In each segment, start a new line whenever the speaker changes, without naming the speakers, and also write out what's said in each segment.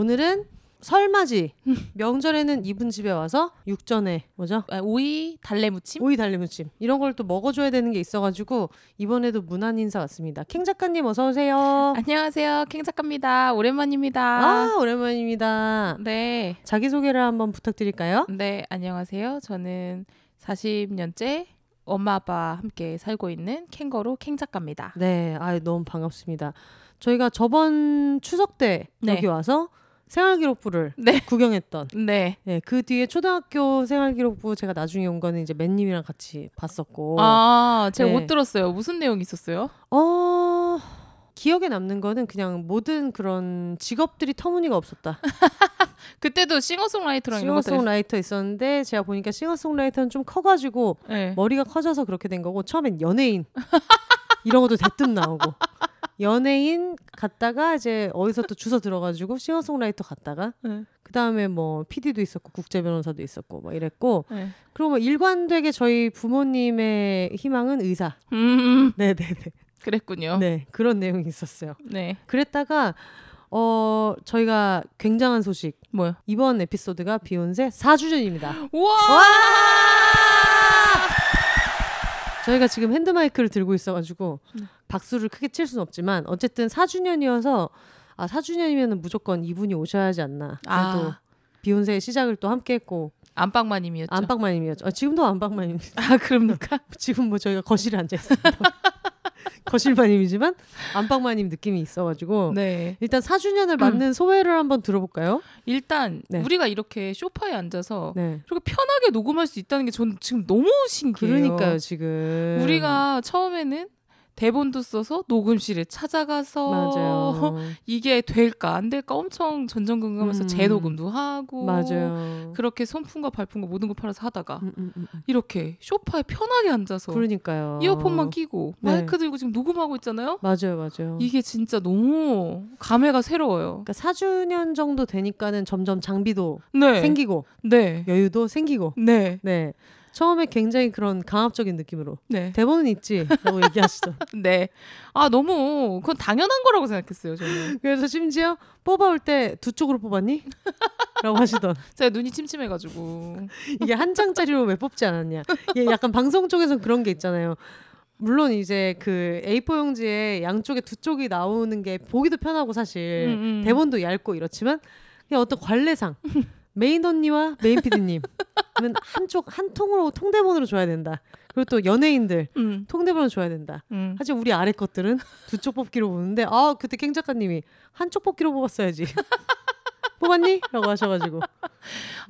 오늘은 설맞이 명절에는 이분 집에 와서 육전에 뭐죠?
아, 오이 달래무침?
오이 달래무침 이런 걸 또 먹어줘야 되는 게 있어가지고 이번에도 문안 인사 왔습니다. 캥 작가님 어서 오세요.
안녕하세요. 캥 작가입니다. 오랜만입니다.
아 오랜만입니다.
네.
자기 소개를 한번 부탁드릴까요?
네, 안녕하세요. 저는 40년째 엄마 아빠 함께 살고 있는 캥거루 캥 작가입니다.
네, 아 너무 반갑습니다. 저희가 저번 추석 때
네.
여기 와서 생활기록부를
네.
구경했던.
네.
네, 그 뒤에 초등학교 생활기록부 제가 나중에 온 거는 이제 맨님이랑 같이 봤었고.
아, 제가
네.
못 들었어요. 무슨 내용이 있었어요?
어 기억에 남는 거는 그냥 모든 그런 직업들이 터무니가 없었다.
그때도 싱어송라이터랑.
싱어송라이터 있었는데 제가 보니까 싱어송라이터는 좀 커가지고
네.
머리가 커져서 그렇게 된 거고 처음엔 연예인 이런 것도 대뜸 나오고 연예인 갔다가 이제 어디서 또 주워 들어가지고 싱어송라이터 갔다가
네.
그 다음에 뭐 PD도 있었고 국제 변호사도 있었고 뭐 이랬고
네.
그리고 뭐 일관되게 저희 부모님의 희망은 의사.
음,
네네네.
그랬군요.
네 그런 내용이 있었어요.
네.
그랬다가 어 저희가 굉장한 소식
뭐요?
이번 에피소드가 비욘세 4주년입니다.
우와!
저희가 지금 핸드마이크를 들고 있어가지고
네.
박수를 크게 칠 수는 없지만 어쨌든 4주년이어서 아 4주년이면 무조건 이분이 오셔야 하지 않나. 그래도
아,
비욘세의 시작을 또 함께했고
안방마님이었죠.
안방마님이었죠. 아, 지금도 안방마님.
아, 그럽니까?
지금 뭐 저희가 거실에 앉아 있습니다. 거실마님이지만 안방마님 느낌이 있어가지고
네.
일단 4주년을 맞는 소회를 한번 들어볼까요?
일단
네.
우리가 이렇게 쇼파에 앉아서
네.
이렇게 편하게 녹음할 수 있다는 게 저는 지금 너무 신기해요.
그러니까요 지금
우리가 처음에는 대본도 써서 녹음실에 찾아가서
맞아요.
이게 될까 안 될까 엄청 전전긍긍하면서
음.
재녹음도 하고
맞아요.
그렇게 손품과 발품과 모든 거 팔아서 하다가
음, 음, 음, 음.
이렇게 쇼파에 편하게 앉아서
그러니까요.
이어폰만 끼고
네.
마이크 들고 지금 녹음하고 있잖아요.
맞아요, 맞아요.
이게 진짜 너무 감회가 새로워요.
그러니까 4주년 정도 되니까는 점점 장비도
네,
생기고
네,
여유도 생기고
네,
네 처음에 굉장히 그런 강압적인 느낌으로
네,
대본은 있지라고 얘기하시죠.
네. 아 너무 그건 당연한 거라고 생각했어요. 저는
그래서 심지어 뽑아올 때 두 쪽으로 뽑았니? 라고 하시던
제가 눈이 침침해가지고
이게 한 장짜리로 왜 뽑지 않았냐? 이게 약간 방송 쪽에서 그런 게 있잖아요. 물론 이제 그 A4 용지에 양쪽에 두 쪽이 나오는 게 보기도 편하고 사실
음, 음.
대본도 얇고 이렇지만 그냥 어떤 관례상 메인 언니와 메인 PD님은 한쪽 한 통으로 통대본으로 줘야 된다. 그리고 또 연예인들
음,
통대본으로 줘야 된다.
음.
하지만 우리 아래 것들은 두 쪽 뽑기로 보는데 아 그때 캥 작가님이 한쪽 뽑기로 뽑았어야지. 뽑았니? 라고 하셔가지고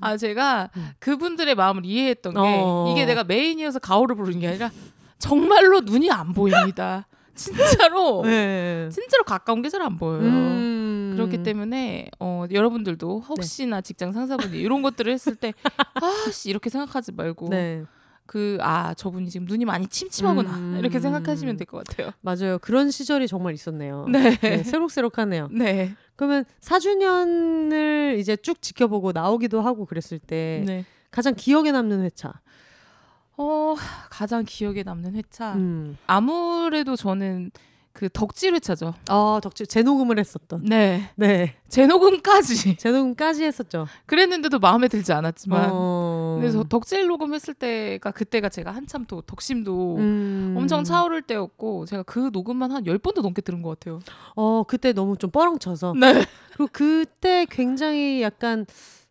아 제가 그분들의 마음을 이해했던 게
음. 어.
이게 내가 메인이어서 가오를 부르는 게 아니라 정말로 눈이 안 보입니다. 진짜로
네.
진짜로 가까운 게잘안 보여요.
음.
그렇기 때문에 어, 여러분들도 혹시나 직장 상사분이 이런 것들을 했을 때 아씨 이렇게 생각하지 말고
네
그아 저분이 지금 눈이 많이 침침하구나
음.
이렇게 생각하시면 될 것 같아요.
맞아요 그런 시절이 정말 있었네요.
네.
네, 새록새록하네요.
네.
그러면 4주년을 이제 쭉 지켜보고 나오기도 하고 그랬을 때
네.
가장 기억에 남는 회차.
어 가장 기억에 남는 회차
음.
아무래도 저는 그 덕질 회차죠.
아 덕질 재녹음을 했었던.
네.
네
재녹음까지
재녹음까지 했었죠.
그랬는데도 마음에 들지 않았지만
어...
그래서 덕질 녹음했을 때가 그때가 제가 한참 또 덕심도
음.
엄청 차오를 때였고 제가 그 녹음만 한 10번도 넘게 들은 것 같아요.
어 그때 너무 좀 뻐렁쳐서
네.
그리고 그때 굉장히 약간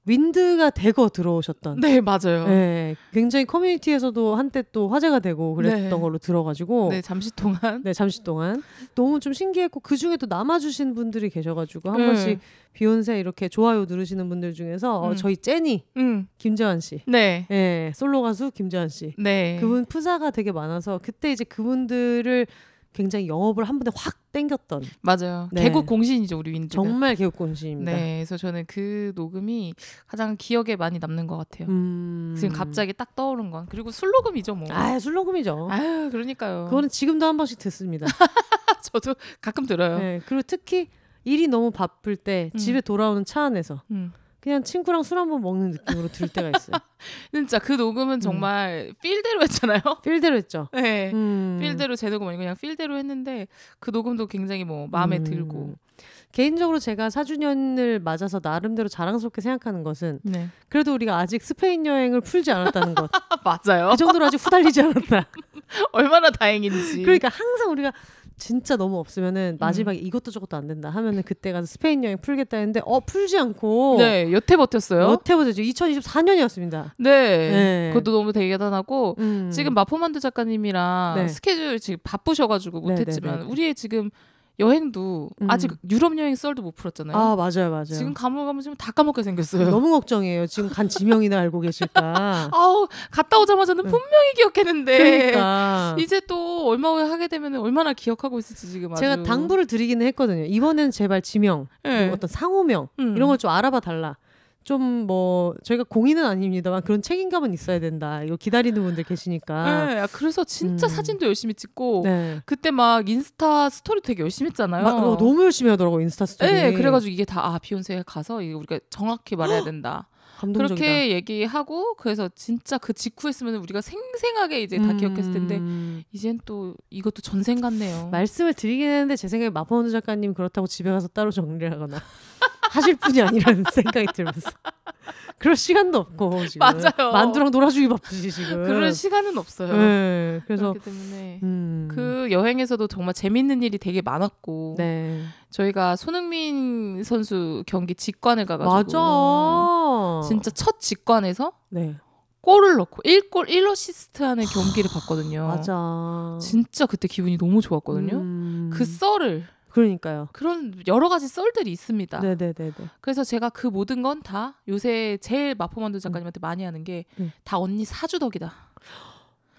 윈드가 대거 들어오셨던.
네, 맞아요. 네,
네, 굉장히 커뮤니티에서도 한때 또 화제가 되고 그랬던
네.
걸로 들어가지고 네.
잠시 동안
잠시 동안 너무 좀 신기했고 그 중에도 남아주신 분들이 계셔가지고 한
네.
번씩 비욘세 이렇게 좋아요 누르시는 분들 중에서 어,
음.
저희 제니
음.
김재환 씨,
네.
예 솔로 가수 김재환 씨
네.
그분 프사가 되게 많아서 그때 이제 그분들을 굉장히 영업을 한 번에 확 땡겼던
맞아요.
네.
개국 공신이죠 우리 윈드가.
정말 개국 공신입니다.
네, 그래서 저는 그 녹음이 가장 기억에 많이 남는 것 같아요.
음.
지금 갑자기 딱 떠오른 건 그리고 술 녹음이죠 뭐.
아 술 녹음이죠.
아유 그러니까요.
그거는 지금도 한 번씩 듣습니다.
저도 가끔 들어요.
네, 그리고 특히 일이 너무 바쁠 때
음.
집에 돌아오는 차 안에서
음.
그냥 친구랑 술 한번 먹는 느낌으로 들을 때가 있어요.
진짜 그 녹음은 정말 필대로 했잖아요.
필대로 했죠.
네.
음.
필대로 제 녹음 아니고 그냥 필대로 했는데 그 녹음도 굉장히 뭐 마음에
음.
들고.
개인적으로 제가 4주년을 맞아서 나름대로 자랑스럽게 생각하는 것은
네.
그래도 우리가 아직 스페인 여행을 풀지 않았다는 것.
맞아요.
그 정도로 아직 후달리지 않았다.
얼마나 다행인지.
그러니까 항상 우리가 진짜 너무
음.
없으면은 마지막에 이것도 저것도 안 된다 하면은 그때 가서 스페인 여행 풀겠다 했는데 어 풀지 않고
네, 여태 버텼어요.
어태보죠 2024년이었습니다.
네.
네.
그것도 너무 대단하고
음.
지금 마포만두 작가님이랑
네.
스케줄 지금 바쁘셔가지고
네,
못했지만
네, 네.
우리의 지금 여행도
음.
아직 유럽 여행 썰도 못 풀었잖아요.
아 맞아요 맞아요.
지금 지금 다 까먹게 생겼어요.
너무 걱정이에요. 지금 간 지명이나 알고 계실까.
아우 갔다 오자마자는
네.
분명히 기억했는데
그러니까
이제 또 얼마 후에 하게 되면 얼마나 기억하고 있을지 지금 아주.
제가 당부를 드리기는 했거든요. 이번엔 제발 지명,
네.
어떤 상호명
음.
이런 걸 좀 알아봐 달라. 좀 뭐 저희가 공인은 아닙니다만 그런 책임감은 있어야 된다. 이거 기다리는 분들 계시니까.
네, 그래서 진짜
음.
사진도 열심히 찍고
네.
그때 막 인스타 스토리 되게 열심히 했잖아요.
막, 어, 너무 열심히 하더라고 인스타 스토리.
네, 그래가지고 이게 다 아, 비혼세 가서 이거 우리가 정확히 말해야 된다.
감동적이다.
그렇게 얘기하고 그래서 진짜 그 직후 했으면 우리가 생생하게 이제 다 기억했을 텐데
음.
이젠 또 이것도 전생 같네요.
말씀을 드리긴 했는데 제 생각에 마포원두 작가님 그렇다고 집에 가서 따로 정리를 하거나 하실 분이 아니라는 생각이 들면서 그럴 시간도 없고 지금
맞아요.
만두랑 놀아주기 바쁘지 지금.
그럴 시간은 없어요.
네, 그래서
때문에
음.
그 여행에서도 정말 재밌는 일이 되게 많았고
네
저희가 손흥민 선수 경기 직관을 가가지고
맞아.
진짜 첫 직관에서
네
골을 넣고 1골 1어시스트 하는 경기를 봤거든요.
맞아.
진짜 그때 기분이 너무 좋았거든요.
음.
그 썰을
그러니까요.
그런 여러 가지 썰들이 있습니다.
네네네네.
그래서 제가 그 모든 건 다 요새 제일 마포만두 작가님한테 많이 하는 게다
음.
언니 사주 덕이다.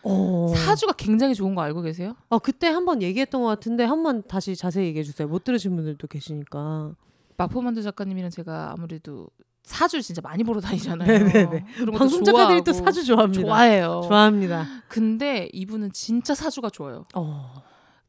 어.
사주가 굉장히 좋은 거 알고 계세요?
어 그때 한번 얘기했던 것 같은데 한 번 다시 자세히 얘기해 주세요. 못 들으신 분들도 계시니까.
마포만두 작가님이랑 제가 아무래도 사주를 진짜 많이 보러 다니잖아요.
네네네. 방송 작가들이 또 사주 좋아합니다.
좋아해요.
좋아합니다.
근데 이분은 진짜 사주가 좋아요.
어.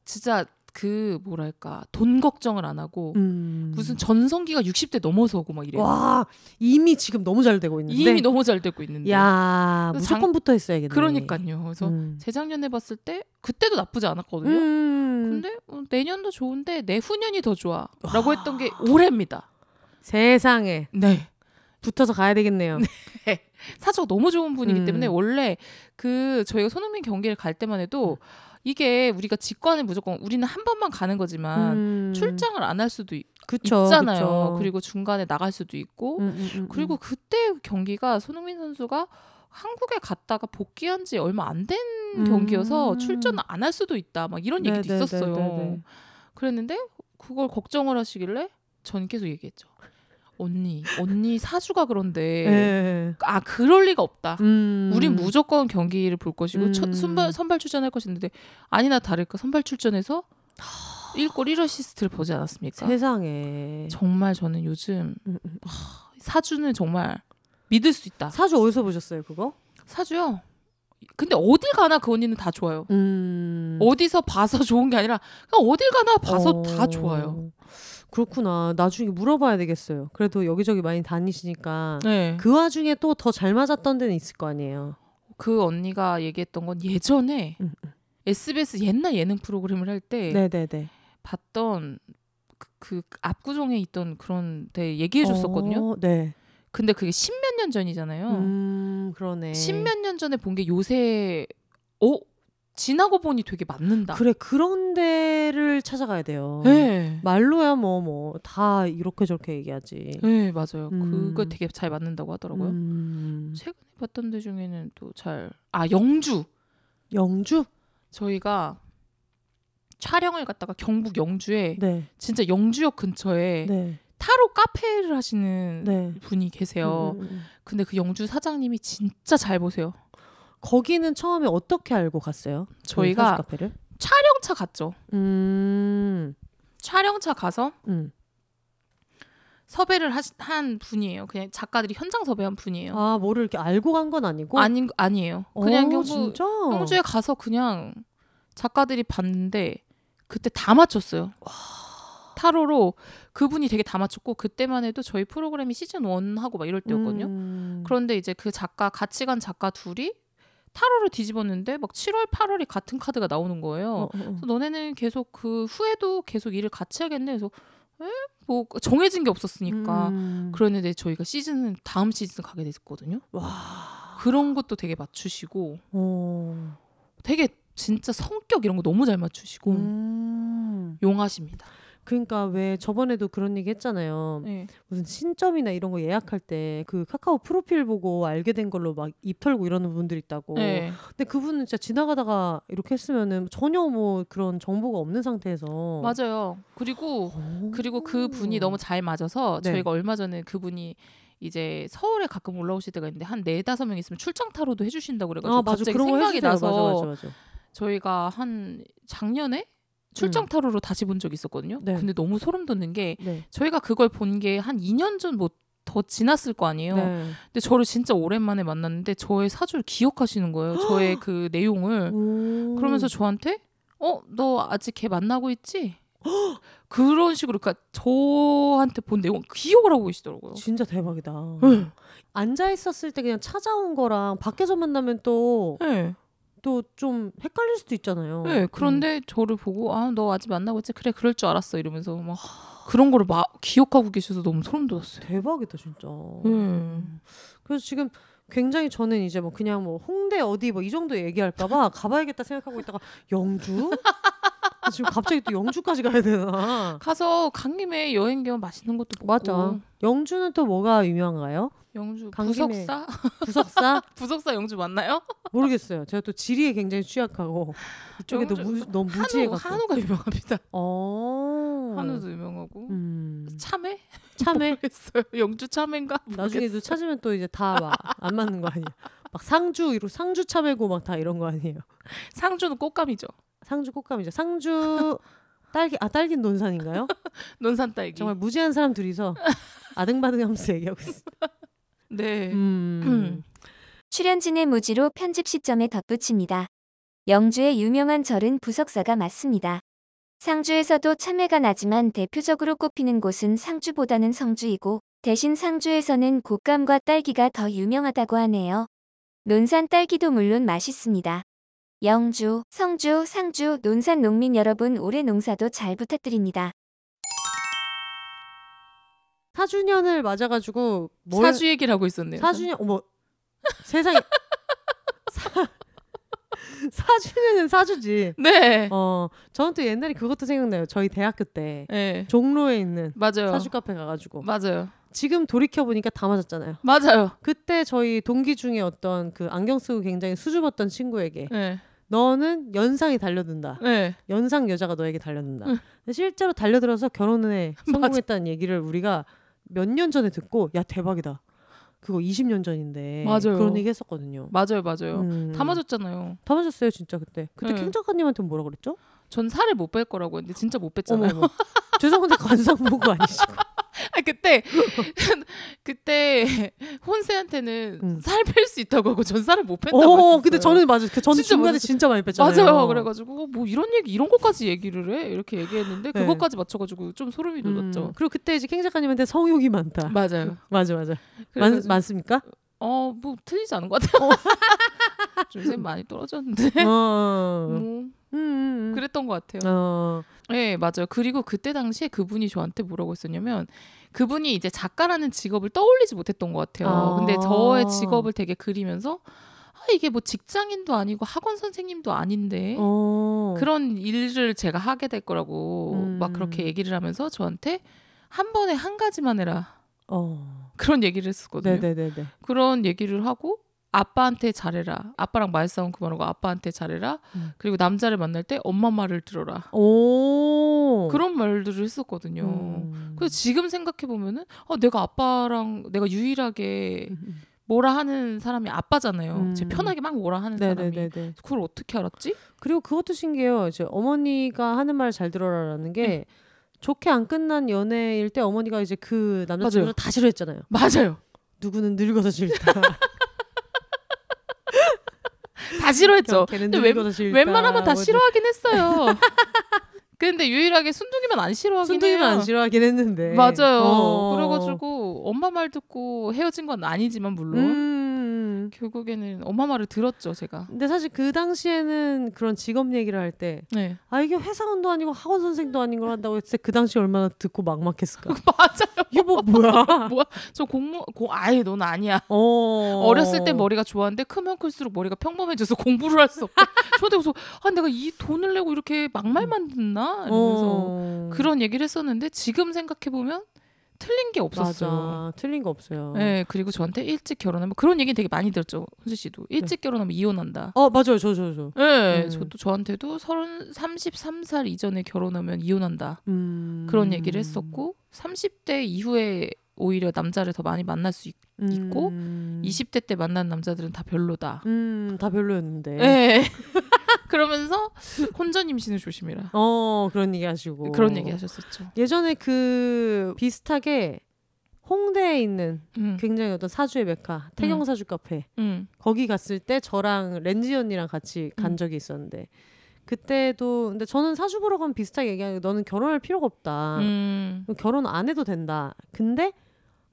진짜 그 뭐랄까 돈 걱정을 안 하고
음.
무슨 전성기가 60대 넘어서 오고 막 이래요.
와 이미 지금 너무 잘 되고 있는데.
이미 너무 잘 되고 있는데.
야
그래서
무조건 붙어 있어야겠네.
그러니까요. 그래서
음.
재작년에 봤을 때 그때도 나쁘지 않았거든요.
음.
근데 어, 내년도 좋은데 내후년이 더 좋아라고 했던 게 올해입니다.
세상에
네.
붙어서 가야 되겠네요.
사주가 너무 좋은 분이기
음.
때문에 원래 그 저희가 손흥민 경기를 갈 때만 해도 이게 우리가 직관을 무조건 우리는 한 번만 가는 거지만
음.
출장을 안 할 수도 있,
그쵸,
있잖아요.
그쵸.
그리고 중간에 나갈 수도 있고
음, 음, 음,
그리고 그때 경기가 손흥민 선수가 한국에 갔다가 복귀한 지 얼마 안된
음.
경기여서 출전 안 할 수도 있다. 막 이런 얘기도
네네네네네.
있었어요. 그랬는데 그걸 걱정을 하시길래 저는 계속 얘기했죠. 언니, 언니 사주가 그런데
예.
아 그럴 리가 없다.
음.
우린 무조건 경기를 볼 것이고
음.
첫 선발, 선발 출전할 것인데 아니나 다를까 선발 출전해서 1골 1어시스트를 보지 않았습니까?
세상에
정말 저는 요즘
음, 음.
사주는 정말 믿을 수 있다.
사주 어디서 보셨어요 그거?
사주요. 근데 어딜 가나 그 언니는 다 좋아요.
음.
어디서 봐서 좋은 게 아니라 그냥 어딜 가나 봐서
어.
다 좋아요.
그렇구나. 나중에 물어봐야 되겠어요. 그래도 여기저기 많이 다니시니까
네.
그 와중에 또 더 잘 맞았던 데는 있을 거 아니에요.
그 언니가 얘기했던 건 예전에
음,
SBS 옛날 예능 프로그램을 할때
네네네.
봤던 그, 그 압구정에 있던 그런 데 얘기해 줬었거든요.
어, 네.
근데 그게 십몇 년 전이잖아요.
음 그러네.
십몇 년 전에 본 게 요새 어 지나고 보니 되게 맞는다.
그래 그런 데를 찾아가야 돼요.
네.
말로야 뭐 뭐 다 이렇게 저렇게 얘기하지.
네, 맞아요.
음.
그거 되게 잘 맞는다고 하더라고요.
음.
최근에 봤던 데 중에는 또 잘 아 영주
영주?
저희가 촬영을 갔다가 경북 영주에
네.
진짜 영주역 근처에
네.
타로 카페를 하시는
네.
분이 계세요.
음, 음, 음.
근데 그 영주 사장님이 진짜 잘 보세요.
거기는 처음에 어떻게 알고 갔어요? 그
저희가
카페를?
촬영 촬영차 갔죠.
음.
촬영차 가서
음.
섭외를 하시, 한 분이에요. 그냥 작가들이 현장 섭외한 분이에요.
아, 뭐를 이렇게 알고 간 건 아니고?
아닌 아니에요. 그냥
어, 진짜?
경주에 가서 그냥 작가들이 봤는데 그때 다 맞췄어요. 타로로 그분이 되게 다 맞췄고 그때만 해도 저희 프로그램이 시즌 1 하고 막 이럴 때였거든요.
음.
그런데 이제 그 작가 같이 간 작가 둘이 타로를 뒤집었는데 막 7월 8월이 같은 카드가 나오는 거예요.
어, 어, 어.
그래서 너네는 계속 그 후에도 계속 일을 같이 하겠네. 그래서 에? 뭐 정해진 게 없었으니까.
음.
그랬는데 저희가 시즌은 다음 시즌 가게 됐거든요.
와.
그런 것도 되게 맞추시고
어.
되게 진짜 성격 이런 거 너무 잘 맞추시고
음.
용하십니다.
그러니까 왜 저번에도 그런 얘기 했잖아요.
네.
무슨 신점이나 이런 거 예약할 때 그 카카오 프로필 보고 알게 된 걸로 막 입 털고 이러는 분들 있다고.
네.
근데 그분은 진짜 지나가다가 이렇게 했으면은 전혀 뭐 그런 정보가 없는 상태에서
맞아요. 그리고
오.
그리고 그 분이 너무 잘 맞아서
네.
저희가 얼마 전에 그분이 이제 서울에 가끔 올라오실 때가 있는데 한 네 다섯 명 있으면 출장 타로도 해주신다고 그래가지고
아 맞아
갑자기
그런 거
생각이
해주세요.
나서
맞아, 맞아, 맞아.
저희가 한 작년에 출장
음.
타로로 다시 본 적이 있었거든요.
네.
근데 너무 소름 돋는 게
네.
저희가 그걸 본 게 한 2년 전 뭐 더 지났을 거 아니에요.
네.
근데 저를 진짜 오랜만에 만났는데 저의 사주를 기억하시는 거예요. 저의 그 내용을
오.
그러면서 저한테 어 너 아직 걔 만나고 있지? 그런 식으로 그러니까 저한테 본 내용 기억을 하고 계시더라고요.
진짜 대박이다.
네.
앉아 있었을 때 그냥 찾아온 거랑 밖에서 만나면 또
네.
또 좀 헷갈릴 수도 있잖아요.
네. 그런데 저를 보고 아 너 아직 만나고 있지? 그래 그럴 줄 알았어 이러면서 막 그런 거를 막 기억하고 계셔서 너무 소름 돋았어요.
대박이다 진짜.
음.
그래서 지금 굉장히 저는 이제 뭐 그냥 뭐 홍대 어디 뭐 이 정도 얘기할까봐 가봐야겠다 생각하고 있다가 영주? 지금 갑자기 또 영주까지 가야 되나?
가서 간 김에 여행 겸 맛있는 것도 먹고
맞아. 영주는 또 뭐가 유명한가요?
영주
간 김에
부석사
부석사?
부석사 영주 맞나요?
모르겠어요. 제가 또 지리에 굉장히 취약하고 이쪽에도
영주-
무, 너무
한우
무지해 갖고.
한우가 유명합니다.
어.
한우도 유명하고
음.
참외
참외.
모르겠어요. 영주 참외인가?
나중에 또 찾으면 또 이제 다 막 안 맞는 거 아니에요. 막 상주 이로 상주 참외고 막 다 이런 거 아니에요.
상주는 꽃감이죠.
상주 꽃감이죠. 상주 딸기 아 딸기 논산인가요?
논산 딸기.
정말 무지한 사람 둘이서 아등바등하면서 얘기하고 있어.
네.
음.
출연진의 무지로 편집 시점에 덧붙입니다. 영주의 유명한 절은 부석사가 맞습니다. 상주에서도 참외가 나지만 대표적으로 꼽히는 곳은 상주보다는 성주이고 대신 상주에서는 곶감과 딸기가 더 유명하다고 하네요. 논산 딸기도 물론 맛있습니다. 영주, 성주, 상주, 논산 농민 여러분 올해 농사도 잘 부탁드립니다.
4주년을 맞아가지고 뭘
사주 얘기를 하고 있었네요.
4주년 어머 세상에 사 4주년은 사주지.
네.
어 저는 또 옛날에 그것도 생각나요. 저희 대학교 때
네.
종로에 있는
맞아요.
사주 카페 가가지고
맞아요.
지금 돌이켜 보니까 다 맞았잖아요.
맞아요.
그때 저희 동기 중에 어떤 그 안경 쓰고 굉장히 수줍었던 친구에게
네.
너는 연상이 달려든다.
네.
연상 여자가 너에게 달려든다. 실제로 달려들어서 결혼에 성공했다는 얘기를 우리가 몇 년 전에 듣고 야 대박이다. 그거 20년 전인데
맞아요.
그런 얘기 했었거든요.
맞아요. 맞아요.
음.
다
맞았어요 진짜 그때. 그때
네.
킹 작가님한테 뭐라 그랬죠?
전 살을 못 뺄 거라고 했는데 진짜 못 뺐잖아요.
어머 죄송한데 관상 보고 아니시고.
아 그때 그때 혼세한테는
음.
살뺄 수 있다고 하고 전 살을 못 뺀다고
어. 근데 저는 맞아요. 그 저는
진짜
중간에. 진짜 많이 뺐잖아요.
맞아요. 그래가지고 어, 뭐 이런 얘기 이런 것까지 얘기를 해 이렇게 얘기했는데
네.
그것까지 맞춰가지고 좀 소름이 돋았죠.
음, 그리고 그때 이제 킹 작가님한테 성욕이 많다.
맞아요.
맞아 맞아. 많, 많습니까?
어 뭐 틀리지 않은 것 같아요. 요새 많이 떨어졌는데
어.
뭐
음, 음, 음.
그랬던 것 같아요.
어.
네 맞아요. 그리고 그때 당시에 그분이 저한테 뭐라고 했었냐면 그분이 이제 작가라는 직업을 떠올리지 못했던 것 같아요.
아.
근데 저의 직업을 되게 그리면서 아 이게 뭐 직장인도 아니고 학원 선생님도 아닌데
어.
그런 일을 제가 하게 될 거라고
음.
막 그렇게 얘기를 하면서 저한테 한 번에 한 가지만 해라
어.
그런 얘기를 했었거든요.
네네네네.
그런 얘기를 하고 아빠한테 잘해라. 아빠랑 말싸움 그만하고 아빠한테 잘해라.
음.
그리고 남자를 만날 때 엄마 말을 들어라.
오.
그런 말들을 했었거든요.
음.
그래서 지금 생각해 보면은 어, 내가 아빠랑 내가 유일하게
음.
뭐라 하는 사람이 아빠잖아요. 제
음.
편하게 막 뭐라 하는 사람이.
네네네네.
그걸 어떻게 알았지?
그리고 그것도 신기해요. 이제 어머니가 하는 말 잘 들어라라는 게
네.
좋게 안 끝난 연애일 때 어머니가 이제 그 남자친구를
맞아요.
다 싫어했잖아요.
맞아요.
누구는 늙어서 싫다.
다 싫어했죠. 근데 웬-. 웬만하면
다뭐
싫어하긴 했어요. 근데 유일하게 순둥이만 안 싫어하긴
순둥이만
해요.
안 싫어하긴 했는데.
맞아요.
어.
그래가지고 엄마 말 듣고 헤어진 건 아니지만 물론
음.
결국에는 엄마 말을 들었죠 제가.
근데 사실 그 당시에는 그런 직업 얘기를 할때네아 이게 회사원도 아니고 학원 선생도 아닌 걸 한다고 했을 때 그 당시 얼마나 듣고 막막했을까.
맞아요.
이게 뭐 뭐야?
저 공무 공 아예 넌 아니야.
어.
어렸을 때 머리가 좋았는데 크면 클수록 머리가 평범해져서 공부를 할 수 없다. 저한테 그래서 아 내가 이 돈을 내고 이렇게 막말만 듣나 이러면서
어.
그런 얘기를 했었는데 지금 생각해 보면 틀린 게 없었어요.
맞아. 틀린 거 없어요.
네 그리고 저한테 일찍 결혼하면 그런 얘기 되게 많이 들었죠 훈수 씨도 일찍 결혼하면 이혼한다.
어 맞아요. 저 저 저.
네,
음.
저도 저한테도 서른 33살 이전에 결혼하면 이혼한다.
음.
그런 얘기를 했었고 30대 이후에 오히려 남자를 더 많이 만날 수 있,
음.
20대 때 만난 남자들은 다 별로다.
음, 다 별로였는데.
네. 그러면서 혼전 임신을 조심해라.
어, 그런 얘기 하시고.
그런 얘기 하셨었죠.
예전에 그 비슷하게 홍대에 있는
음.
굉장히 어떤 사주의 메카, 태경 사주 카페.
음.
거기 갔을 때 저랑 렌지 언니랑 같이 간
음.
적이 있었는데 그때도 근데 저는 사주 보러 가면 비슷하게 얘기하는 게 너는 결혼할 필요가 없다.
음.
결혼 안 해도 된다. 근데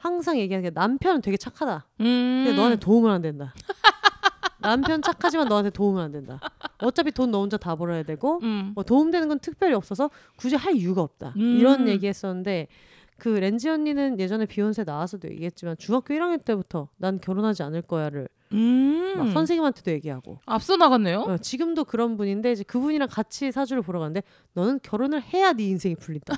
항상 얘기하는 게 남편은 되게 착하다.
음.
근데 너한테 도움은 안 된다. 남편 착하지만 너한테 도움은 안 된다. 어차피 돈 너 혼자 다 벌어야 되고
음.
뭐 도움되는 건 특별히 없어서 굳이 할 이유가 없다.
음.
이런 얘기했었는데 그 렌지 언니는 예전에 비욘세 나와서도 얘기했지만 중학교 1학년 때부터 난 결혼하지 않을 거야를
음.
막 선생님한테도 얘기하고
앞서 나갔네요.
어, 지금도 그런 분인데 이제 그분이랑 같이 사주를 보러 갔는데 너는 결혼을 해야 네 인생이 풀린다.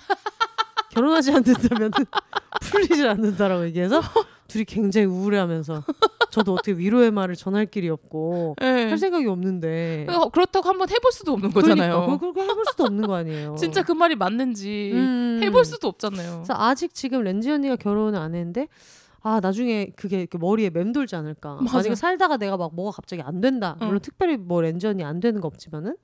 결혼하지 않는다면 풀리지 않는다라고 얘기해서 둘이 굉장히 우울해하면서 저도 어떻게 위로의 말을 전할 길이 없고
네.
할 생각이 없는데
어, 그렇다고 한번 해볼 수도 없는 거잖아요.
그러니까 그렇게 해볼 수도 없는 거 아니에요.
진짜 그 말이 맞는지
음.
해볼 수도 없잖아요.
그래서 아직 지금 렌지 언니가 결혼을 안 했는데 아 나중에 그게 머리에 맴돌지 않을까.
맞아.
만약에 살다가 내가 막 뭐가 갑자기 안 된다. 물론
응.
특별히 뭐 렌지 언니 안 되는 거 없지만은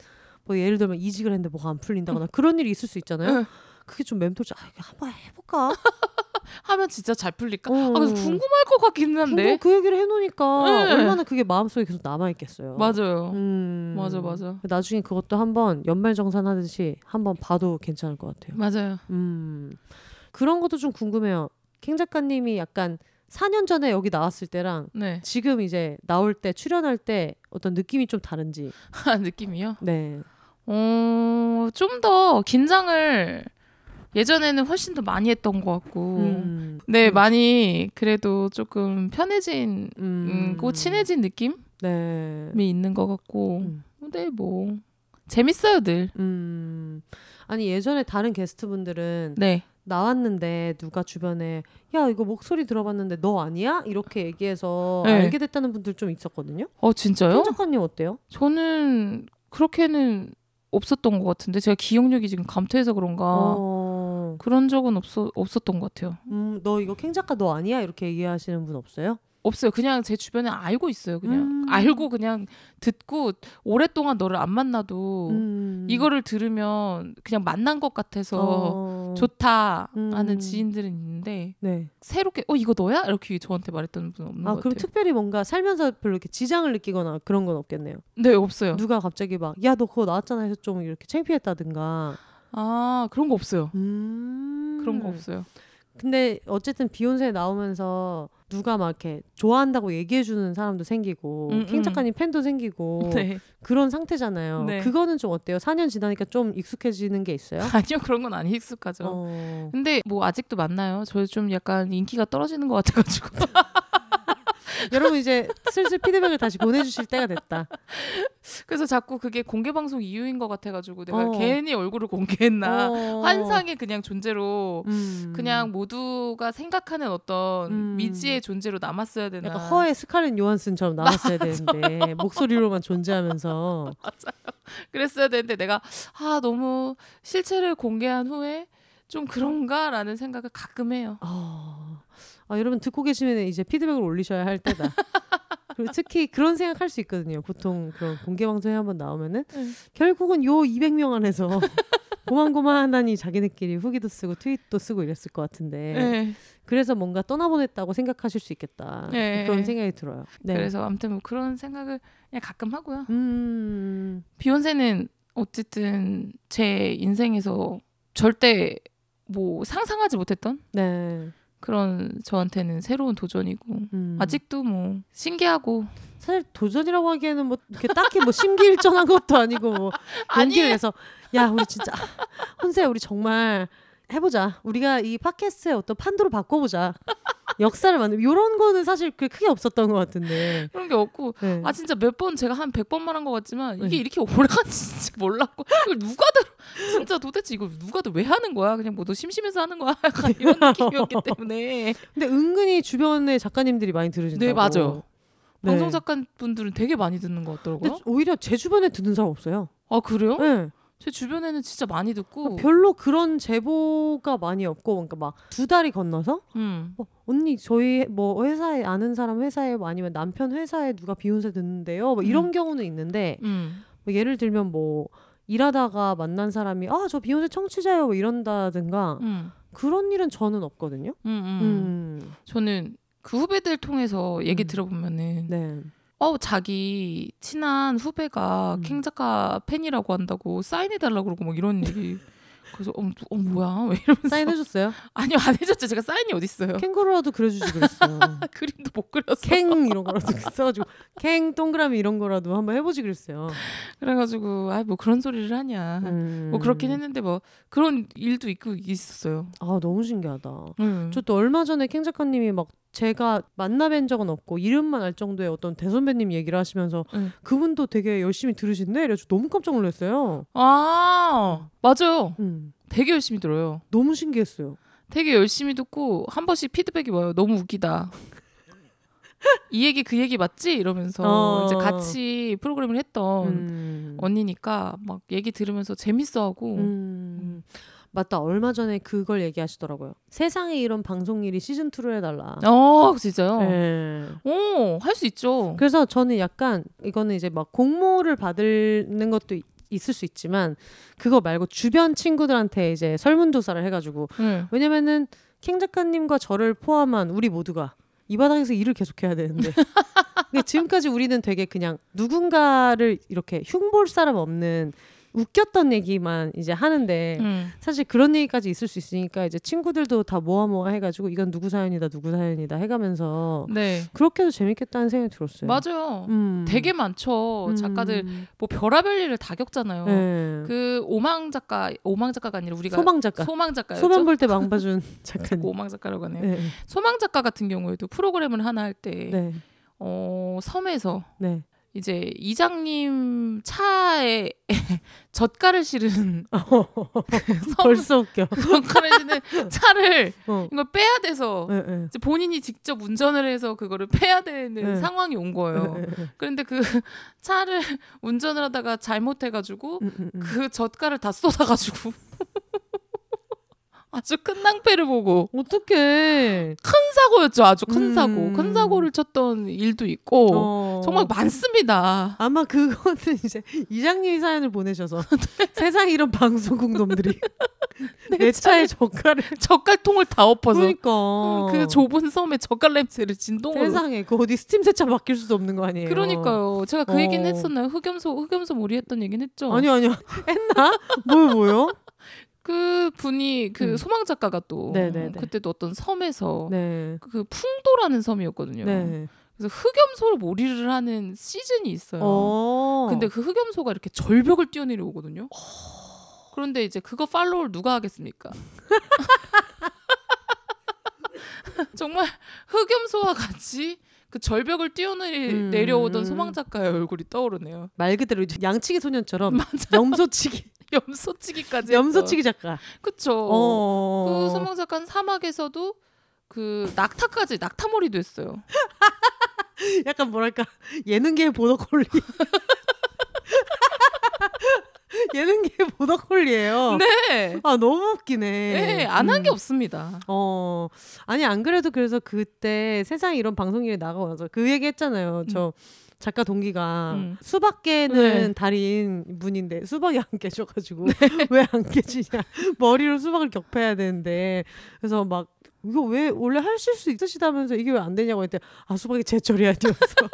뭐 예를 들면 이직을 했는데 뭐가 안 풀린다거나 그런 일이 있을 수 있잖아요.
응.
그게 좀 맴돌지. 아 한번 해볼까.
하면 진짜 잘 풀릴까?
어.
아, 그래서 궁금할 것 같기는 한데.
그 얘기를 해놓으니까
네.
얼마나 그게 마음속에 계속 남아 있겠어요.
맞아요.
음.
맞아, 맞아.
나중에 그것도 한번 연말정산 하듯이 한번 봐도 괜찮을 것 같아요.
맞아요.
음 그런 것도 좀 궁금해요. 캥 작가님이 약간 4년 전에 여기 나왔을 때랑
네.
지금 이제 나올 때 출연할 때 어떤 느낌이 좀 다른지.
느낌이요?
네.
어, 좀 더 긴장을 예전에는 훨씬 더 많이 했던 것 같고.
음.
네,
음.
많이 그래도 조금 편해진,
음.
음, 고 친해진 느낌이
네.
있는 것 같고.
음.
근데 뭐 재밌어요, 늘.
음. 아니 예전에 다른 게스트분들은
네.
나왔는데 누가 주변에 야 이거 목소리 들어봤는데 너 아니야? 이렇게 얘기해서
네.
알게 됐다는 분들 좀 있었거든요.
어, 진짜요?
캥 작가님 어때요?
저는 그렇게는 없었던 것 같은데 제가 기억력이 지금 감퇴해서 그런가
어.
그런 적은 없어 없었던 것 같아요.
음, 너 이거 캥 작가 너 아니야? 이렇게 얘기하시는 분 없어요?
없어요. 그냥 제 주변에 알고 있어요. 그냥
음.
알고 그냥 듣고 오랫동안 너를 안 만나도
음.
이거를 들으면 그냥 만난 것 같아서
어.
좋다 하는
음.
지인들은 있는데
네.
새롭게 어 이거 너야 이렇게 저한테 말했던 분은 없는
아
것
그럼
같아요.
특별히 뭔가 살면서 별로 이렇게 지장을 느끼거나 그런 건 없겠네요.
네 없어요.
누가 갑자기 막 야 너 그거 나왔잖아 해서 좀 이렇게 창피했다든가.
아 그런 거 없어요.
음.
그런 거 없어요.
근데 어쨌든 비욘세 나오면서 누가 막 이렇게 좋아한다고 얘기해 주는 사람도 생기고
음,
킹
음.
작가님 팬도 생기고
네.
그런 상태잖아요.
네.
그거는 좀 어때요? 4년 지나니까 좀 익숙해지는 게 있어요?
아니요 그런 건 아니 익숙하죠.
어.
근데 뭐 아직도 만나요. 저 좀 약간 인기가 떨어지는 것 같아가지고.
여러분 이제 슬슬 피드백을 다시 보내주실 때가 됐다.
그래서 자꾸 그게 공개 방송 이유인 것 같아가지고 내가
어.
괜히 얼굴을 공개했나.
어.
환상의 그냥 존재로
음.
그냥 모두가 생각하는 어떤
음.
미지의 존재로 남았어야 되나.
약간 허의 스칼렛 요한슨처럼 나왔어야 되는데 목소리로만 존재하면서
그랬어야 되는데 내가 아 너무 실체를 공개한 후에 좀 그런가라는 생각을 가끔 해요.
아, 아 여러분 듣고 계시면 이제 피드백을 올리셔야 할 때다. 그리고 특히 그런 생각할 수 있거든요. 보통 그런 공개 방송에 한번 나오면은
네.
결국은 요 200명 안에서 고만고만하니 자기네끼리 후기도 쓰고 트윗도 쓰고 이랬을 것 같은데
네.
그래서 뭔가 떠나보냈다고 생각하실 수 있겠다
네.
그런 생각이 들어요. 네.
그래서 아무튼 뭐 그런 생각을 그냥 가끔 하고요.
음,
비욘세는 어쨌든 제 인생에서 절대 뭐 상상하지 못했던
네.
그런 저한테는 새로운 도전이고
음.
아직도 뭐 신기하고
사실 도전이라고 하기에는 뭐 이렇게 딱히 뭐 심기일전한 것도 아니고 뭐
아니에요.
내서 야 우리 진짜 혼세 우리 정말 해보자. 우리가 이 팟캐스트의 어떤 판도를 바꿔보자. 역사를 만들 이런 거는 사실 그 크게 없었던 것 같은데.
그런 게 없고.
네.
아 진짜 몇 번 제가 한 100번 말한 것 같지만 이게
네.
이렇게 오래 간지 몰랐고. 이걸 누가들 진짜 도대체 이걸 누가들 왜 하는 거야? 그냥 뭐 너 심심해서 하는 거야. 약간 이런 느낌이었기 때문에.
근데 은근히 주변에 작가님들이 많이 들으신다고.
네 맞아요
네.
방송 작가분들은 되게 많이 듣는 것 같더라고요.
오히려 제 주변에 듣는 사람 없어요.
아 그래요?
네.
제 주변에는 진짜 많이 듣고
별로 그런 제보가 많이 없고 그러니까 막 두 달이 건너서
음.
어, 언니 저희 뭐 회사에 아는 사람 회사에 뭐 아니면 남편 회사에 누가 비욘세 듣는데요. 뭐 이런 경우는 있는데
음.
뭐 예를 들면 뭐 일하다가 만난 사람이 아 저 비욘세 청취자예요 뭐 이런다든가
음.
그런 일은 저는 없거든요.
음, 음.
음.
저는 그 후배들 통해서 얘기
음.
들어보면은
네.
어 자기 친한 후배가
음.
캥 작가 팬이라고 한다고 사인해 달라고 그러고 막 이런 얘기 그래서 어, 어 뭐야 왜 이러면서
사인해 줬어요?
아니요 안 해줬죠 제가 사인이 어디 있어요
캥거루라도 그려주지 그랬어요.
그림도 못 그렸어
캥 이런 거라도 써가지고 캥 동그라미 이런 거라도 한번 해보지 그랬어요.
그래가지고 아뭐 그런 소리를 하냐
음.
뭐 그렇긴 했는데 뭐 그런 일도 있고 있었어요
아 너무 신기하다.
음.
저또 얼마 전에 캥 작가님이 막 제가 만나뵌 적은 없고 이름만 알 정도의 어떤 대선배님 얘기를 하시면서
응.
그분도 되게 열심히 들으신대. 그래서 너무 깜짝 놀랐어요.
아 맞아요
음,
되게 열심히 들어요
너무 신기했어요.
되게 열심히 듣고 한 번씩 피드백이 와요. 너무 웃기다. 이 얘기 그 얘기 맞지? 이러면서
어.
이제 같이 프로그램을 했던
음.
언니니까 막 얘기 들으면서 재밌어하고
음. 맞다. 얼마 전에 그걸 얘기하시더라고요. 세상에 이런 방송 일이 시즌 2를 해달라.
어 진짜요?
네.
오할 수 있죠.
그래서 저는 약간 이거는 이제 막 공모를 받는 것도 이- 있을 수 있지만 그거 말고 주변 친구들한테 이제 설문조사를 해가지고
네.
왜냐면은 캥 작가님과 저를 포함한 우리 모두가 이 바닥에서 일을 계속해야 되는데 근데 지금까지 우리는 되게 그냥 누군가를 이렇게 흉볼 사람 없는 웃겼던 얘기만 이제 하는데
음.
사실 그런 얘기까지 있을 수 있으니까 이제 친구들도 다 모아 모아 해가지고 이건 누구 사연이다 누구 사연이다 해가면서
네
그렇게 해도 재밌겠다는 생각이 들었어요.
맞아요.
음.
되게 많죠. 작가들
음.
뭐 별하별 일을 다 겪잖아요.
네.
그 오망 작가 오망 작가가 아니라 우리가
소망 작가
소망 작가였죠.
소변 볼때 망봐준 작가님.
오망 작가라고 하네요.
네.
소망 작가 같은 경우에도 프로그램을 하나 할때
네.
어, 섬에서
네.
이제 이장님 차에 젓갈을 실은 섬
벌써 웃겨.
젓갈을 실은 차를
어.
이걸 빼야 돼서
네, 네.
이제 본인이 직접 운전을 해서 그거를 빼야 되는
네.
상황이 온 거예요. 그런데 그 차를 운전을 하다가 잘못해가지고
음, 음, 음.
그 젓갈을 다 쏟아가지고 아주 큰 낭패를 보고
어떡해.
큰 사고였죠. 아주 큰
음.
사고. 큰 사고를 쳤던 일도 있고
어.
정말 많습니다.
아마 그거는 이제 이장님이 사연을 보내셔서 세상 이런 방송국 놈들이 내 차에 젓갈을
젓갈통을 다 엎어서
그러니까
그 좁은 섬에 젓갈 냄새를 진동으로.
세상에 그 어디 스팀 세차 맡길 수도 없는 거 아니에요.
그러니까요. 제가 그
어.
얘기는 했었나요? 흑염소 흑염소 몰이 했던 얘기는 했죠.
아니요 아니요 했나? 뭐요 뭐요?
그 분이 그
음.
소망 작가가 또
네네네.
그때도 어떤 섬에서
네.
그 풍도라는 섬이었거든요.
네.
그래서 흑염소를 몰이를 하는 시즌이 있어요.
어.
근데 그 흑염소가 이렇게 절벽을 뛰어내려 오거든요. 그런데 이제 그거 팔로우를 누가 하겠습니까? 정말 흑염소와 같이 그 절벽을
음.
뛰어내려오던 소망 작가의 얼굴이 떠오르네요.
말 그대로 양치기 소년처럼
맞아.
염소치기
염소치기까지.
염소치기 작가.
그쵸.
어.
그 소망 작가는 사막에서도 그 낙타까지 낙타머리도 했어요.
약간 뭐랄까 예능계의 보더콜리. 예능계의 보더콜리예요.
네.
아 너무 웃기네.
네, 안 한게
음.
없습니다.
어 아니 안 그래도 그래서 그때 세상에 이런 방송일에 나가고 나서 그 얘기 했잖아요. 저 작가 동기가
음.
수박 깨는
네.
달인 분인데 수박이 안 깨져가지고 왜안 깨지냐 머리로 수박을 격파해야 되는데 그래서 막 이거 왜 원래 하실 수 있으시다면서 이게 왜 안 되냐고 했더니 아 수박이 제철이 아니어서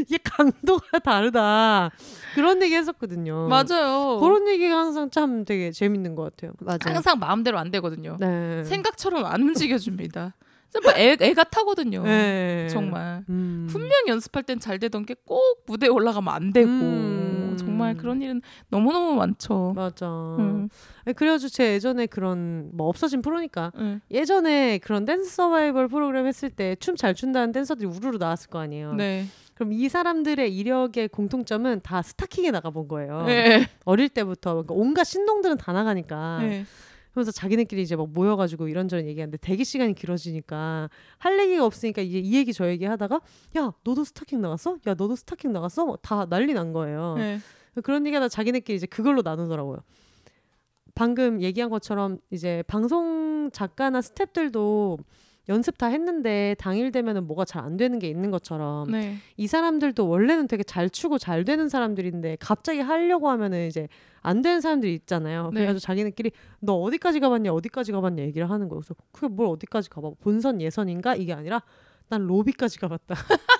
이게 강도가 다르다 그런 얘기 했었거든요.
맞아요.
그런 얘기가 항상 참 되게 재밌는 것 같아요. 맞아요.
항상 마음대로 안 되거든요.
네.
생각처럼 안 움직여줍니다. 애, 애 같아거든요.
네.
정말.
음.
분명 연습할 땐 잘 되던 게 꼭 무대에 올라가면 안 되고
음.
정말 그런 일은 너무너무 많죠.
맞아.
음.
네, 그래가지고 제 예전에 그런 뭐 없어진 프로니까
네.
예전에 그런 댄스 서바이벌 프로그램 했을 때 춤 잘 춘다는 댄서들이 우르르 나왔을 거 아니에요.
네.
그럼 이 사람들의 이력의 공통점은 다 스타킹에 나가본 거예요.
네.
어릴 때부터 그러니까 온갖 신동들은 다 나가니까.
네.
그러면서 자기네끼리 이제 막 모여가지고 이런저런 얘기하는데 대기 시간이 길어지니까 할 얘기가 없으니까 이제 이 얘기 저 얘기 하다가 야 너도 스타킹 나갔어? 야 너도 스타킹 나갔어? 뭐다 난리 난 거예요.
네.
그런 얘기하다 자기네끼리 이제 그걸로 나누더라고요. 방금 얘기한 것처럼 이제 방송 작가나 스탭들도 연습 다 했는데 당일 되면은 뭐가 잘 안 되는 게 있는 것처럼
네.
이 사람들도 원래는 되게 잘 추고 잘 되는 사람들인데 갑자기 하려고 하면은 이제 안 되는 사람들이 있잖아요.
네.
그래가지고 자기네끼리 너 어디까지 가봤냐 어디까지 가봤냐 얘기를 하는 거예요. 그래서 그게 뭘 어디까지 가봐 본선 예선인가 이게 아니라 난 로비까지 가봤다.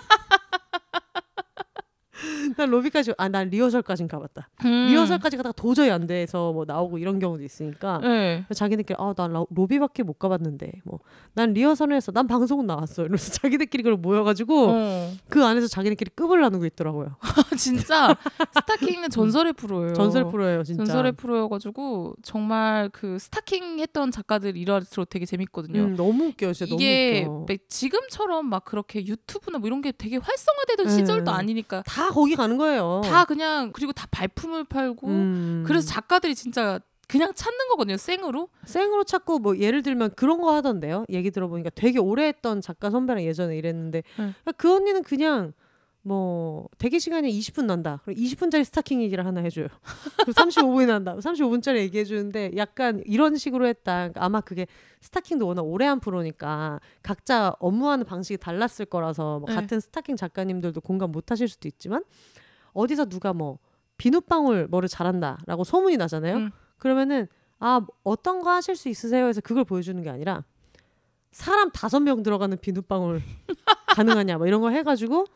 난 로비까지 아 난 리허설까진 가봤다.
음.
리허설까지 가다가 도저히 안 돼서 뭐 나오고 이런 경우도 있으니까
네.
자기네끼리 아난 로비밖에 못 가봤는데 뭐 난 리허설을 했어 난 방송은 나왔어 이러면서 자기네끼리 그걸 모여가지고
어.
그 안에서 자기네끼리 급을 나누고 있더라고요.
진짜 스타킹은 전설의 프로예요.
전설 프로예요 진짜.
전설의 프로여가지고 정말 그 스타킹 했던 작가들 일화로 되게 재밌거든요.
음, 너무 웃겨요 진짜
이게
너무 웃겨.
막 지금처럼 막 그렇게 유튜브나 뭐 이런 게 되게 활성화되던
네.
시절도 아니니까
다 거기 가는 거예요.
다 그냥 그리고 다 발품을 팔고
음.
그래서 작가들이 진짜 그냥 찾는 거거든요 생으로
생으로 찾고 뭐 예를 들면 그런 거 하던데요. 얘기 들어보니까 되게 오래 했던 작가 선배랑 예전에 일했는데 그러니까 그 언니는 그냥 뭐 대기 시간이 20분 난다. 그럼 20분짜리 스타킹 얘기를 하나 해줘요. 그리고 35분이 난다. 35분짜리 얘기해 주는데 약간 이런 식으로 했다. 그러니까 아마 그게 스타킹도 워낙 오래 한 프로니까 각자 업무하는 방식이 달랐을 거라서 뭐
네.
같은 스타킹 작가님들도 공감 못 하실 수도 있지만 어디서 누가 뭐 비눗방울 뭐를 잘한다라고 소문이 나잖아요.
음.
그러면은 아 어떤 거 하실 수 있으세요? 해서 그걸 보여주는 게 아니라 사람 다섯 명 들어가는 비눗방울 가능하냐 뭐 이런 거 해가지고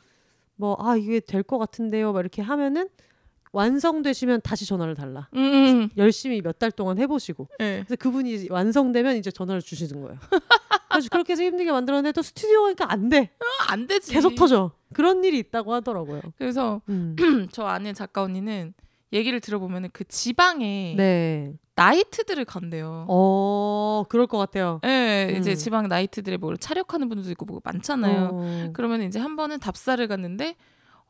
뭐 아 이게 될 것 같은데요. 막 이렇게 하면은 완성되시면 다시 전화를 달라.
음,
열심히 몇 달 동안 해보시고.
네.
그래서 그분이 완성되면 이제 전화를 주시는 거예요. 그래서 그렇게 해서 힘들게 만들었는데 또 스튜디오 가니까 안돼.
아, 안 되지.
계속 터져. 그런 일이 있다고 하더라고요.
그래서
음.
저 아는 작가 언니는 얘기를 들어보면 그 지방에
네.
나이트들을 간대요.
어 그럴 것 같아요
예, 이제
음.
지방 나이트들에 뭐 촬영하는 분들도 있고 뭐 많잖아요.
어.
그러면 이제 한 번은 답사를 갔는데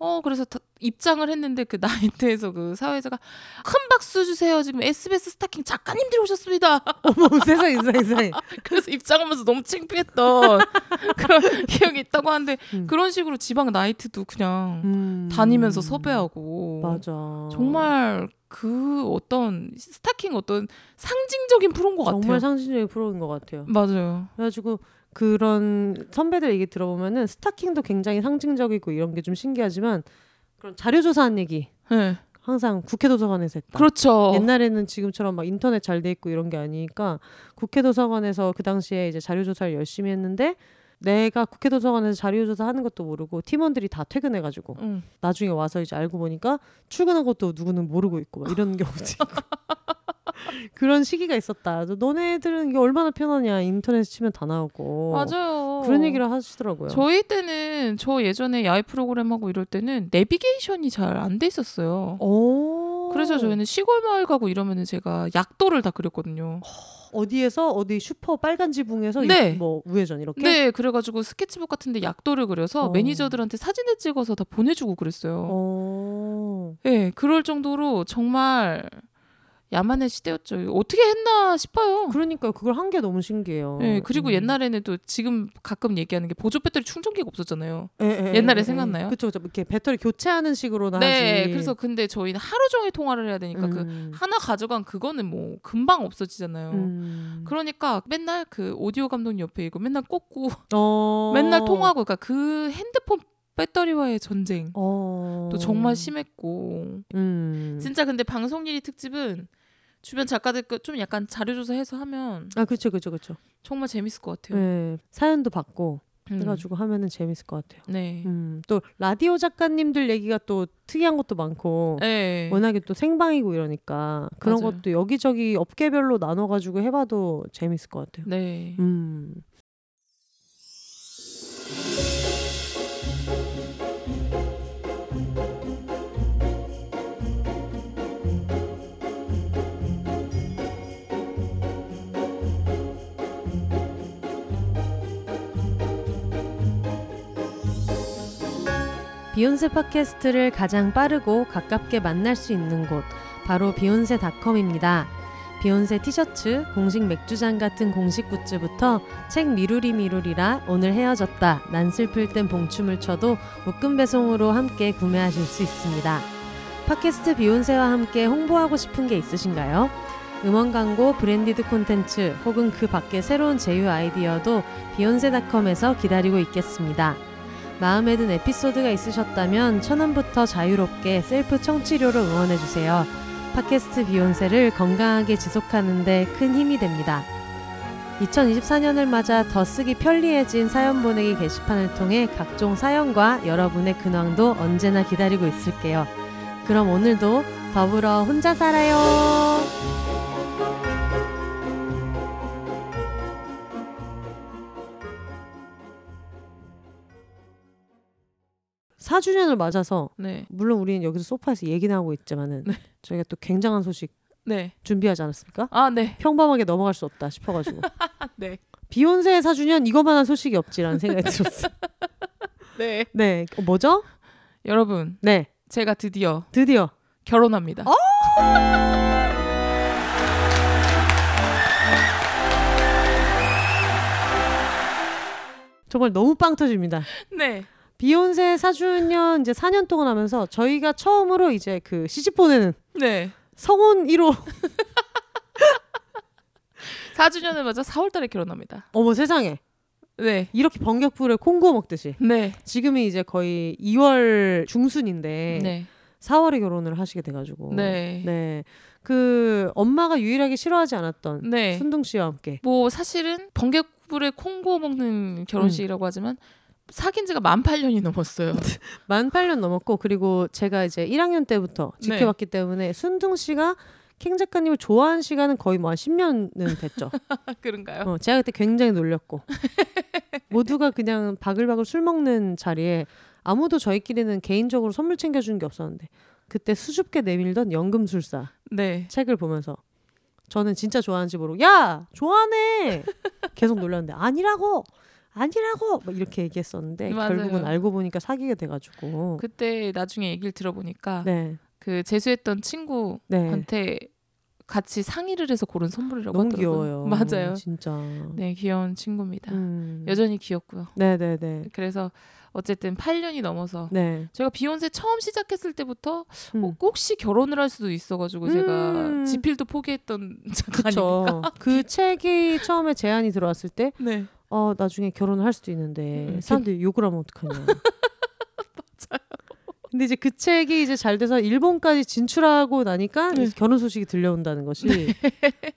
어 그래서 다- 입장을 했는데 그 나이트에서 그 사회자가 큰 박수 주세요 지금 SBS 스타킹 작가님들이 오셨습니다
어머 세상에 세상에 세상에
그래서 입장하면서 너무 창피했던 그런 기억이 있다고 하는데
음.
그런 식으로 지방 나이트도 그냥
음.
다니면서 섭외하고
맞아
정말 그 어떤 스타킹 어떤 상징적인 프로인 것 같아요
정말 상징적인 프로인 것 같아요.
맞아요
그래가지고 그런 선배들 얘기 들어보면은 스타킹도 굉장히 상징적이고 이런 게 좀 신기하지만 그런 자료 조사한 얘기
네.
항상 국회 도서관에서 했다.
그렇죠
옛날에는 지금처럼 막 인터넷 잘 돼 있고 이런 게 아니니까 국회 도서관에서 그 당시에 이제 자료 조사를 열심히 했는데 내가 국회 도서관에서 자료 조사하는 것도 모르고 팀원들이 다 퇴근해가지고
응.
나중에 와서 이제 알고 보니까 출근한 것도 누구는 모르고 있고 막 이런 경우도 있고 그런 시기가 있었다. 너네들은 이게 얼마나 편하냐 인터넷 치면 다 나오고
맞아요
그런 얘기를 하시더라고요.
저희 때는 저 예전에 야외 프로그램 하고 이럴 때는 내비게이션이 잘 안 돼 있었어요.
오.
그래서 저희는 시골 마을 가고 이러면은 제가 약도를 다 그렸거든요.
어디에서 어디 슈퍼 빨간 지붕에서
네.
이- 뭐 우회전 이렇게.
네, 그래가지고 스케치북 같은데 약도를 그려서
어.
매니저들한테 사진을 찍어서 다 보내주고 그랬어요.
어.
네, 그럴 정도로 정말 야만의 시대였죠. 어떻게 했나 싶어요.
그러니까 그걸 한 게 너무 신기해요.
네, 그리고
음.
옛날에는 또 지금 가끔 얘기하는 게 보조 배터리 충전기가 없었잖아요.
예, 예,
옛날에
예, 예.
생각나요?
그쵸, 그쵸. 이렇게 배터리 교체하는 식으로나
네,
하지.
그래서 근데 저희는 하루 종일 통화를 해야 되니까 그
음.
하나 가져간 그거는 뭐 금방 없어지잖아요.
음.
그러니까 맨날 그 오디오 감독 옆에 있고 맨날 꽂고
어.
맨날 통화하고 그러니까 그 핸드폰 배터리와의 전쟁
어.
또 정말 심했고
음.
진짜 근데 방송 일이 특집은 주변 작가들 거좀 약간 자료 조사해서 하면
아, 그쵸, 그쵸, 그쵸.
정말 재밌을 것 같아요.
네. 사연도 받고
음.
해가지고 하면은 재밌을 것 같아요.
네.
음. 또 라디오 작가님들 얘기가 또 특이한 것도 많고
네.
워낙에 또 생방이고 이러니까 그런
맞아요.
것도 여기저기 업계별로 나눠가지고 해봐도 재밌을 것 같아요.
네.
음. 비혼세 팟캐스트를 가장 빠르고 가깝게 만날 수 있는 곳 바로 비혼세닷컴입니다. 비혼세 티셔츠, 공식 맥주잔 같은 공식 굿즈부터 책 미루리 미루리라 오늘 헤어졌다 난 슬플 땐 봉춤을 춰도 묶음 배송으로 함께 구매하실 수 있습니다. 팟캐스트 비혼세와 함께 홍보하고 싶은 게 있으신가요? 음원 광고, branded 콘텐츠 혹은 그 밖의 새로운 제휴 아이디어도 비욘세닷컴에서 기다리고 있겠습니다. 마음에 든 에피소드가 있으셨다면 천원부터 자유롭게 셀프 청취료로 응원해주세요. 팟캐스트 비욘세를 건강하게 지속하는데 큰 힘이 됩니다. 2024년을 맞아 더 쓰기 편리해진 사연 보내기 게시판을 통해 각종 사연과 여러분의 근황도 언제나 기다리고 있을게요. 그럼 오늘도 더불어 혼자 살아요. 사주년을 맞아서
네.
물론 우리는 여기서 소파에서 얘기나 하고 있지만은
네.
저희가 또 굉장한 소식
네.
준비하지 않았습니까?
아, 네.
평범하게 넘어갈 수 없다 싶어 가지고
네.
비욘세 4주년 이거만한 소식이 없지라는 생각이 들었어요.
네.
네, 어, 뭐죠?
여러분,
네,
제가 드디어
드디어
결혼합니다.
어? 정말 너무 빵 터집니다.
네.
비욘세 4주년 이제 4년 동안 하면서 저희가 처음으로 이제 그 시집 보내는
네.
성혼 1호
4주년을 맞아 4월 달에 결혼합니다.
어머 세상에
네.
이렇게 번격불에 콩 구워 먹듯이
네.
지금이 이제 거의 2월 중순인데
네.
4월에 결혼을 하시게 돼가지고
네.
네. 그 엄마가 유일하게 싫어하지 않았던
네.
순둥 씨와 함께
뭐 사실은 번개불에 콩 구워 먹는 결혼식이라고 하지만 사귄 지가 만 8년이 넘었어요.
만 8년 넘었고 그리고 제가 이제 1학년 때부터
네.
지켜봤기 때문에 순둥 씨가 캥 작가님을 좋아한 시간은 거의 뭐 한 10년은 됐죠.
그런가요?
어, 제가 그때 굉장히 놀렸고 모두가 그냥 바글바글 술 먹는 자리에 아무도 저희끼리는 개인적으로 선물 챙겨주는 게 없었는데 그때 수줍게 내밀던 연금술사
네.
책을 보면서 저는 진짜 좋아하는지 모르고 야 좋아하네 계속 놀렸는데 아니라고 아니라고 막 이렇게 얘기했었는데
맞아요.
결국은 알고 보니까 사귀게 돼가지고
그때 나중에 얘기를 들어보니까
네
그 재수했던 친구한테
네.
같이 상의를 해서 고른 선물이라고
너무
하더라고요.
귀여워요
맞아요.
진짜
네, 귀여운 친구입니다.
음.
여전히 귀엽고요.
네 네 네
그래서 어쨌든 8년이 넘어서
네
제가 비욘세 처음 시작했을 때부터
음.
어, 혹시 결혼을 할 수도 있어가지고 제가
음.
지필도 포기했던 작가 아닙니까?
그 책이 처음에 제안이 들어왔을 때
네.
어, 나중에 결혼을 할 수도 있는데
음,
사람들이 욕을 하면 어떡하냐. 근데 이제 그 책이 이제 잘 돼서 일본까지 진출하고 나니까
네.
결혼 소식이 들려온다는 것이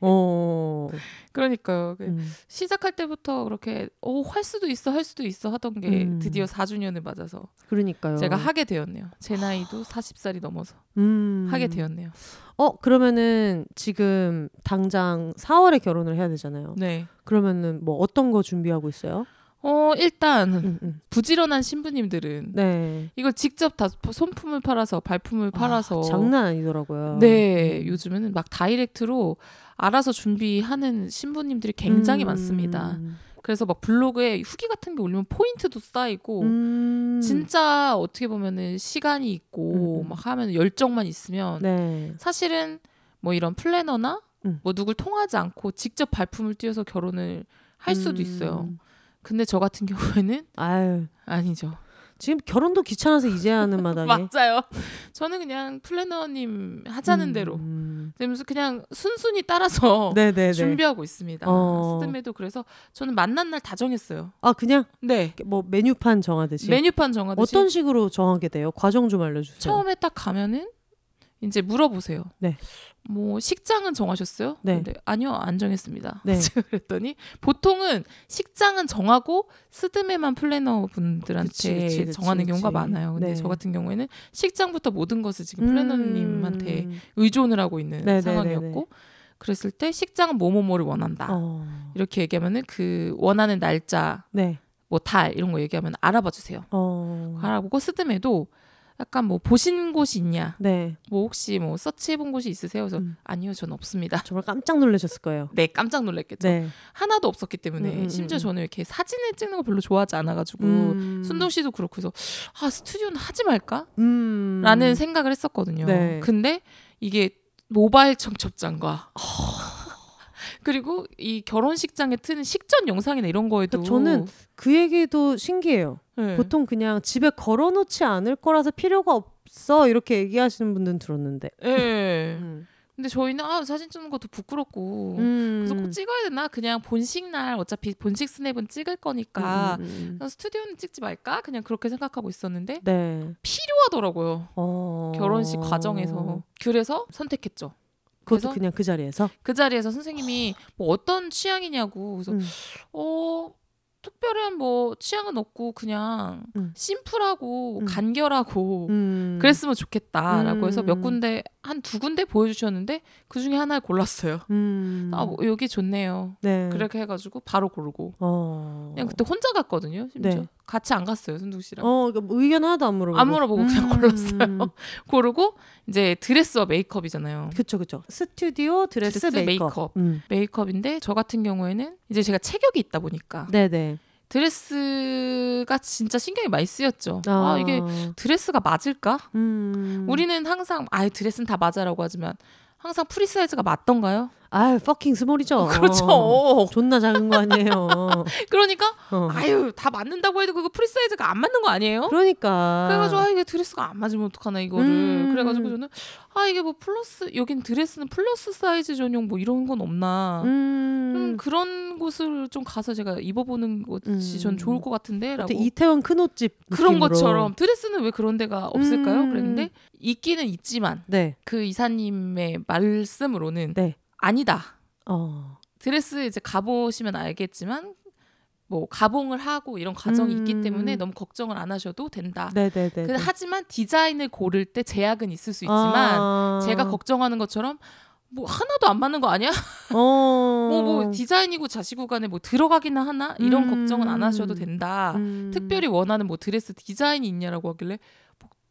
어
그러니까요. 그
음.
시작할 때부터 그렇게 어, 할 수도 있어 할 수도 있어 하던 게
음.
드디어 4주년을 맞아서
그러니까요.
제가 하게 되었네요. 제 나이도 40살이 넘어서
음.
하게 되었네요.
어 그러면은 지금 당장 4월에 결혼을 해야 되잖아요.
네.
그러면은 뭐 어떤 거 준비하고 있어요?
어 일단
음, 음.
부지런한 신부님들은
네.
이걸 직접 다 손품을 팔아서 발품을 팔아서
아, 장난 아니더라고요.
네
음.
요즘에는 막 다이렉트로 알아서 준비하는 신부님들이 굉장히
음.
많습니다. 그래서 막 블로그에 후기 같은 게 올리면 포인트도 쌓이고
음.
진짜 어떻게 보면은 시간이 있고
음, 음.
막 하면 열정만 있으면
네.
사실은 뭐 이런 플래너나
음.
뭐 누굴 통하지 않고 직접 발품을 띄워서 결혼을 할 수도 있어요.
음.
근데 저 같은 경우에는
아유
아니죠.
지금 결혼도 귀찮아서 이제 하는 마당에
맞아요. 저는 그냥 플래너님 하자는
음,
대로
음.
그래서 그냥 순순히 따라서
네네네.
준비하고 있습니다.
어.
스드메도 그래서 저는 만난 날 다 정했어요.
아 그냥
네.
뭐 메뉴판 정하듯이
메뉴판 정하듯이
어떤 식으로 정하게 돼요? 과정 좀 알려주세요.
처음에 딱 가면은 이제 물어보세요.
네.
뭐 식장은 정하셨어요?
네.
근데 아니요 안 정했습니다.
네.
그랬더니 보통은 식장은 정하고 스드메만 플래너 분들한테
그치, 그치, 그치,
정하는 경우가. 많아요. 근데
네.
저 같은 경우에는 식장부터 모든 것을 지금
음.
플래너님한테 의존을 하고 있는
네네네네.
상황이었고 그랬을 때 식장은 뭐뭐뭐를 원한다.
어.
이렇게 얘기하면은 그 원하는 날짜,
네.
뭐달 이런 거 얘기하면 알아봐 주세요.
어.
알아보고 스드메도 약간 뭐 보신 곳이 있냐,
네.
뭐 혹시 뭐 서치해 본 곳이 있으세요? 그래서
음.
아니요, 전 없습니다.
정말 깜짝 놀라셨을 거예요.
네, 깜짝 놀랐겠죠.
네.
하나도 없었기 때문에
음, 음,
심지어
음.
저는 이렇게 사진을 찍는 거 별로 좋아하지 않아 가지고
음.
순동 씨도 그렇고 해서 아 스튜디오는 하지 말까?
음.
라는 생각을 했었거든요.
네.
근데 이게 모바일 청첩장과 그리고 이 결혼식장에 트는 식전 영상이나 이런 거에도
그러니까 저는 그 얘기도 신기해요.
네.
보통 그냥 집에 걸어놓지 않을 거라서 필요가 없어 이렇게 얘기하시는 분들은 들었는데.
예.
음.
근데 저희는 아 사진 찍는 것도 부끄럽고
음.
그래서 꼭 찍어야 되나 그냥 본식 날 어차피 본식 스냅은 찍을 거니까
음, 음, 음.
스튜디오는 찍지 말까 그냥 그렇게 생각하고 있었는데
네.
필요하더라고요
어.
결혼식 과정에서 그래서 선택했죠
그것도 그냥 그 자리에서.
그 자리에서 선생님이 뭐 어떤 취향이냐고 그래서
음.
어 특별한 뭐 취향은 없고 그냥
음.
심플하고
음.
간결하고
음.
그랬으면 좋겠다라고 해서 몇
음.
군데 한 두 군데 보여주셨는데 그 중에 하나를 골랐어요.
음.
아 뭐, 여기 좋네요.
네.
그렇게 해가지고 바로 고르고
어.
그냥 그때 혼자 갔거든요. 심지어
네.
같이 안 갔어요 순둥 씨랑.
어, 그러니까 뭐 의견 하나도 안 물어보고.
안 물어보고 그냥
음.
골랐어요. 고르고 이제 드레스와 메이크업이잖아요.
그쵸 그쵸. 스튜디오 드레스,
드레스,
메이크업.
메이크업.
음.
메이크업인데 저 같은 경우에는 이제 제가 체격이 있다 보니까
네네.
드레스가 진짜 신경이 많이 쓰였죠. 아, 이게 드레스가 맞을까?
음.
우리는 항상 아예 드레스는 다 맞아라고 하지만 항상 프리 사이즈가 맞던가요?
아유 fucking small이죠.
그렇죠.
어. 존나 작은 거 아니에요.
그러니까
어.
아유 다 맞는다고 해도 그거 프리 사이즈가 안 맞는 거 아니에요?
그러니까.
그래가지고 아 이게 드레스가 안 맞으면 어떡하나 이거를
음.
그래가지고 저는 아 이게 뭐 플러스 여긴 드레스는 플러스 사이즈 전용 뭐 이런 건 없나 좀
음.
그런 곳을 좀 가서 제가 입어보는 것이
음.
전 좋을 것 같은데라고
이태원 큰 옷집
그런
느낌으로.
것처럼 드레스는 왜 그런 데가 없을까요?
음.
그랬는데 있기는 있지만
네.
그 이사님의 말씀으로는
네.
아니다.
어.
드레스 이제 가보시면 알겠지만 뭐 가봉을 하고 이런 과정이
음.
있기 때문에 너무 걱정을 안 하셔도 된다.
네네네.
하지만 디자인을 고를 때 제약은 있을 수 있지만
아.
제가 걱정하는 것처럼 뭐 하나도 안 맞는 거 아니야?
어.
뭐뭐 디자인이고 자시구 간에 뭐 들어가기는 하나 이런
음.
걱정은 안 하셔도 된다.
음.
특별히 원하는 뭐 드레스 디자인이 있냐라고 하길래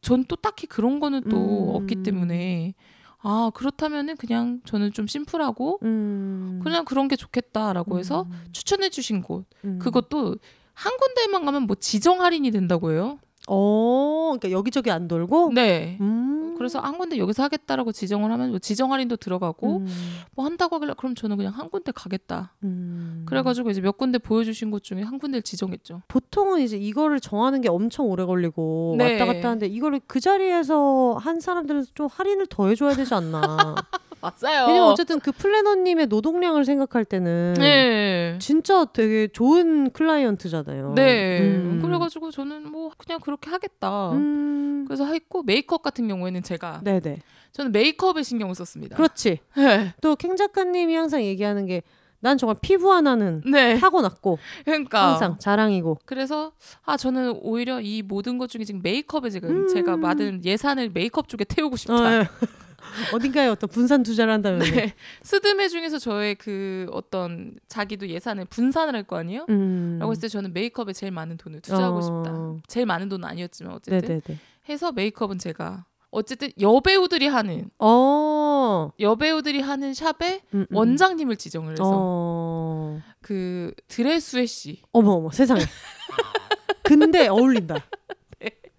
전 또 딱히 그런 거는 또
음.
없기 때문에 아 그렇다면은 그냥 저는 좀 심플하고
음.
그냥 그런 게 좋겠다라고 해서
음.
추천해 주신 곳
음.
그것도 한 군데만 가면 뭐 지정 할인이 된다고 해요.
어. 그러니까 여기저기 안 돌고.
네.
음.
그래서 한 군데 여기서 하겠다라고 지정을 하면 뭐 지정 할인도 들어가고
음.
뭐 한다고 하길래 그럼 저는 그냥 한 군데 가겠다.
음.
그래가지고 이제 몇 군데 보여주신 곳 중에 한 군데를 지정했죠.
보통은 이제 이거를 정하는 게 엄청 오래 걸리고
네.
왔다 갔다 하는데 이거를 그 자리에서 한 사람들은 좀 할인을 더 해줘야 되지 않나.
맞아요.
왜냐면 어쨌든 그 플래너님의 노동량을 생각할 때는
네.
진짜 되게 좋은 클라이언트잖아요.
네.
음.
그래가지고 저는 뭐 그냥 그렇게 하겠다.
음.
그래서 했고 메이크업 같은 경우에는 제가
네네.
저는 메이크업에 신경을 썼습니다.
그렇지.
네.
또캥 작가님이 항상 얘기하는 게 난 정말 피부 하나는
네.
타고났고
그러니까
항상 자랑이고.
그래서 아 저는 오히려 이 모든 것 중에 지금 메이크업에 지금
음.
제가 받은 예산을 메이크업 쪽에 태우고 싶다.
어, 예. 어딘가에 어떤 분산 투자를 한다면.
네. 스드메 중에서 저의 그 어떤 자기도 예산을 분산을 할 거 아니에요?
음.
라고 했을 때 저는 메이크업에 제일 많은 돈을 투자하고
어.
싶다. 제일 많은 돈은 아니었지만 어쨌든
네네네.
해서 메이크업은 제가 어쨌든 여배우들이 하는
어.
여배우들이 하는 샵에
음, 음.
원장님을 지정을 해서
어.
그 드레스웨 씨
어머 어머 세상에. 근데 어울린다.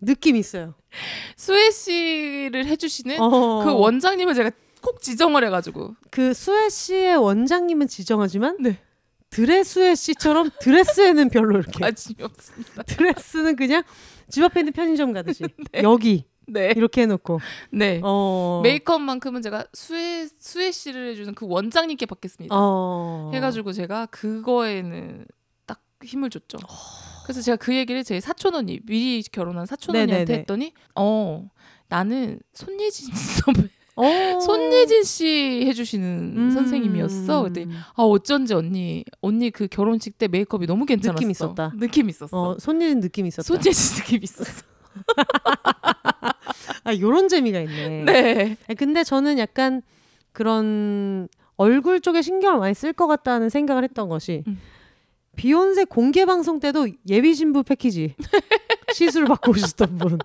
네.
느낌 있어요.
수혜 씨를 해주시는
어.
그 원장님을 제가 콕 지정을 해가지고
그 수혜 씨의 원장님은 지정하지만
네.
드레수혜 씨처럼 드레스에는 별로 이렇게
관심이 없습니다.
드레스는 그냥 집 앞에 있는 편의점 가듯이 여기
네,
이렇게 해놓고
네.
어
메이크업만큼은 제가 수혜 수혜 씨를 해주는 그 원장님께 받겠습니다.
어
해가지고 제가 그거에는 딱 힘을 줬죠. 그래서 제가 그 얘기를 제 사촌 언니 미리 결혼한 사촌. 언니한테 했더니 어 나는 손예진 선배
어.
손예진 씨 해주시는
음.
선생님이었어. 그랬더니 아 어쩐지 언니 언니 그 결혼식 때 메이크업이 너무 괜찮았어.
느낌 있었다.
느낌 있었어.
어 손예진 느낌 있었다.
손예진 느낌 있었어.
아 요런 재미가 있네.
네.
근데 저는 약간 그런 얼굴 쪽에 신경을 많이 쓸 것 같다는 생각을 했던 것이
음.
비욘세 공개 방송 때도 예비 신부 패키지 시술 받고 오셨던 분.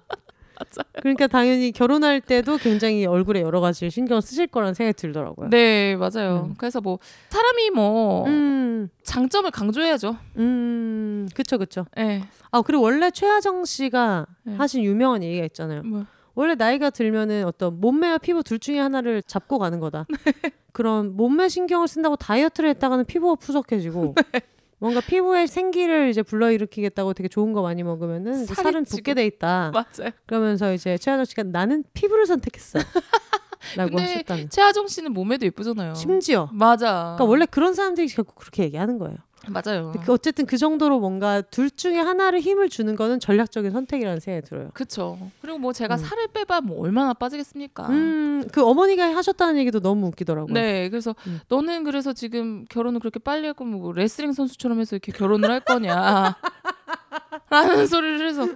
그러니까 당연히 결혼할 때도 굉장히 얼굴에 여러 가지 신경을 쓰실 거라는 생각이 들더라고요.
네 맞아요.
음.
그래서 뭐 사람이 뭐
음,
장점을 강조해야죠.
음, 그쵸, 그쵸.
네.
아, 그리고 원래 최하정 씨가
네.
하신 유명한 얘기가 있잖아요.
뭐.
원래 나이가 들면은 어떤 몸매와 피부 둘 중에 하나를 잡고 가는 거다.
네.
그런 몸매 신경을 쓴다고 다이어트를 했다가는 피부가 푸석해지고
네.
뭔가 피부에 생기를 이제 불러일으키겠다고 되게 좋은 거 많이 먹으면은 살은. 붓게 돼 있다.
맞아요.
그러면서 이제 최하정 씨가 나는 피부를 선택했어. 라고 하셨다는.
최하정 씨는 몸매도 예쁘잖아요.
심지어.
맞아.
그러니까 원래 그런 사람들이 결국 그렇게 얘기하는 거예요.
맞아요.
그 어쨌든 그 정도로 뭔가 둘 중에 하나를 힘을 주는 거는 전략적인 선택이라는 생각이 들어요.
그쵸. 그리고 뭐 제가
음.
살을 빼봐 뭐 얼마나 빠지겠습니까?
음, 그 어머니가 하셨다는 얘기도 너무 웃기더라고요.
네, 그래서
음.
너는 그래서 지금 결혼을 그렇게 빨리 했고 뭐 레슬링 선수처럼 해서 이렇게 결혼을 할 거냐? 라는 소리를 해서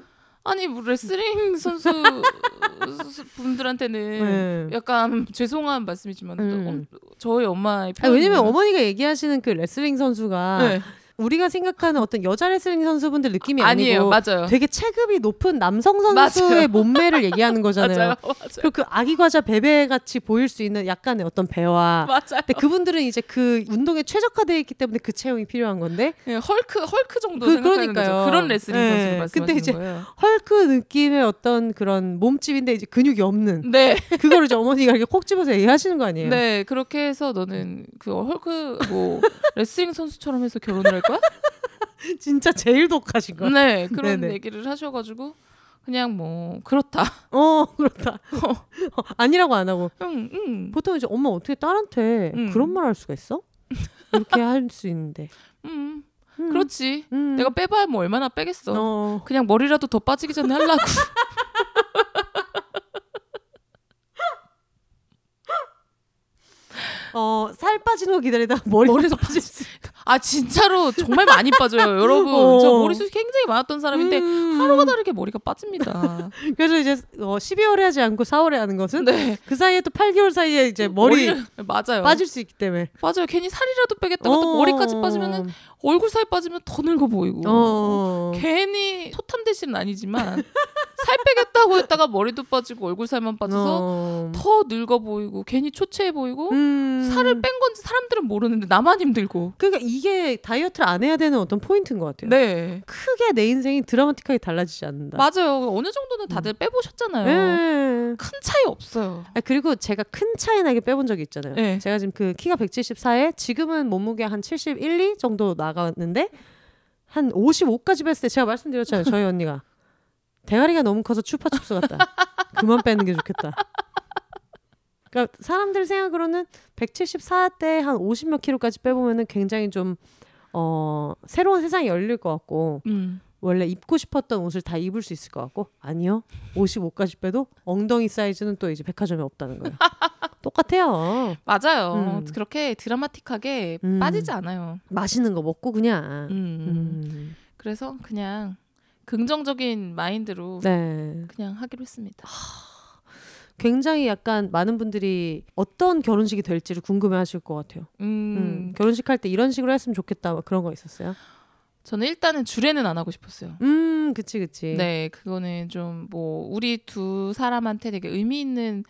아니 뭐 레슬링 선수 분들한테는
네.
약간 죄송한 말씀이지만 또
음.
엄- 저희 엄마의
아니, 왜냐면 어머니가 얘기하시는 그 레슬링 선수가
네.
우리가 생각하는 어떤 여자 레슬링 선수분들 느낌이
아니에요,
아니고
맞아요.
되게 체급이 높은 남성 선수의
맞아요.
몸매를 얘기하는 거잖아요.
맞아요, 맞아요,
그리고 그 아기 과자 베베 같이 보일 수 있는 약간의 어떤 배와
맞아요.
근데 그분들은 이제 그 운동에 최적화되어 있기 때문에 그 체형이 필요한 건데
예, 헐크 헐크 정도
그-
생각하는
그러니까요.
거죠. 그런 레슬링
네.
선수를
근데
말씀하시는
이제
거예요.
헐크 느낌의 어떤 그런 몸집인데 이제 근육이 없는
네,
그거를 이제 어머니가 이렇게 콕 집어서 얘기하시는 거 아니에요?
네 그렇게 해서 너는 그 헐크 뭐 레슬링 선수처럼 해서 결혼을 할 거야?
진짜 제일 독하신 거.
네 그런
네네.
얘기를 하셔가지고 그냥 뭐 그렇다.
어 그렇다. 어, 아니라고 안 하고
응, 응,
보통 이제 엄마 어떻게 딸한테
음.
그런 말 할 수가 있어? 이렇게 할 수 있는데.
음,
음,
그렇지.
음.
내가 빼봐야 뭐 얼마나 빼겠어.
어.
그냥 머리라도 더 빠지기 전에 하려고.
어, 살 빠지는 거 기다리다가 머리
머리도 빠질 수. 아 진짜로 정말 많이 빠져요, 여러분.
어.
저 머리숱이 굉장히 많았던 사람인데
음.
하루가 다르게 머리가 빠집니다.
그래서 이제 어, 12월에 하지 않고 4월에 하는 것은
네.
그 사이에 또 8개월 사이에 이제 머리
머리를- 맞아요.
빠질 수 있기 때문에.
맞아요. 괜히 살이라도 빼겠다고 또
어.
머리까지 빠지면은 얼굴 살 빠지면 더 늙어 보이고.
어.
괜히 소탐 대신은 아니지만 살 빼겠다고 했다가 머리도 빠지고 얼굴 살만 빠져서
어.
더 늙어 보이고 괜히 초췌해 보이고
음.
살을 뺀 건지 사람들은 모르는데 나만 힘들고.
그러니까 이게 다이어트를 안 해야 되는 어떤 포인트인 것 같아요.
네.
크게 내 인생이 드라마틱하게 달라지지 않는다.
맞아요. 어느 정도는 다들 빼보셨잖아요.
예.
큰 차이 없어요.
아, 그리고 제가 큰 차이 나게 빼본 적이 있잖아요.
네.
제가 지금 그 키가 174에 지금은 몸무게 한 71, 2 정도 나갔는데 한 55까지 뺐을 때 제가 말씀드렸잖아요. 저희 언니가 대가리가 너무 커서 추파춥스 같다. 그만 빼는 게 좋겠다. 그러니까 사람들 생각으로는 174대 한 50몇 킬로까지 빼보면은 굉장히 좀 어, 새로운 세상이 열릴 것 같고
음.
원래 입고 싶었던 옷을 다 입을 수 있을 것 같고 아니요 55까지 빼도 엉덩이 사이즈는 또 이제 백화점에 없다는 거예요 똑같아요
맞아요.
음.
그렇게 드라마틱하게
음.
빠지지 않아요.
맛있는 거 먹고 그냥
음.
음.
그래서 그냥 긍정적인 마인드로
네
그냥 하기로 했습니다.
굉장히 약간 많은 분들이 어떤 결혼식이 될지를 궁금해하실 것 같아요
음,
음. 결혼식 할 때 이런 식으로 했으면 좋겠다 막 그런 거 있었어요
저는 일단은 주례는 안 하고 싶었어요.
음 그치 그치
네, 그거는 좀 뭐 우리 두 사람한테 되게 의미 있는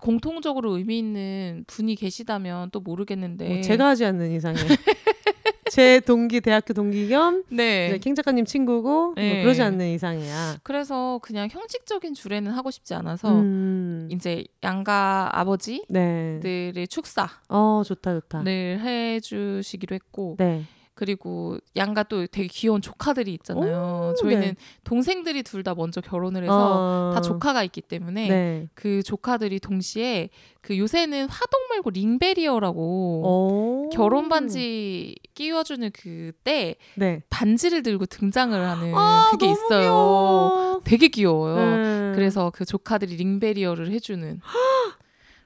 공통적으로 의미 있는 분이 계시다면 또 모르겠는데
뭐 제가 하지 않는 이상에 제 동기 대학교 동기 겸
네.
킹 작가님 친구고
네.
뭐 그러지 않는 이상이야.
그래서 그냥 형식적인 주례는 하고 싶지 않아서
음.
이제 양가 아버지들의
네.
축사를
어 좋다 좋다.
해주시기로 했고
네.
그리고 양가 또 되게 귀여운 조카들이 있잖아요.
오,
저희는
네.
동생들이 둘 다 먼저 결혼을 해서
어.
다 조카가 있기 때문에
네.
그 조카들이 동시에 그 요새는 화동 말고 링베리어라고
오.
결혼 반지 끼워주는 그때
네.
반지를 들고 등장을 하는
아,
그게 있어요.
귀여워.
되게 귀여워요.
네.
그래서 그 조카들이 링베리어를 해주는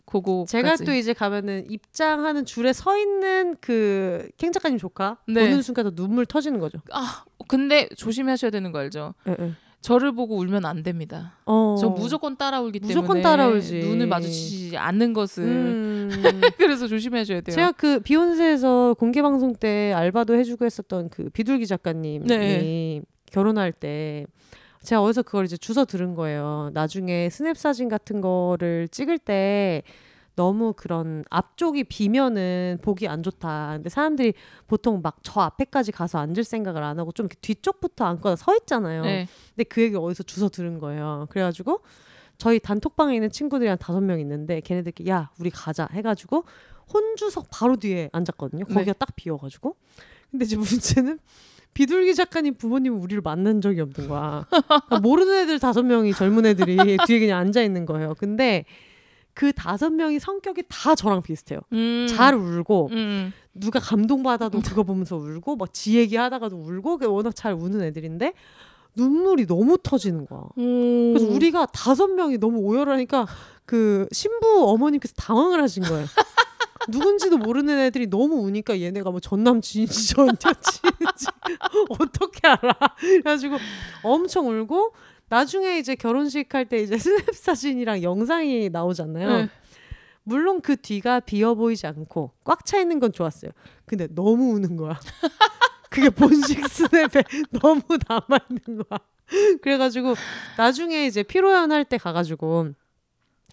그거
제가 또 이제 가면은 입장하는 줄에 서 있는 그 캥 작가님 조카
네.
보는 순간 또 눈물 터지는 거죠.
아 근데 조심하셔야 되는 거 알죠?
예, 예.
저를 보고 울면 안 됩니다.
어.
저 무조건 따라 울기
무조건
때문에
따라울지.
눈을 마주치지 않는 것을
음.
그래서 조심해줘야 돼요.
제가 그 비욘세에서 공개 방송 때 알바도 해주고 했었던 그 비둘기 작가님이
네.
결혼할 때 제가 어디서 그걸 이제 주워 들은 거예요. 나중에 스냅 사진 같은 거를 찍을 때 너무 그런 앞쪽이 비면은 보기 안 좋다. 근데 사람들이 보통 막 저 앞에까지 가서 앉을 생각을 안 하고 좀 이렇게 뒤쪽부터 앉거나 서 있잖아요.
네.
근데 그 얘기 어디서 주워 들은 거예요. 그래가지고 저희 단톡방에 있는 친구들이 한 다섯 명 있는데 걔네들끼리 야 우리 가자 해가지고 혼주석 바로 뒤에 앉았거든요. 거기가 딱 비어가지고 근데 이제 문제는 비둘기 작가님 부모님은 우리를 만난 적이 없는 거야. 그러니까 모르는 애들 다섯 명이 젊은 애들이 뒤에 그냥 앉아 있는 거예요. 근데 그 다섯 명이 성격이 다 저랑 비슷해요.
음.
잘 울고
음.
누가 감동받아도 그거 보면서 울고 막 지 얘기하다가도 울고 워낙 잘 우는 애들인데 눈물이 너무 터지는 거야. 그래서 우리가 다섯 명이 너무 오열하니까 그 신부 어머님께서 당황을 하신 거예요. 누군지도 모르는 애들이 너무 우니까 얘네가 뭐 전남친인지 전여친인지 어떻게 알아? 그래가지고 엄청 울고 나중에 이제 결혼식 할 때 이제 스냅 사진이랑 영상이 나오잖아요.
네.
물론 그 뒤가 비어 보이지 않고 꽉 차 있는 건 좋았어요. 근데 너무 우는 거야. 그게 본식 스냅에 너무 남아 있는 거야. 그래가지고 나중에 이제 피로연 할 때 가가지고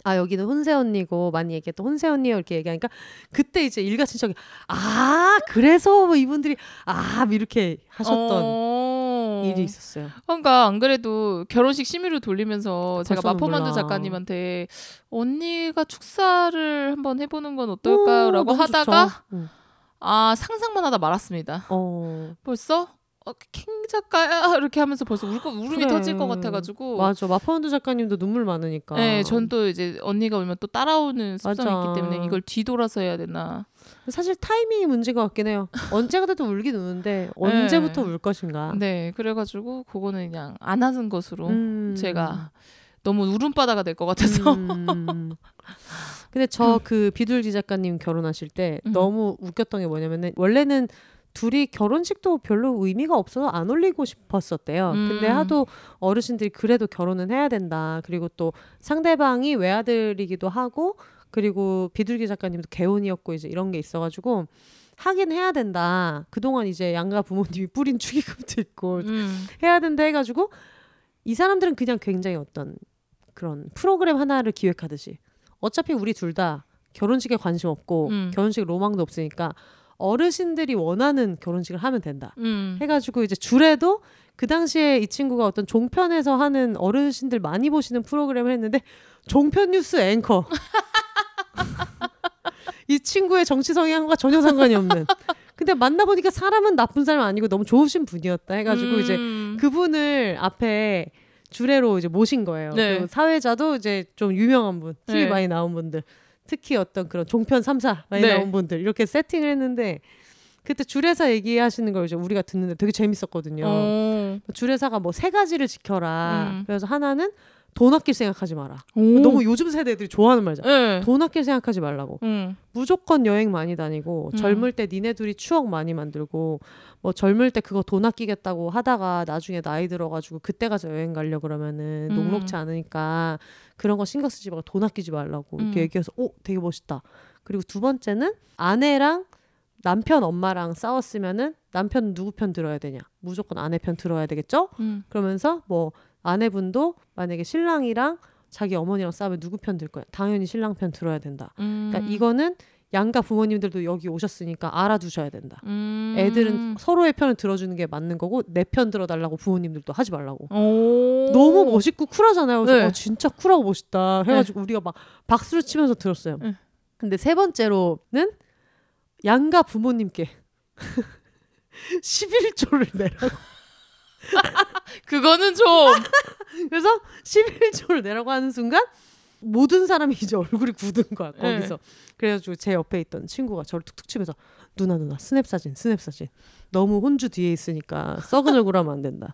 아 여기는 혼세 언니고 많이 얘기했던 혼세 언니요 이렇게 얘기하니까 그때 이제 일가친척이 아 그래서 뭐 이분들이 아 이렇게 하셨던
어.
일이 있었어요.
그러니까 안 그래도 결혼식 심의를 돌리면서 제가 마포만두
나.
작가님한테 언니가 축사를 한번 해보는 건
오, 너무
하다가.
응.
아 상상만 하다 말았습니다.
어
벌써 어, 캥 작가야 이렇게 하면서 벌써 울 거, 울음이
그래.
터질 것 같아가지고.
맞아 마파운드 작가님도 눈물 많으니까.
네, 전 또 이제 언니가 울면 또 따라오는 습성이
맞아.
있기 때문에 이걸 뒤돌아서 해야 되나.
사실 타이밍이 문제인 것 같긴 해요. 언제가 돼도 울긴 우는데 언제부터 울 것인가.
네, 그래가지고 그거는 그냥 안 하는 것으로
음.
제가 너무 울음바다가 될 것 같아서.
음. 근데 저 그 비둘기 작가님 결혼하실 때
음.
너무 웃겼던 게 뭐냐면은 원래는 둘이 결혼식도 별로 의미가 없어서 안 올리고 싶었었대요.
음.
근데 하도 어르신들이 그래도 결혼은 해야 된다. 그리고 또 상대방이 외아들이기도 하고 그리고 비둘기 작가님도 개혼이었고 이제 이런 게 있어가지고 하긴 해야 된다. 그동안 이제 양가 부모님이 뿌린 축의금도 있고
음.
해야 된다 해가지고 이 사람들은 그냥 굉장히 어떤 그런 프로그램 하나를 기획하듯이 어차피 우리 둘 다 결혼식에 관심 없고
음.
결혼식 로망도 없으니까 어르신들이 원하는 결혼식을 하면 된다
음.
해가지고 이제 줄에도 그 당시에 이 친구가 어떤 종편에서 하는 어르신들 많이 보시는 프로그램을 했는데 종편 뉴스 앵커 이 친구의 정치 성향과 전혀 상관이 없는 근데 만나보니까 사람은 나쁜 사람 아니고 너무 좋으신 분이었다 해가지고 이제
음.
그분을 앞에 주례로 이제 모신 거예요.
네.
그리고 사회자도 이제 좀 유명한 분, TV
네.
많이 나온 분들, 특히 어떤 그런 종편 3사 많이
네.
나온 분들 이렇게 세팅을 했는데 그때 주례사 얘기하시는 걸 이제 우리가 듣는데 되게 재밌었거든요.
어.
주례사가 뭐 세 가지를 지켜라.
음.
그래서 하나는 돈 아낄 생각하지 마라.
오.
너무 요즘 세대들이 좋아하는 말이잖아.
네.
돈 아낄 생각하지 말라고.
음.
무조건 여행 많이 다니고
음.
젊을 때 니네 둘이 추억 많이 만들고 뭐 젊을 때 그거 돈 아끼겠다고 하다가 나중에 나이 들어가지고 그때 가서 여행 가려 그러면은
음.
녹록치 않으니까 그런 거 신경 쓰지 말고 돈 아끼지 말라고 이렇게
음.
얘기해서 오 되게 멋있다. 그리고 두 번째는 아내랑 남편 엄마랑 싸웠으면은 남편 누구 편 들어야 되냐? 무조건 아내 편 들어야 되겠죠?
음.
그러면서 뭐 아내분도 만약에 신랑이랑 자기 어머니랑 싸우면 누구 편 들 거야? 당연히 신랑 편 들어야 된다.
음.
그러니까 이거는 양가 부모님들도 여기 오셨으니까 알아두셔야 된다.
음.
애들은 서로의 편을 들어주는 게 맞는 거고 내 편 들어달라고 부모님들도 하지 말라고.
오.
너무 멋있고 쿨하잖아요. 그래서
네.
어, 진짜 쿨하고 멋있다. 해가지고 우리가 막 박수를 치면서 들었어요.
네.
근데 세 번째로는 양가 부모님께 11조를 내라고.
그거는 좀
그래서 11조를 내라고 하는 순간 모든 사람이 이제 얼굴이 굳은 거야
네.
거기서. 그래가지고 제 옆에 있던 친구가 저를 툭툭 치면서 누나 누나 스냅 사진 스냅 사진 너무 혼주 뒤에 있으니까 썩은 얼굴 하면 안 된다.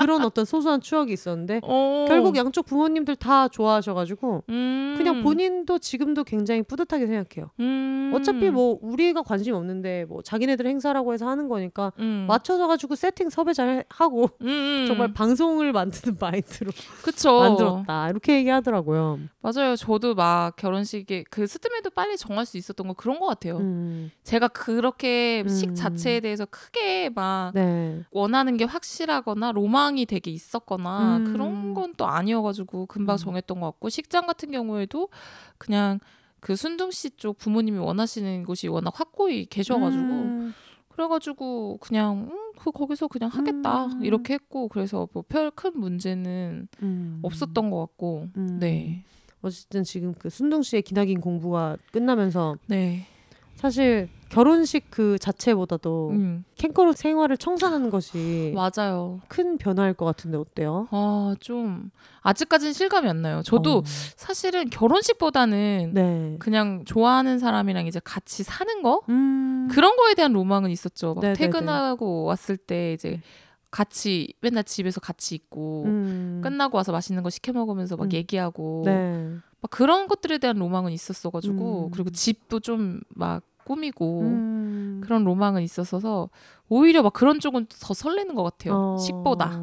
그런 어떤 소소한 추억이 있었는데
어.
결국 양쪽 부모님들 다 좋아하셔가지고
음.
그냥 본인도 지금도 굉장히 뿌듯하게 생각해요.
음.
어차피 뭐 우리가 관심 없는데 뭐 자기네들 행사라고 해서 하는 거니까
음.
맞춰서 가지고 세팅 섭외 잘 하고
음, 음.
정말 방송을 만드는 마인드로
그쵸.
만들었다 이렇게 얘기하더라고요.
맞아요. 저도 막 결혼식에 그 스드메도 빨리 정할 수 있었던 거 그런 것 같아요.
음,
제가 그렇게 식
음.
자체에 대해서 크게 막
네.
원하는 게 확실하거나 로망이 되게 있었거나
음.
그런 건 또 아니어가지고 금방
음.
정했던 것 같고 식장 같은 경우에도 그냥 그 순둥 씨 쪽 부모님이 원하시는 곳이 워낙 확고히 계셔가지고
음,
그래가지고 그냥 음, 그 거기서 그냥 하겠다
음.
이렇게 했고 그래서 뭐 별 큰 문제는
음.
없었던 것 같고
음.
네
어쨌든 지금 그 순둥 씨의 기나긴 공부가 끝나면서
네.
사실 결혼식 그 자체보다도
음,
캥거루 생활을 청산하는 것이
맞아요.
큰 변화일 것 같은데 어때요?
아, 좀 아직까지는 실감이 안 나요. 저도
어.
사실은 결혼식보다는
네.
그냥 좋아하는 사람이랑 이제 같이 사는 거
음.
그런 거에 대한 로망은 있었죠. 막
네네네.
퇴근하고 왔을 때 이제 같이 맨날 집에서 같이 있고
음.
끝나고 와서 맛있는 거 시켜 먹으면서 막
음.
얘기하고
네.
막 그런 것들에 대한 로망은 있었어가지고
음.
그리고 집도 좀 막 꾸미고
음.
그런 로망은 있었어서 오히려 막 그런 쪽은 더 설레는 것 같아요.
어.
식보다.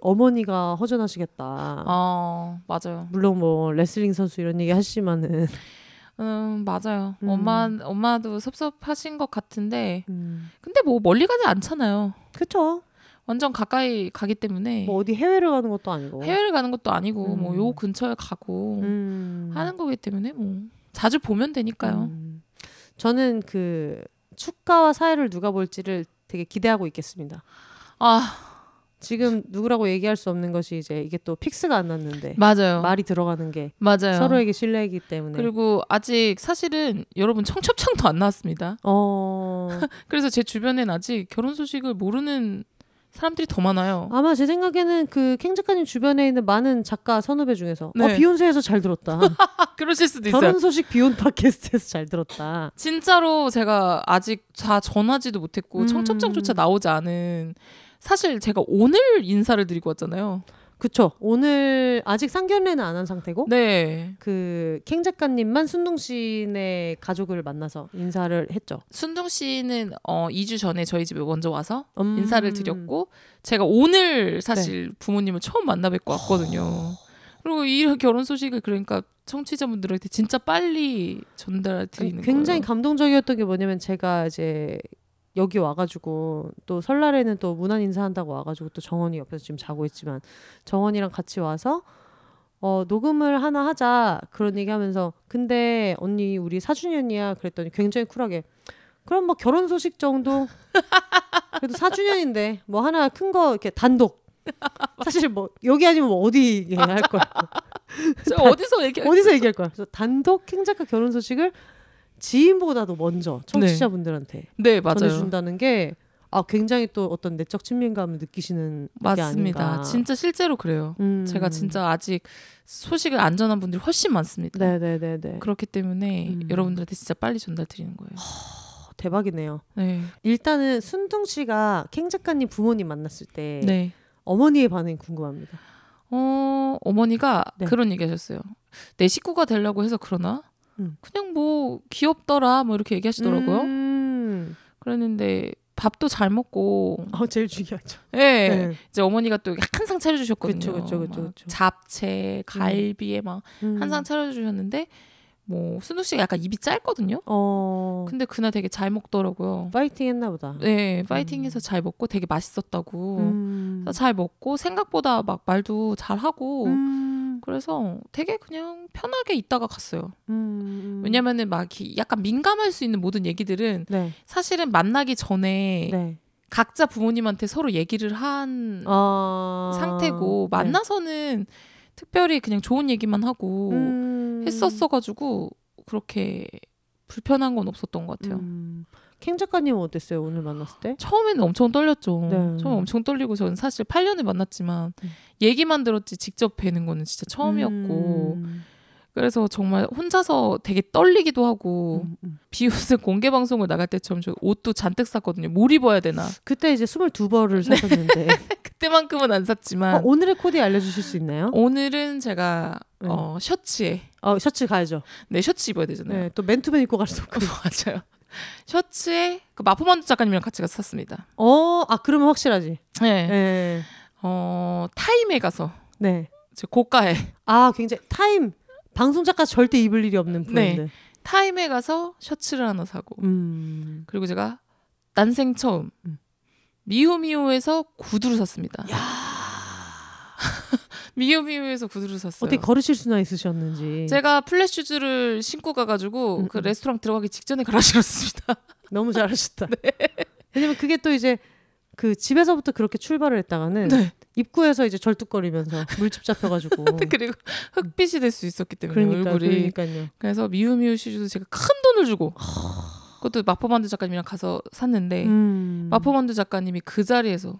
어머니가 허전하시겠다.
어 맞아요.
물론 뭐 레슬링 선수 이런 얘기 하시지만은
음 맞아요.
음.
엄마 엄마도 섭섭하신 것 같은데
음.
근데 뭐 멀리 가지 않잖아요.
그쵸.
완전 가까이 가기 때문에
뭐 어디 해외를 가는 것도 아니고.
해외를 가는 것도 아니고
음.
뭐요 근처에 가고
음.
하는 거기 때문에 뭐 자주 보면 되니까요.
음. 저는 그 축가와 사회를 누가 볼지를 되게 기대하고 있겠습니다.
아
지금 누구라고 얘기할 수 없는 것이 이제 이게 또 fix가 안 났는데
맞아요.
말이 들어가는 게
맞아요.
서로에게 신뢰이기 때문에.
그리고 아직 사실은 여러분 청첩장도 안 나왔습니다.
어
그래서 제 주변엔 아직 결혼 소식을 모르는 사람들이 더 많아요.
아마 제 생각에는 그 캥 작가님 주변에 있는 많은 작가 선후배 중에서
네.
어 비혼세에서 잘 들었다.
그러실 수도 있어요.
결혼 소식 비혼 팟캐스트에서 잘 들었다.
진짜로 제가 아직 다 전하지도 못했고
음.
청첩장조차 나오지 않은 사실 제가 오늘 인사를 드리고 왔잖아요.
그쵸. 오늘 아직 상견례는 안 한 상태고
네.
그캥 작가님만 순둥 씨네 가족을 만나서 인사를 했죠.
순둥 씨는 어 2주 전에 저희 집에 먼저 와서
음.
인사를 드렸고 제가 오늘 사실 부모님을 처음 만나 뵙고 왔거든요. 그리고 이 결혼 소식을 그러니까 청취자분들한테 진짜 빨리 전달 드리는
굉장히
거예요.
감동적이었던 게 뭐냐면 제가 이제 여기 와가지고 또 설날에는 또 문안 인사한다고 와가지고 또 정원이 옆에서 지금 자고 있지만 정원이랑 같이 와서 어 녹음을 하나 하자 그런 얘기하면서 근데 언니 우리 4주년이야 그랬더니 굉장히 쿨하게 그럼 뭐 결혼 소식 정도? 그래도 4주년인데 뭐 하나 큰 거 이렇게 단독. 사실 뭐 여기 아니면 뭐 어디 얘기할 거야.
저 어디서 얘기
어디서 얘기할 거야? 그래서 단독 킹 작가 결혼 소식을 지인보다도 먼저 청취자분들한테
네 맞아요.
전해준다는 게 아, 굉장히 또 어떤 내적 친밀감을 느끼시는 게
맞습니다.
아닌가.
진짜 실제로 그래요.
음.
제가 진짜 아직 소식을 안 전한 분들이 훨씬 많습니다.
네네네네
그렇기 때문에
음.
여러분들한테 진짜 빨리 전달 드리는 거예요.
어, 대박이네요.
네.
일단은 순둥 씨가 캥 작가님 부모님 만났을 때
네.
어머니의 반응이 궁금합니다.
어, 어머니가
네.
그런 얘기 하셨어요. 내 식구가 되려고 해서 그러나?
음.
그냥 뭐 귀엽더라 뭐 이렇게 얘기하시더라고요.
음.
그랬는데 밥도 잘 먹고
어, 제일 중요하죠.
예.
네.
이제 어머니가 또 항상 차려주셨거든요.
그쵸,
막
그쵸.
잡채, 갈비에 막
음.
항상 차려주셨는데 뭐 순우 씨가 약간 입이 짧거든요.
어.
근데 그날 되게 잘 먹더라고요.
파이팅 했나 보다.
네, 파이팅해서 잘 먹고 되게 맛있었다고.
음.
잘 먹고 생각보다 막 말도 잘 하고
음.
그래서 되게 그냥 편하게 있다가 갔어요.
음.
왜냐면은 막 약간 민감할 수 있는 모든 얘기들은
네.
사실은 만나기 전에
네.
각자 부모님한테 서로 얘기를 한
아.
상태고
네.
만나서는 특별히 그냥 좋은 얘기만 하고
음.
했었어가지고 그렇게 불편한 건 없었던 것 같아요.
음. 캥 작가님은 어땠어요 오늘 만났을 때?
처음에는 엄청 떨렸죠.
네.
처음 엄청 떨리고 저는 사실 8년을 만났지만
음.
얘기만 들었지 직접 뵈는 거는 진짜 처음이었고
음.
그래서 정말 혼자서 되게 떨리기도 하고
음, 음.
비웃음 공개 방송을 나갈 때처럼 저 옷도 잔뜩 샀거든요. 뭘 입어야 되나?
그때 이제 22벌을 사셨는데
그때만큼은 안 샀지만
어, 오늘의 코디 알려주실 수 있나요?
오늘은 제가
네.
어, 셔츠에
어, 셔츠 가야죠.
네 셔츠 입어야 되잖아요.
네, 또 맨투맨 입고 갈 수 없고.
맞아요. 셔츠에 그 마포만두 작가님이랑 같이 가서 샀습니다.
어, 아 그러면 확실하지.
네.
네,
어 타임에 가서
네.
저 고가에
아 굉장히 타임 방송 작가 절대 입을 일이 없는 브랜드.
타임에 가서 셔츠를 하나 사고
음.
그리고 제가 난생 처음
음.
미우미우에서 구두를 샀습니다. 미우미우에서 구두를 샀어요.
어떻게 걸으실 수나 있으셨는지.
제가 flat shoes를 신고 가가지고
음,
그
음.
레스토랑 들어가기 직전에 갈아 신었습니다.
너무 잘하셨다.
네.
왜냐면 그게 또 이제 그 집에서부터 그렇게 출발을 했다가는
네.
입구에서 이제 절뚝거리면서 물집 잡혀가지고.
그리고 흑빛이 될 수 있었기 때문에
음. 그러니까,
얼굴이
그러니까요.
그래서 미우미우 슈즈도 제가 큰 돈을 주고 그것도 마포만두 작가님이랑 가서 샀는데
음.
마포만두 작가님이 그 자리에서
음.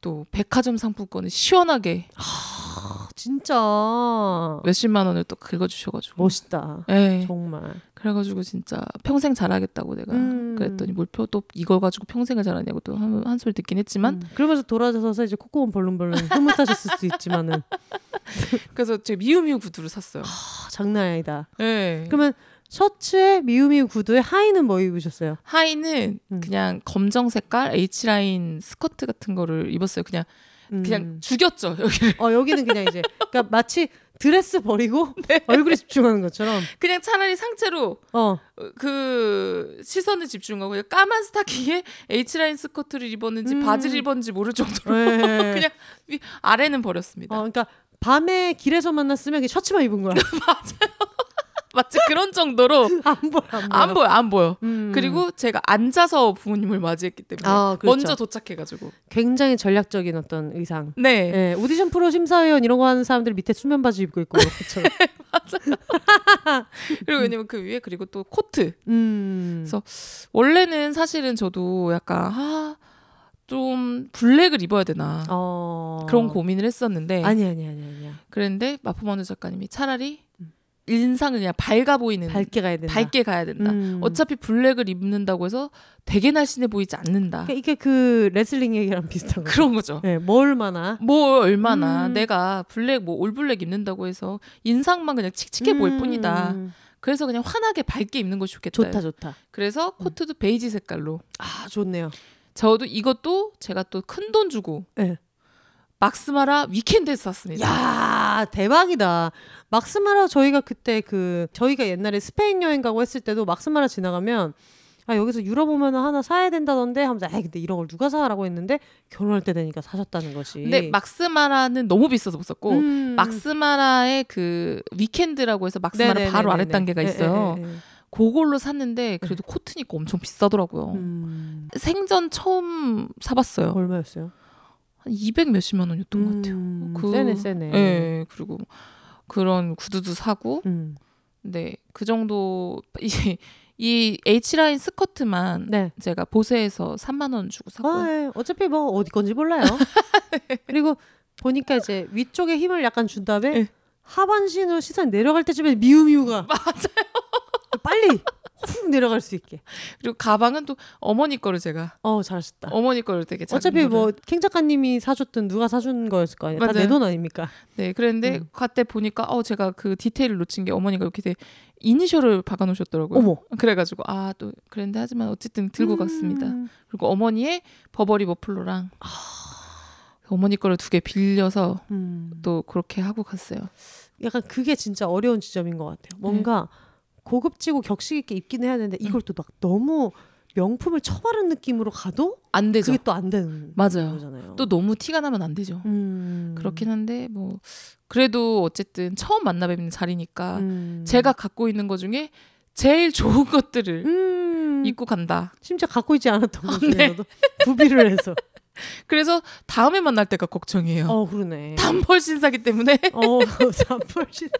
또 백화점 상품권을 시원하게
아, 진짜
몇십만 원을 또 긁어주셔가지고
멋있다.
네.
정말.
그래가지고 진짜 평생 잘하겠다고 내가
음.
그랬더니 뭘표 또 이걸 가지고 평생을 잘하냐고 또 한 한 소리 듣긴 했지만
음. 그러면서 돌아서서 이제 콧구멍 벌렁벌렁 흐뭇하셨을 수 있지만은
그래서 제가 미우미우 구두를 샀어요.
아, 장난 아니다.
네.
그러면 셔츠에 미우미우 구두에 하의는 뭐 입으셨어요?
하의는
음.
그냥 검정 색깔 H 라인 스커트 같은 거를 입었어요. 그냥 그냥
음.
죽였죠 여기를.
어 여기는 그냥 이제 그러니까 마치 드레스 버리고 얼굴에 집중하는 것처럼
그냥 차라리 상체로
어
어, 그 시선을 집중하고 그냥 까만 스타킹에 H 라인 스커트를 입었는지
음.
바지를 입었는지 모를 정도로
네.
그냥 위- 아래는 버렸습니다.
어 그러니까 밤에 길에서 만났으면 그냥 셔츠만 입은 거야.
마치 그런 정도로
안 보여 안 보여.
안 보여 안 보여.
음.
그리고 제가 앉아서 부모님을 맞이했기 때문에
아, 그렇죠.
먼저 도착해가지고
굉장히 전략적인 어떤 의상.
네
예, 오디션 프로 심사위원 이런 거 하는 사람들 밑에 수면 바지 입고 있고 그렇죠.
그리고 왜냐면 그 위에 그리고 또 코트
음.
그래서 원래는 사실은 저도 약간 아, 좀 블랙을 입어야 되나
어.
그런 고민을 했었는데
아니 아니 아니 아니야.
그랬는데 마포만두 작가님이 차라리 인상을 그냥 밝아 보이는
밝게 가야 된다.
밝게 가야 된다.
음.
어차피 블랙을 입는다고 해서 되게 날씬해 보이지 않는다.
그러니까 이게 그 레슬링 얘기랑 비슷한 거.
그런 거죠.
예, 뭐 얼마나
뭐 얼마나
음.
내가 블랙 뭐 all black 입는다고 해서 인상만 그냥 칙칙해 보일
음.
뿐이다. 그래서 그냥 환하게 밝게 입는 것이 좋겠다.
좋다 좋다.
그래서 코트도 베이지 색깔로.
아 좋네요.
저도 이것도 제가 또 큰 돈 주고
예.
막스마라 위켄드에서 샀습니다.
야 대박이다. 막스마라 저희가 그때 그 저희가 옛날에 스페인 여행 가고 했을 때도 막스마라 지나가면 아 여기서 유럽 오면 하나 사야 된다던데 하면서 아 근데 이런 걸 누가 사라고 했는데 결혼할 때 되니까 사셨다는 것이.
근데 막스마라는 너무 비싸서 못 샀고
음.
막스마라의 그 위켄드라고 해서 막스마라
네네네네네.
바로 아래 단계가
예,
있어요.
예, 예, 예.
그걸로 샀는데 그래도 코트니까 엄청 비싸더라고요.
음.
생전 처음 사봤어요.
얼마였어요?
한200 몇십만 원이었던 것 같아요.
음,
그-
세네 세네.
예, 그리고 그런 구두도 사고,
음.
네, 그 정도 이, 이 H 라인 스커트만
네.
제가 보세에서 3만 원 주고 샀고,
아, 예. 어차피 뭐 어디 건지 몰라요. 그리고 보니까 이제 위쪽에 힘을 약간 준 다음에
예.
하반신으로 시선 내려갈 때쯤에 미우미우가 맞아요. 빨리 훅 내려갈 수 있게.
그리고 가방은 또 어머니 거를 제가
어 잘하셨다.
어머니 거를 되게
어차피
거를.
뭐 캥 작가님이 사줬든 누가 사준 거였을 거 아니에요. 다 내. 돈 아닙니까?
네, 그랬는데
음.
그때 보니까 어 제가 그 디테일을 놓친 게 어머니가 이렇게 돼 이니셜을 박아 놓으셨더라고요.
어머.
그래가지고 아 또 그랬는데 하지만 어쨌든 들고 갔습니다.
음.
그리고 어머니의 버버리 머플러랑 어머니 거를 두 개 빌려서
음.
또 그렇게 하고 갔어요.
약간 그게 진짜 어려운 지점인 것 같아요. 뭔가 고급지고 격식 있게 입긴 해야 되는데 이걸 또 막 너무 명품을 처바른 느낌으로 가도
안 되죠.
그게 또 안 되는
맞아요.
거잖아요.
또 너무 티가 나면 안 되죠.
음.
그렇긴 한데 뭐 그래도 어쨌든 처음 만나 뵙는 자리니까
음.
제가 갖고 있는 것 중에 제일 좋은 것들을
음.
입고 간다.
심지어 갖고 있지 않았던 것
네.
중에서도 구비를 해서.
그래서 다음에 만날 때가 걱정이에요.
어 그러네.
단벌 신사기 때문에
어 잠벌 진짜.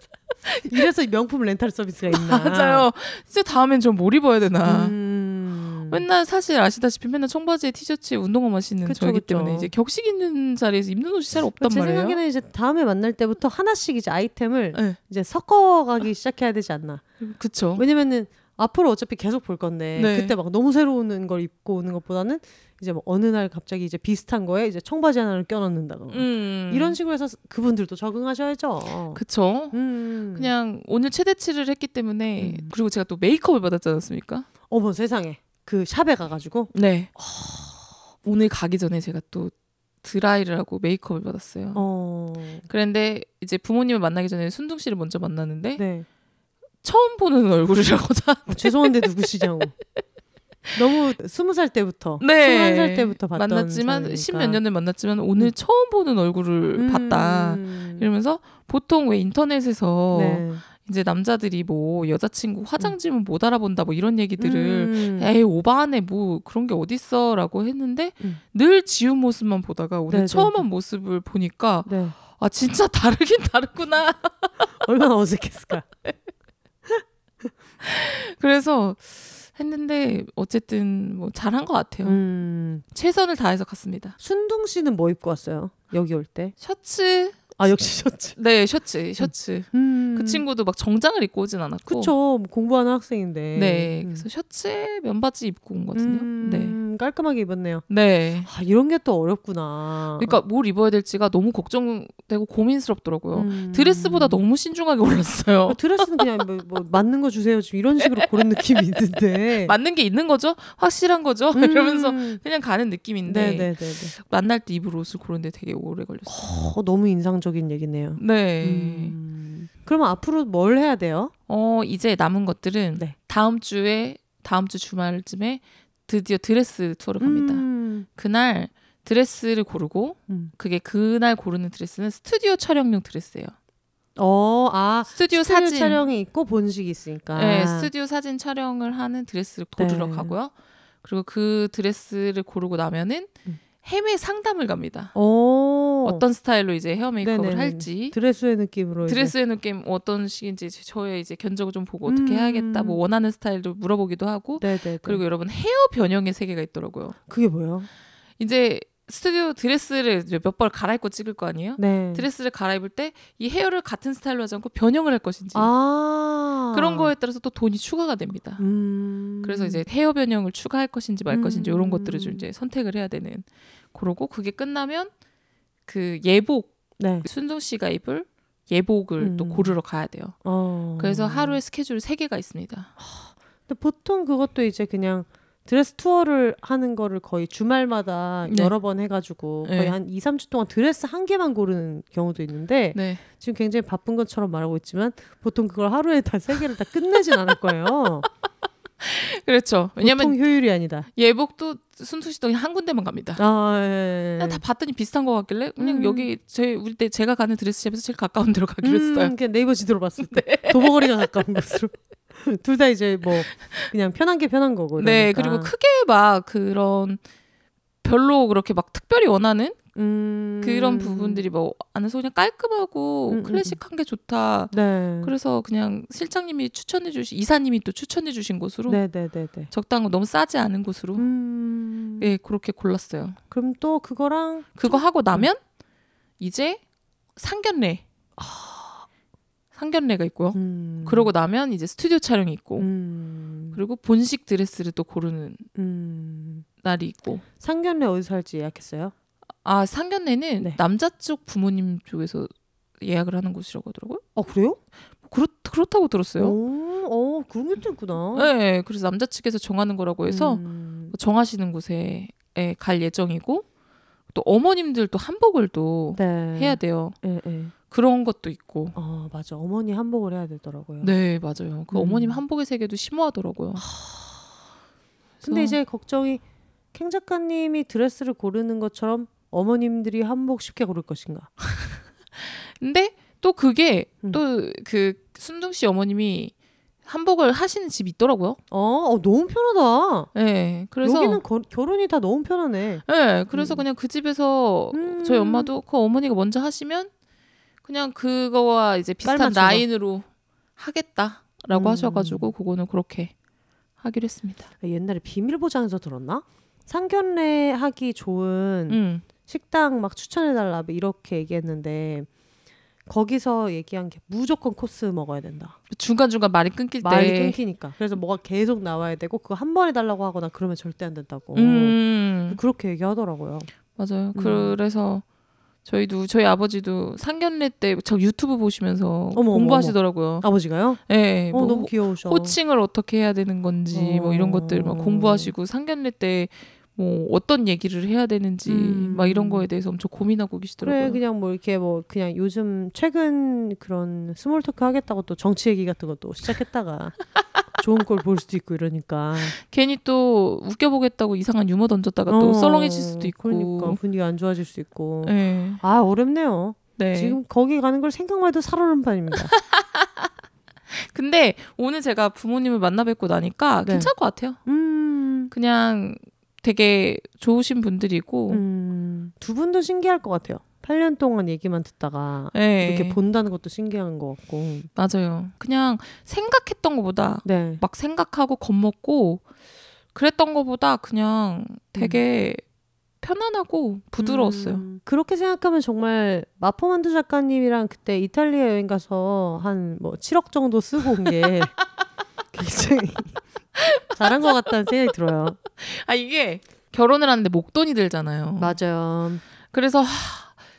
이래서 명품 렌탈 서비스가 있나.
맞아요. 진짜 다음엔 좀 뭘 입어야 되나.
음.
맨날 사실 아시다시피 맨날 청바지에 티셔츠에 운동화만 신는
그쵸,
저이기. 때문에 이제 격식 있는 자리에서 입는 옷이 잘 없단
제
말이에요.
생각에는 이제 다음에 만날 때부터 하나씩 이제 아이템을
네,
이제 섞어가기 시작해야 되지 않나.
그쵸.
왜냐면은 앞으로 어차피 계속 볼 건데
네.
그때 막 너무 새로운 걸 입고 오는 것보다는 이제 뭐 어느 날 갑자기 이제 비슷한 거에 이제 청바지 하나를 껴넣는다거나
음.
이런 식으로 해서 그분들도 적응하셔야죠.
그쵸.
음.
그냥 오늘 최대치를 했기 때문에
음.
그리고 제가 또 메이크업을 받았지 않았습니까?
어머 세상에 그 샵에 가가지고
네. 오늘 가기 전에 제가 또 드라이를 하고 메이크업을 받았어요.
어
그런데 이제 부모님을 만나기 전에 순둥 씨를 먼저 만났는데
네.
처음 보는 얼굴이라고 다.
어, 죄송한데 누구시냐고. 너무 스무 살 때부터,
네.
스물한 살 때부터 봤던
만났지만. 십몇 년을 만났지만 오늘
음.
처음 보는 얼굴을
음.
봤다. 이러면서 보통 왜 인터넷에서
네.
이제 남자들이 뭐 여자친구 화장지문 못 알아본다 뭐 이런 얘기들을
음.
에이 오바하네 뭐 그런 게 어딨어라고 했는데
음.
늘 지운 모습만 보다가 오늘
네,
처음
네,
한 모습을 보니까
네.
아 진짜 다르긴 다르구나
얼마나 어색했을까.
그래서 했는데 어쨌든 뭐 잘한 것 같아요
음.
최선을 다해서 갔습니다
순둥 씨는 뭐 입고 왔어요? 여기 올 때?
셔츠
아 역시 셔츠.
네 셔츠 셔츠
음.
그 친구도 막 정장을 입고 오진 않았고
그쵸. 뭐 공부하는 학생인데.
네
음.
그래서 셔츠에 면바지 입고 온 거거든요
음, 깔끔하게 입었네요.
네 네.
아, 이런 게 또 어렵구나.
그러니까 뭘 입어야 될지가 너무 걱정되고 고민스럽더라고요.
음.
드레스보다 너무 신중하게 골랐어요.
어, 드레스는 그냥 뭐, 뭐 맞는 거 주세요. 지금 이런 식으로 고른 느낌이 있는데.
맞는 게 있는 거죠? 확실한 거죠? 이러면서
음.
그냥 가는 느낌인데
네네네네.
만날 때 입을 옷을 고르는데 되게 오래 걸렸어요.
어, 너무 인상적 인 얘기네요.
네.
음. 그러면 앞으로 뭘 해야 돼요?
어 이제 남은 것들은
네.
다음 주에 다음 주 주말쯤에 드디어 드레스 투어를 갑니다.
음.
그날 드레스를 고르고
음.
그게 그날 고르는 드레스는 스튜디오 촬영용 드레스예요.
어, 아,
스튜디오,
스튜디오
사진
촬영이 있고 본식이 있으니까.
네, 스튜디오 사진 촬영을 하는 드레스를 고르러
네.
가고요. 그리고 그 드레스를 고르고 나면은
음.
헤메 상담을 갑니다.
오.
어떤 스타일로 이제 헤어 메이크업을
네네네.
할지
드레스의 느낌으로 이제.
드레스의 느낌 어떤 식인지 저의 이제 견적을 좀 보고 어떻게
음.
해야겠다 뭐 원하는 스타일도 물어보기도 하고
네네.
그리고 여러분 헤어 변형의 세계가 있더라고요.
그게 뭐예요?
이제 스튜디오 드레스를 이제 몇벌 갈아입고 찍을 거 아니에요?
네.
드레스를 갈아입을 때 이 헤어를 같은 스타일로 하지 않고 변형을 할 것인지
아.
그런 거에 따라서 또 돈이 추가가 됩니다.
음.
그래서 이제 헤어 변형을 추가할 것인지 말 것인지 이런
음.
것들을 좀 이제 선택을 해야 되는 그러고 그게 끝나면 그 예복
네.
순정 씨가 입을 예복을 또
음.
고르러 가야 돼요.
어.
그래서 하루에 스케줄 세 개가 있습니다.
근데 보통 그것도 이제 그냥 드레스 투어를 하는 거를 거의 주말마다
네.
여러 번 해가지고 거의
네.
한 2, 3주 동안 드레스 한 개만 고르는 경우도 있는데
네.
지금 굉장히 바쁜 것처럼 말하고 있지만 보통 그걸 하루에 다 세 개를 다 끝내진 않을 거예요.
그렇죠. 왜냐면
보통 효율이 아니다.
예복도 순수 씨도 그냥 한 군데만 갑니다.
아, 예.
그냥 다 봤더니 비슷한 것 같길래 그냥
음.
여기 제 우리 때 제가 가는 드레스샵에서 제일 가까운 데로 가기로 했어요.
음, 그냥 네이버 지도로 봤을 때 도보거리가 가까운 곳으로. 둘 다 이제 뭐 그냥 편한 게 편한 거고.
네,
이러니까.
그리고 크게 막 그런 별로 그렇게 막 특별히 원하는
음.
그런 부분들이 뭐 안에서 그냥 깔끔하고
음, 음,
클래식한 게 좋다.
네.
그래서 그냥 실장님이 추천해 주신 이사님이 또 추천해 주신 곳으로
네 네 네 네.
적당한 거 너무 싸지 않은 곳으로
음.
예 그렇게 골랐어요.
그럼 또 그거랑
그거 하고 나면 이제 상견례 상견례가 있고요.
음.
그러고 나면 이제 스튜디오 촬영이 있고
음.
그리고 본식 드레스를 또 고르는
음.
날이 있고
상견례 어디서 할지 예약했어요?
아 상견례는
네.
남자 쪽 부모님 쪽에서 예약을 하는 곳이라고 하더라고요.
어 그래요?
그렇 그렇다고 들었어요.
오, 어 그런 게또 있구나.
네, 그래서 남자 측에서 정하는 거라고 해서
음.
정하시는 곳에 예, 갈 예정이고 또 어머님들 또 한복을 또
네.
해야 돼요.
예, 예.
그런 것도 있고.
어 맞아. 어머니 한복을 해야 되더라고요.
네, 맞아요. 그
음.
어머님 한복의 세계도 심오하더라고요.
근데 이제 걱정이 캥 작가님이 드레스를 고르는 것처럼 어머님들이 한복 쉽게 고를 것인가?
근데 또 그게
음.
또그 순둥 씨 어머님이 한복을 하시는 집이 있더라고요.
어, 어, 너무 편하다.
네, 그래서
여기는 거- 결혼이 다 너무 편하네.
네, 그래서
음.
그냥 그 집에서
음.
저희 엄마도 그 어머니가 먼저 하시면 그냥 그거와 이제 비슷한. 라인으로 하겠다라고
음.
하셔가지고 그거는 그렇게 하기로 했습니다.
옛날에 비밀 보장에서 들었나? 상견례 하기 좋은
음.
식당 막 추천해달라 뭐 이렇게 얘기했는데 거기서 얘기한 게 무조건 코스 먹어야 된다.
중간 중간 말이 끊길 때
말이 끊기니까. 그래서 뭐가 계속 나와야 되고 그거 한 번에 달라고 하거나 그러면 절대 안 된다고.
음,
그렇게 얘기하더라고요.
맞아요.
음.
그래서 저희도 저희 아버지도 상견례 때 저 유튜브 보시면서
어머, 어머,
공부하시더라고요.
아버지가요?
네,
어
뭐
너무 귀여우셔.
호칭을 어떻게 해야 되는지 뭐 이런 것들 막
어.
공부하시고 상견례 때 뭐 어떤 얘기를 해야 되는지
음.
막 이런 거에 대해서 엄청 고민하고 계시더라고요.
그래 그냥 뭐 이렇게 뭐 그냥 요즘 최근 그런 small talk 하겠다고 또 정치 얘기 같은 것도 시작했다가 좋은 꼴볼 수도 있고 이러니까
괜히 또 웃겨보겠다고 이상한 유머 던졌다가 또
어,
썰렁해질 수도 있고.
그러니까 분위기 안 좋아질 수 있고
네.
아 어렵네요.
네.
지금 거기 가는 걸 생각만 해도 살얼음 판입니다.
근데 오늘 제가 부모님을 만나 뵙고 나니까
네.
괜찮을 것 같아요.
음,
그냥 되게 좋으신 분들이고.
음, 두 분도 신기할 것 같아요. 8년 동안 얘기만 듣다가
네.
이렇게 본다는 것도 신기한 것 같고.
맞아요. 그냥 생각했던 것보다
네.
막 생각하고 겁먹고 그랬던 것보다 그냥 되게 편안하고 부드러웠어요.
음, 그렇게 생각하면 정말 마포만두 작가님이랑 그때 이탈리아 여행 가서 한 뭐 7억 정도 쓰고 온게 굉장히 잘한 것 같다는 생각이 들어요.
아 이게 결혼을 하는데 목돈이 들잖아요.
맞아요.
그래서 하,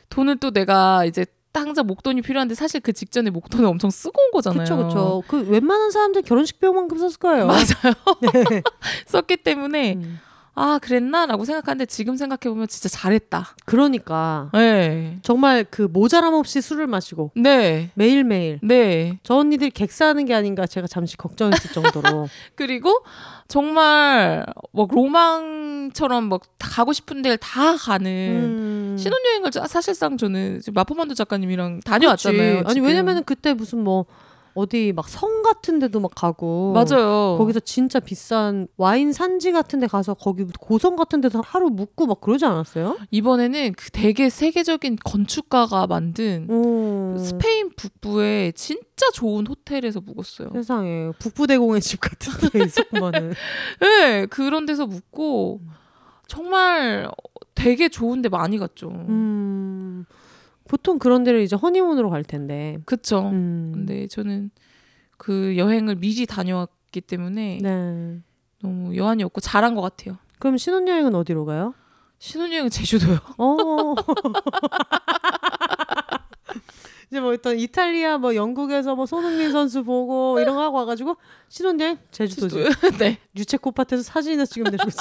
돈을 또 내가 이제 당장 목돈이 필요한데 사실 그 직전에 목돈을 엄청 쓰고 온 거잖아요.
그렇죠, 그렇죠. 그 웬만한 사람들 결혼식 비용만큼 썼을 거예요.
맞아요.
네.
썼기 때문에
음.
아 그랬나라고 생각하는데 지금 생각해 보면 진짜 잘했다.
그러니까
네,
정말 그 모자람 없이 술을 마시고
네,
매일 매일
네.
저 언니들 객사하는 게 아닌가 제가 잠시 걱정했을 정도로
그리고 정말 뭐 로망처럼 막다 가고 싶은 데를 다 가는
음.
신혼여행을 자- 사실상 저는 마포만두 작가님이랑 다녀왔잖아요.
아니. 왜냐면은 그때 무슨 뭐 어디 막 성 같은 데도 막 가고
맞아요.
거기서 진짜 비싼 와인 산지 같은 데 가서 거기 고성 같은 데서 하루 묵고 막 그러지 않았어요?
이번에는 그 되게 세계적인 건축가가 만든
음.
스페인 북부의 진짜 좋은 호텔에서 묵었어요.
세상에 북부대공의 집 같은 데 있었구만은.
네, 그런 데서 묵고 정말 되게 좋은 데 많이 갔죠.
음. 보통 그런 데를 이제 허니문으로 갈 텐데.
그쵸.
음.
근데 저는 그 여행을 미리 다녀왔기 때문에
네.
너무 여한이 없고 잘한 것 같아요.
그럼 신혼여행은 어디로 가요?
신혼여행은 제주도요.
어. 이제 뭐 어떤 이탈리아 뭐 영국에서 뭐 손흥민 선수 보고 이런 거 하고 와가지고 신혼여행 제주도지.
제주도요. 네.
유채꽃밭에서 사진이나 찍으면 되는 거지.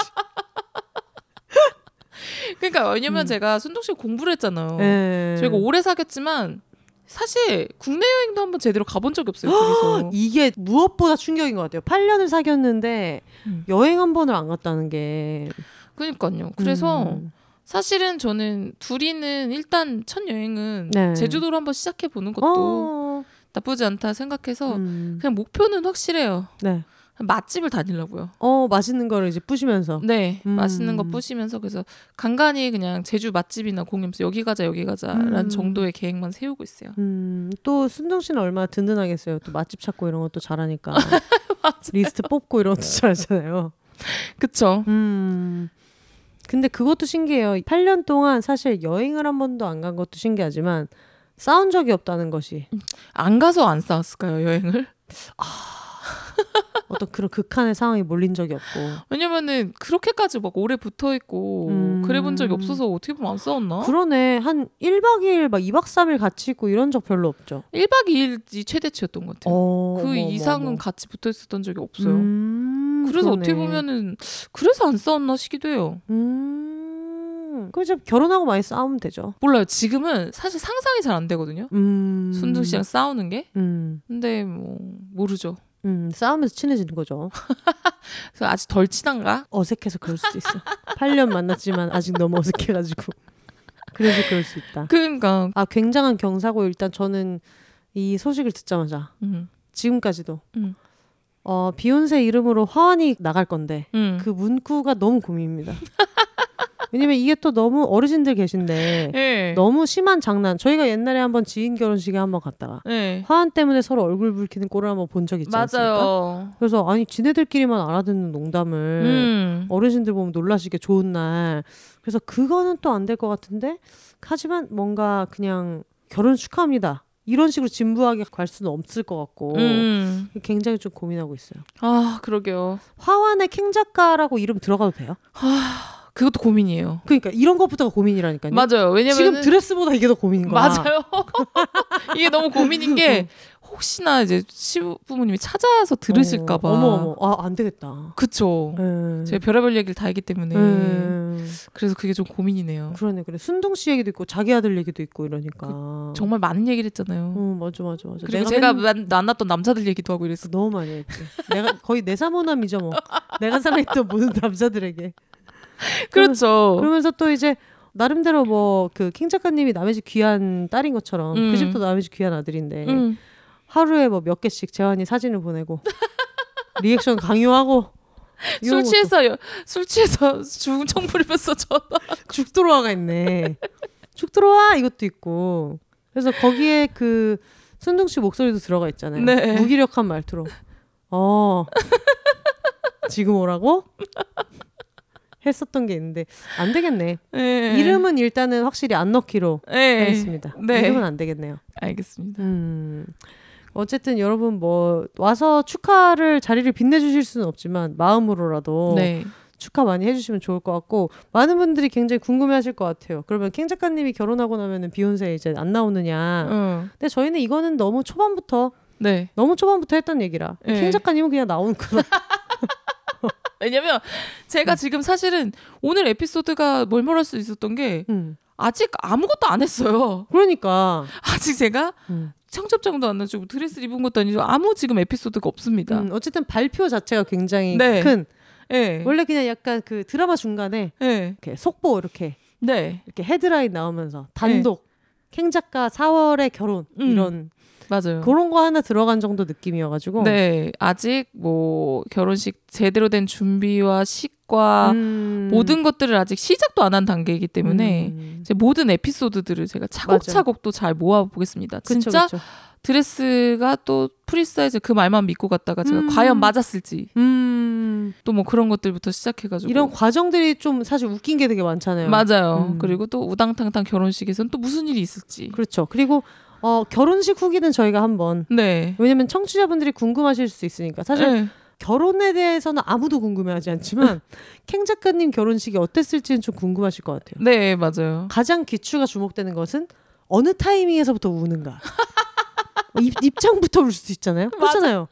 그러니까 왜냐면
음.
제가 순둥 씨 공부를 했잖아요.
네.
저희가 오래 사귀었지만 사실 국내 여행도 한번 제대로 가본 적이 없어요. 둘이서.
이게 무엇보다 충격인 것 같아요. 8년을 사귀었는데
음.
여행 한 번을 안 갔다는 게.
그러니까요. 그래서
음.
사실은 저는 둘이는 일단 첫 여행은
네.
제주도로 한번 시작해 보는 것도
어.
나쁘지 않다 생각해서
음.
그냥 목표는 확실해요.
네.
맛집을 다니려고요.
어 맛있는 거를 이제 뿌시면서.
네,
음.
맛있는 거 뿌시면서 그래서 간간히 그냥 제주 맛집이나 공연에서 여기 가자 여기 가자라는
음.
정도의 계획만 세우고 있어요.
음, 또 순정 씨는 얼마나 든든하겠어요. 또 맛집 찾고 이런 것도 잘하니까. 리스트 뽑고 이런 것도 잘하잖아요.
그쵸?
음. 근데 그것도 신기해요. 8년 동안 사실 여행을 한 번도 안 간 것도 신기하지만 싸운 적이 없다는 것이
안 가서 안 싸웠을까요 여행을?
어떤 그런 극한의 상황에 몰린 적이 없고.
왜냐면은 그렇게까지 막 오래 붙어 있고
음.
그래 본 적이 없어서 어떻게 보면 안 싸웠나?
그러네. 한 1박 2일 막 2박 3일 같이 있고 이런 적 별로 없죠.
1박 2일이 최대치였던 것 같아요.
어,
그
어머,
이상은
어머.
같이 붙어 있었던 적이 없어요.
음,
그래서
그러네.
어떻게 보면은 그래서 안 싸웠나 싶기도 해요.
음. 그럼 이제 결혼하고 많이 싸우면 되죠.
몰라요. 지금은 사실 상상이 잘 안 되거든요.
음.
순둥 씨랑 싸우는 게.
음.
근데 뭐 모르죠.
음, 싸우면서 친해지는 거죠.
그래서 아직 덜 친한가?
어색해서 그럴 수도 있어. 8년 만났지만 아직 너무 어색해가지고. 그래서 그럴 수 있다.
그러니까
아 굉장한 경사고 일단 저는 이 소식을 듣자마자
음.
지금까지도
음.
어 비욘세 이름으로 화환이 나갈 건데
음.
그 문구가 너무 고민입니다. 왜냐면 이게 또 너무 어르신들 계신데
예.
너무 심한 장난. 저희가 옛날에 한번 지인 결혼식에 한번 갔다가
예.
화환 때문에 서로 얼굴 붉히는 꼴을 한번 본 적 있지 않습니까?
맞아요.
그래서 아니 지네들끼리만 알아듣는 농담을
음.
어르신들 보면 놀라시게 좋은 날. 그래서 그거는 또 안 될 것 같은데 하지만 뭔가 그냥 결혼 축하합니다. 이런 식으로 진부하게 갈 수는 없을 것 같고
음.
굉장히 좀 고민하고 있어요.
아 그러게요.
화환의 킹 작가라고 이름 들어가도 돼요?
그것도 고민이에요.
그러니까 이런 것부터가 고민이라니까요.
맞아요. 왜냐면
지금 드레스보다 이게 더 고민인 거야.
맞아요. 이게 너무 고민인 게 혹시나 이제 시부모님이 찾아서 들으실까봐.
어, 어머 어머, 아안 되겠다.
그쵸.
음.
제가 별의별 얘기를 다 했기 때문에
음.
그래서 그게 좀 고민이네요.
그러네 그래. 순동 씨 얘기도 있고 자기 아들 얘기도 있고 이러니까.
정말 많은 얘기를 했잖아요.
어 맞아 맞아 맞아.
그리고 제가
맨-
만, 만났던 남자들 얘기도 하고 이랬어.
너무 많이 했지. 내가 거의 내 사모남이죠 뭐. 내가 사랑했던 모든 남자들에게.
그렇죠.
그러면서 또 이제 나름대로 뭐 그 킹 작가님이 남의 집 귀한 딸인 것처럼
음.
그 집도 남의 집 귀한 아들인데
음.
하루에 뭐 몇 개씩 재환이 사진을 보내고 리액션 강요하고
술 취해서 여- 술 취해서 중청 부리면서 전화.
죽 들어와가 있네. 죽 들어와 이것도 있고. 그래서 거기에 그 순둥 씨 목소리도 들어가 있잖아요.
네.
무기력한 말투로. 어. 지금 오라고? 했었던 게 있는데 안 되겠네.
네.
이름은 일단은 확실히 안 넣기로
네.
하겠습니다.
네.
이름은 안 되겠네요.
알겠습니다.
음. 어쨌든 여러분 뭐 와서 축하를 자리를 빛내주실 수는 없지만 마음으로라도
네.
축하 많이 해주시면 좋을 것 같고 많은 분들이 굉장히 궁금해하실 것 같아요. 그러면 킹 작가님이 결혼하고 나면은 비욘세 이제 안 나오느냐?
응.
근데 저희는 이거는 너무 초반부터
네.
너무 초반부터 했던 얘기라
네.
킹 작가님은 그냥 나오는 거다.
왜냐면 제가 지금 사실은 오늘 에피소드가 멀멀할 수 있었던 게
음.
아직 아무것도 안 했어요.
그러니까
아직 제가
음.
청첩장도 안 놔주고 드레스를 입은 것도 아니고 아무 지금 에피소드가 없습니다.
음, 어쨌든 발표 자체가 굉장히
네.
큰
네.
원래 그냥 약간 그 드라마 중간에
네.
이렇게 속보 이렇게
네.
이렇게 헤드라인 나오면서 단독 캥 작가 4월에 결혼
네. 음.
이런
맞아요.
그런 거 하나 들어간 정도 느낌이어가지고
네. 아직 뭐 결혼식 제대로 된 준비와 식과
음.
모든 것들을 아직 시작도 안 한 단계이기 때문에
음.
이제 모든 에피소드들을 제가 차곡차곡 또 잘 모아 보겠습니다.
그쵸,
진짜
그쵸.
드레스가 또 free size 그 말만 믿고 갔다가 제가
음.
과연 맞았을지
음.
또뭐 그런 것들부터 시작해가지고
이런 과정들이 좀 사실 웃긴 게 되게 많잖아요.
맞아요.
음.
그리고 또 우당탕탕 결혼식에서는 또 무슨 일이 있을지.
그렇죠. 그리고 어, 결혼식 후기는 저희가 한번
네.
왜냐면 청취자분들이 궁금하실 수 있으니까 사실
네.
결혼에 대해서는 아무도 궁금해하지 않지만 캥 작가님 결혼식이 어땠을지는 좀 궁금하실 것 같아요.
네, 맞아요.
가장 기추가 주목되는 것은 어느 타이밍에서부터 우는가. 입, 입장부터 울 수도 있잖아요. 그렇잖아요.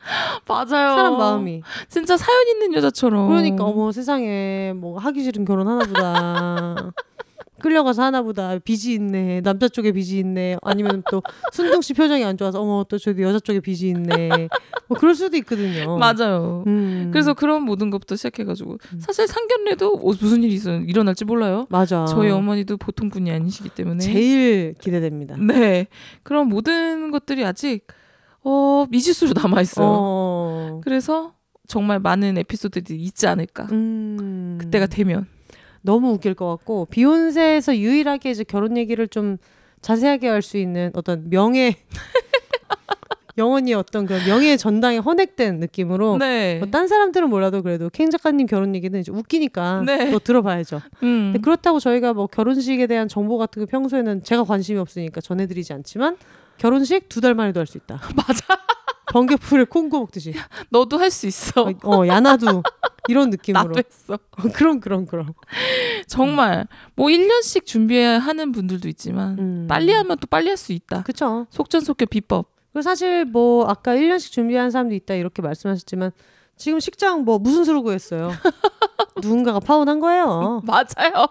맞아요.
사람 마음이.
진짜 사연 있는 여자처럼.
그러니까 어머 세상에 뭐 하기 싫은 결혼 하나 보다. 끌려가서 하나 보다 빚이 있네 남자 쪽에 빚이 있네 아니면 또 순둥 씨 표정이 안 좋아서 어머 또 저도 여자 쪽에 빚이 있네 뭐 그럴 수도 있거든요
맞아요.
음.
그래서 그런 모든 것부터 시작해가지고 사실 상견례도 어, 무슨 일이 있어 일어날지 몰라요.
맞아
저희 어머니도 보통 분이 아니시기 때문에
제일 기대됩니다
네 그런 모든 것들이 아직 어 미지수로 남아 있어요.
어.
그래서 정말 많은 에피소드들이 있지 않을까.
음.
그때가 되면.
너무 웃길 것 같고 비욘세에서 유일하게 이제 결혼 얘기를 좀 자세하게 할 수 있는 어떤 명예 영원히 어떤 그 명예 전당에 헌액된 느낌으로
네.
뭐딴 사람들은 몰라도 그래도 캥 작가님 결혼 얘기는 이제 웃기니까
네.
또 들어봐야죠.
음.
그렇다고 저희가 뭐 결혼식에 대한 정보 같은 거 평소에는 제가 관심이 없으니까 전해드리지 않지만 결혼식 두 달 만에도 할 수 있다.
맞아.
번개풀을 콩고 먹듯이.
너도 할 수 있어.
어, 어, 야나도 이런 느낌으로.
나도 했어.
그럼 그럼 그럼.
정말 뭐 1년씩 준비하는 분들도 있지만
음.
빨리 하면 또 빨리 할 수 있다.
그쵸.
속전속결 비법.
그리고 사실 뭐 아까 1년씩 준비한 사람도 있다 이렇게 말씀하셨지만 지금 식장 뭐 무슨 수로 구했어요? 누군가가 파혼한 거예요.
맞아요.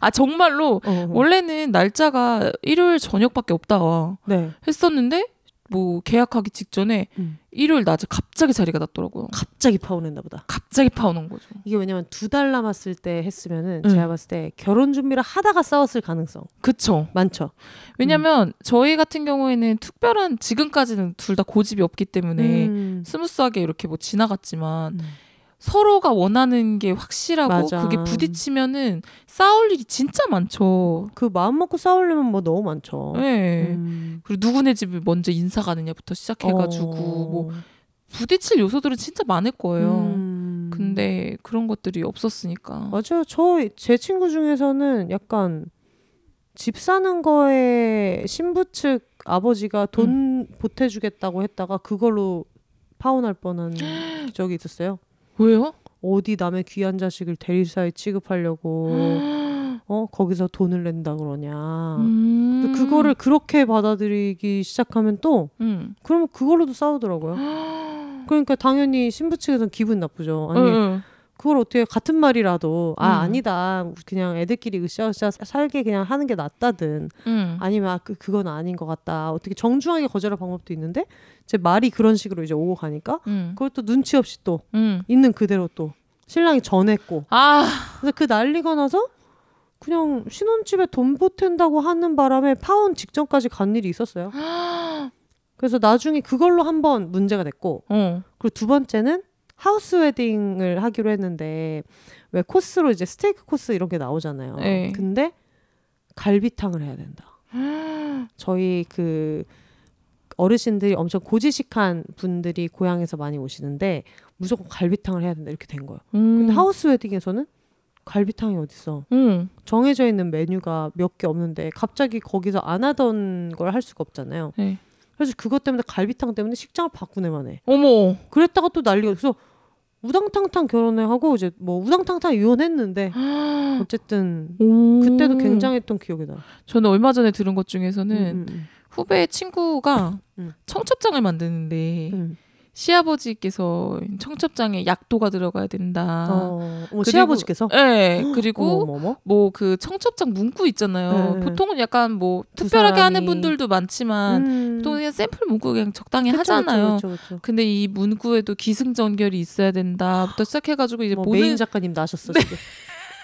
아 정말로
어, 어.
원래는 날짜가 일요일 저녁밖에 없다가
네.
했었는데 뭐 계약하기 직전에
음.
일요일 낮에 갑자기 자리가 났더라고요.
갑자기 파혼했나 보다.
갑자기 파혼한 거죠.
이게 왜냐면 두 달 남았을 때 했으면은
응.
제가 봤을 때 결혼 준비를 하다가 싸웠을 가능성
그쵸.
많죠.
왜냐면 저희 같은 경우에는 특별한 지금까지는 둘 다 고집이 없기 때문에
음.
smooth하게 이렇게 뭐 지나갔지만
음.
서로가 원하는 게 확실하고
맞아.
그게 부딪히면은 싸울 일이 진짜 많죠.
그 마음 먹고 싸우려면 뭐 너무 많죠.
네.
음.
그리고 누구네 집을 먼저 인사 가느냐부터 시작해가지고
어.
뭐 부딪힐 요소들은 진짜 많을 거예요.
음.
근데 그런 것들이 없었으니까.
맞아요. 저 제 친구 중에서는 약간 집 사는 거에 신부 측 아버지가 돈 보태주겠다고 했다가 그걸로 파혼할 뻔한 적이 있었어요.
왜요?
어디 남의 귀한 자식을 대리사에 취급하려고 어 거기서 돈을 낸다 그러냐.
음.
그거를 그렇게 받아들이기 시작하면 또
음.
그러면 그걸로도 싸우더라고요. 그러니까 당연히 신부 측에서는 기분 나쁘죠. 아니
응, 응.
그걸 어떻게 같은 말이라도 아
음.
아니다 그냥 애들끼리 으쌰으쌰 살게 그냥 하는 게 낫다든
응.
아니면 아, 그 그건 아닌 것 같다 어떻게 정중하게 거절할 방법도 있는데 제 말이 그런 식으로 이제 오고 가니까
응.
그걸 또 눈치 없이 또
응.
있는 그대로 또 신랑이 전했고
아,
그래서 그 난리가 나서 그냥 신혼집에 돈 보탠다고 하는 바람에 파혼 직전까지 간 일이 있었어요. 그래서 나중에 그걸로 한 번 문제가 됐고
어.
그리고 두 번째는 하우스 웨딩을 하기로 했는데 왜 코스로 이제 스테이크 코스 이런 게 나오잖아요.
네.
근데 갈비탕을 해야 된다. 저희 그 어르신들이 엄청 고지식한 분들이 고향에서 많이 오시는데 무조건 갈비탕을 해야 된다 이렇게 된 거예요.
음.
근데 하우스 웨딩에서는 갈비탕이 어딨어?
응.
정해져 있는 메뉴가 몇 개 없는데 갑자기 거기서 안 하던 걸 할 수가 없잖아요.
네.
그래서 그것 때문에 갈비탕 때문에 식장을 바꾸네만 해.
어머.
그랬다가 또 난리가 그래서 우당탕탕 결혼을 하고 이제 뭐 우당탕탕 이혼했는데 어쨌든
오.
그때도 굉장했던 기억이 나요.
저는 얼마 전에 들은 것 중에서는
음, 음,
후배 친구가
음.
청첩장을 만드는데
음.
시아버지께서 청첩장에 약도가 들어가야 된다.
어, 어머,
그리고-
시아버지께서
네. 그리고. 뭐 그 청첩장 문구 있잖아요.
네.
보통은 약간
뭐두
특별하게 하는
사람이.
분들도 많지만
음.
보통 그냥 샘플 문구 그냥 적당히
그쵸,
하잖아요.
그쵸, 그쵸.
근데 이 문구에도 기승전결이 있어야 된다부터 시작해가지고 이제
뭐
보는
메인 작가님 나셨어 지금.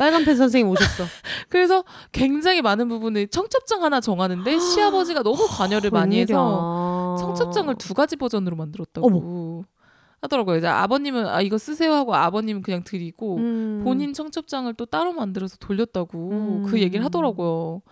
빨간 펜 선생님 오셨어.
그래서 굉장히 많은 부분을 청첩장 하나 정하는데 시아버지가 너무 관여를 많이 해서
웬일이야.
청첩장을 두 가지 버전으로 만들었다고 하더라고요. 이제 아버님은 아 이거 쓰세요 하고 아버님은 그냥 드리고
음.
본인 청첩장을 또 따로 만들어서 돌렸다고
음.
그 얘기를 하더라고요.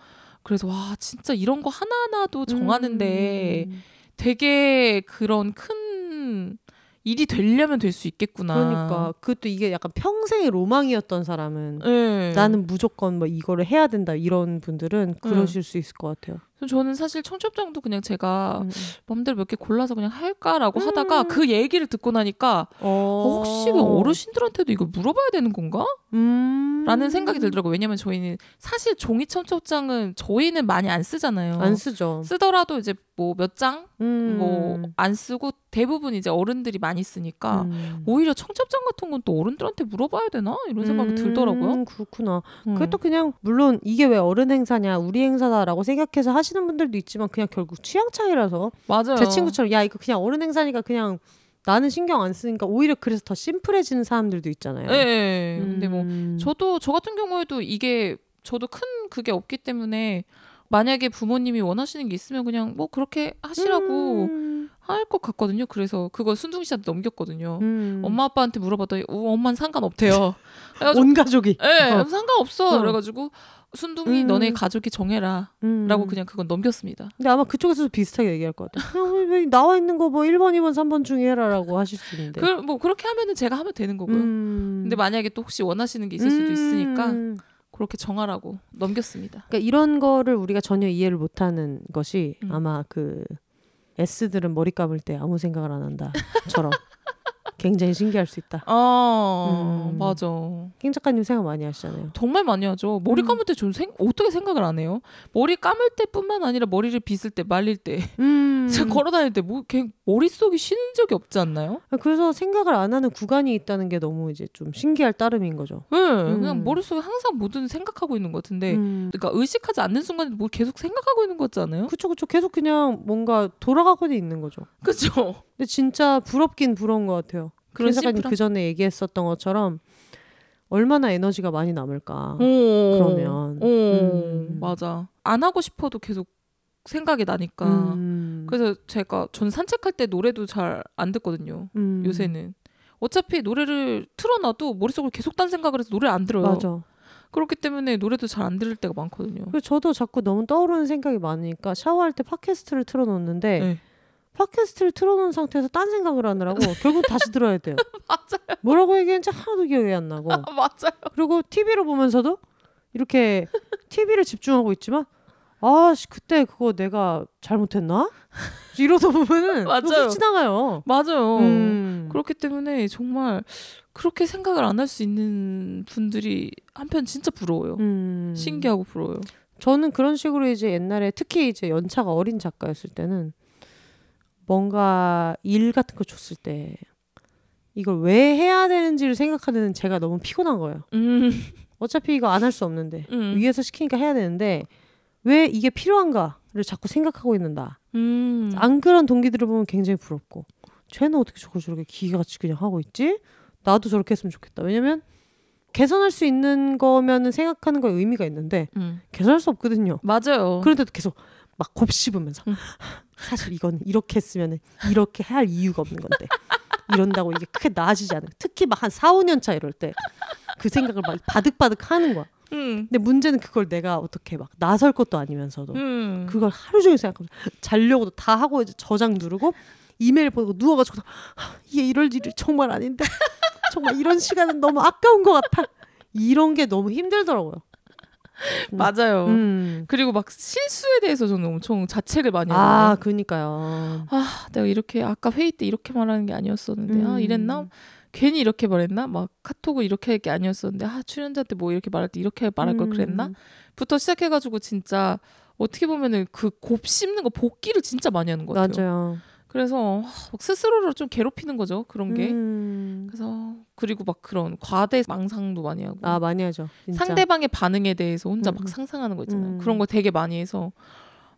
그래서 와 진짜 이런 거 하나하나도 정하는데
음.
되게 그런 큰 일이 되려면 될 수 있겠구나.
그러니까 그것도 이게 약간 평생의 로망이었던 사람은
네.
나는 무조건 뭐 이거를 해야 된다 이런 분들은 그러실 수 있을 것 같아요.
저는 사실 청첩장도 그냥 제가
음, 음.
맘대로 몇 개 골라서 그냥 할까라고
음.
하다가 그 얘기를 듣고 나니까 어, 혹시 왜 어르신들한테도 이걸 물어봐야 되는 건가?
음.
라는 생각이 들더라고요. 왜냐면 저희는 사실 종이 청첩장은 저희는 많이 안 쓰잖아요.
안 쓰죠.
쓰더라도 이제 뭐 몇 장뭐
음.
안 쓰고 대부분 이제 어른들이 많이 쓰니까
음.
오히려 청첩장 같은 건 또 어른들한테 물어봐야 되나 이런 생각이
음,
들더라고요.
그렇구나.
음.
또 그냥 물론 이게 왜 어른 행사냐 우리 행사다라고 생각해서 하시 는 분들도 있지만 그냥 결국 취향 차이라서
맞아요.
제 친구처럼 야 이거 그냥 어른 행사니까 그냥 나는 신경 안 쓰니까 오히려 그래서 더 심플해지는 사람들도 있잖아요.
예. 예. 근데 뭐
음.
저도 저 같은 경우에도 이게 저도 큰 그게 없기 때문에 만약에 부모님이 원하시는 게 있으면 그냥 뭐 그렇게 하시라고
음.
할것 같거든요. 그래서 그거 순둥이 씨한테 넘겼거든요.
음.
엄마 아빠한테 물어봤더니 어, 엄마는 상관없대요.
온 가족이.
예,
어.
상관없어.
어.
그래가지고 순둥이
음.
너네 가족이 정해라라고
음.
그냥 그건 넘겼습니다.
근데 아마 그쪽에서도 비슷하게 얘기할 것 같아요. 나와 있는 거 뭐 1번, 2번, 3번 중에 해라라고 하실 수 있는데.
그, 뭐 그렇게 하면은 제가 하면 되는 거고요.
음.
근데 만약에 또 혹시 원하시는 게 있을 수도 있으니까
음.
그렇게 정하라고 넘겼습니다.
그러니까 이런 거를 우리가 전혀 이해를 못 하는 것이
음.
아마 그 S들은 머리 감을 때 아무 생각을 안 한다처럼 굉장히 신기할 수 있다.
아
음.
맞아.
킹 작가님 생각 많이 하시잖아요.
정말 많이 하죠. 머리
음.
감을 때 저는 생, 어떻게 생각을 안 해요? 머리 감을 때뿐만 아니라 머리를 빗을 때, 말릴 때,
음.
걸어 다닐 때뭐 머릿속이 쉬는 적이 없지 않나요?
그래서 생각을 안 하는 구간이 있다는 게 너무 이제 좀 신기할 따름인 거죠.
네, 그냥
음.
머릿속에 항상 뭐든 생각하고 있는 것 같은데
음.
그러니까 의식하지 않는 순간에 뭘 계속 생각하고 있는 않아요?
그쵸 그쵸 계속 그냥 뭔가 돌아가고는 있는 거죠.
그죠?
근데 진짜 부럽긴 부러운 것 같아요.
그런 심플한-
그 전에 얘기했었던 것처럼 얼마나 에너지가 많이 남을까.
오,
그러면.
오,
음.
맞아. 안 하고 싶어도 계속 생각이 나니까.
음.
그래서 제가 전 산책할 때 노래도 잘 안 듣거든요.
음.
요새는. 어차피 노래를 틀어놔도 머릿속으로 계속 딴 생각을 해서 노래 안 들어요.
맞아.
그렇기 때문에 노래도 잘 안 들을 때가 많거든요.
그래서 저도 자꾸 너무 떠오르는 생각이 많으니까 샤워할 때 팟캐스트를 틀어놓는데
네.
팟캐스트를 틀어놓은 상태에서 딴 생각을 하느라고 결국 다시 들어야 돼요.
맞아요.
뭐라고 얘기했는지 하나도 기억이 안 나고
아, 맞아요.
그리고 TV를 보면서도 이렇게 TV를 집중하고 있지만 아 씨 그때 그거 내가 잘못했나? 이러다 보면은
맞아요.
훅 지나가요.
맞아요.
음.
그렇기 때문에 정말 그렇게 생각을 안 할 수 있는 분들이 한편 진짜 부러워요.
음.
신기하고 부러워요.
저는 그런 식으로 이제 옛날에 특히 이제 연차가 어린 작가였을 때는 뭔가 일 같은 거 줬을 때 이걸 왜 해야 되는지를 생각하는 제가 너무 피곤한 거예요.
음,
어차피 이거 안 할 수 없는데
음.
위에서 시키니까 해야 되는데 왜 이게 필요한가를 자꾸 생각하고 있는다.
음.
안 그런 동기들을 보면 굉장히 부럽고 쟤는 어떻게 저걸 저렇게 기계같이 그냥 하고 있지? 나도 저렇게 했으면 좋겠다. 왜냐면 개선할 수 있는 거면은 생각하는 거에 의미가 있는데
음.
개선할 수 없거든요.
맞아요.
그런데도 계속 막 곱씹으면서
음.
사실 이건 이렇게 했으면 이렇게 할 이유가 없는 건데 이런다고 이게 크게 나아지지 않아요. 특히 막 한 4, 5년 차 이럴 때 그 생각을 막 바득바득 하는 거야.
음.
근데 문제는 그걸 내가 어떻게 막 나설 것도 아니면서도
음.
그걸 하루 종일 생각하면서 자려고도 다 하고 이제 저장 누르고 이메일 보고 누워가지고 하, 이게 이럴 일이 정말 아닌데 정말 이런 시간은 너무 아까운 것 같아. 이런 게 너무 힘들더라고요.
맞아요.
음.
그리고 막 실수에 대해서 저는 엄청 자책을 많이
아,
하거든요.
그니까요.
아, 내가 이렇게 아까 회의 때 이렇게 말하는 게 아니었었는데 아
음.
이랬나? 괜히 이렇게 말했나? 막 카톡을 이렇게 할 게 아니었었는데 아 출연자한테 뭐 이렇게 말할 때 이렇게 말할 걸 그랬나?
음.
부터 시작해 가지고 진짜 어떻게 보면은 그 곱씹는 거 복기를 진짜 많이 하는 것 같아요.
맞아요.
그래서 아, 막 스스로를 좀 괴롭히는 거죠 그런 게.
음.
그래서 그리고 막 그런 과대 망상도 많이 하고
아 많이 하죠. 진짜.
상대방의 반응에 대해서 혼자
음,
막
음.
상상하는 거 있잖아요.
음.
그런 걸 되게 많이 해서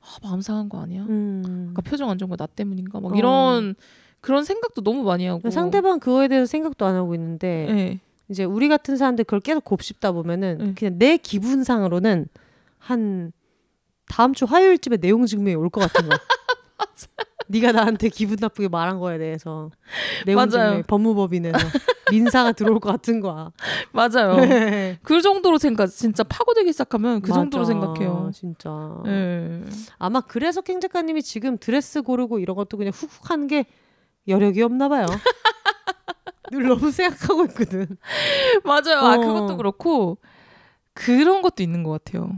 아, 마음 상한 거 아니야?
음.
아까 표정 안 좋은 거 나 때문인가? 막
어.
이런 그런 생각도 너무 많이 하고
상대방 그거에 대해서 생각도 안 하고 있는데
네.
이제 우리 같은 사람들 그걸 계속 곱씹다 보면은
네.
그냥 내 기분상으로는 한 다음 주 화요일쯤에 내용 증명이 올 것 같은 거야. 네가 나한테 기분 나쁘게 말한 거에 대해서
맞아요.
법무법인에서 민사가 들어올 것 같은 거야.
맞아요. 그 정도로 생각 진짜 파고들기 시작하면 그 정도로
맞아,
생각해요.
진짜.
네.
아마 그래서 캥 작가님이 지금 드레스 고르고 이런 것도 그냥 훅훅 하는 게 여력이 없나 봐요. 늘 너무 생각하고 있거든.
맞아요. 아
어.
그것도 그렇고 그런 것도 있는 것 같아요.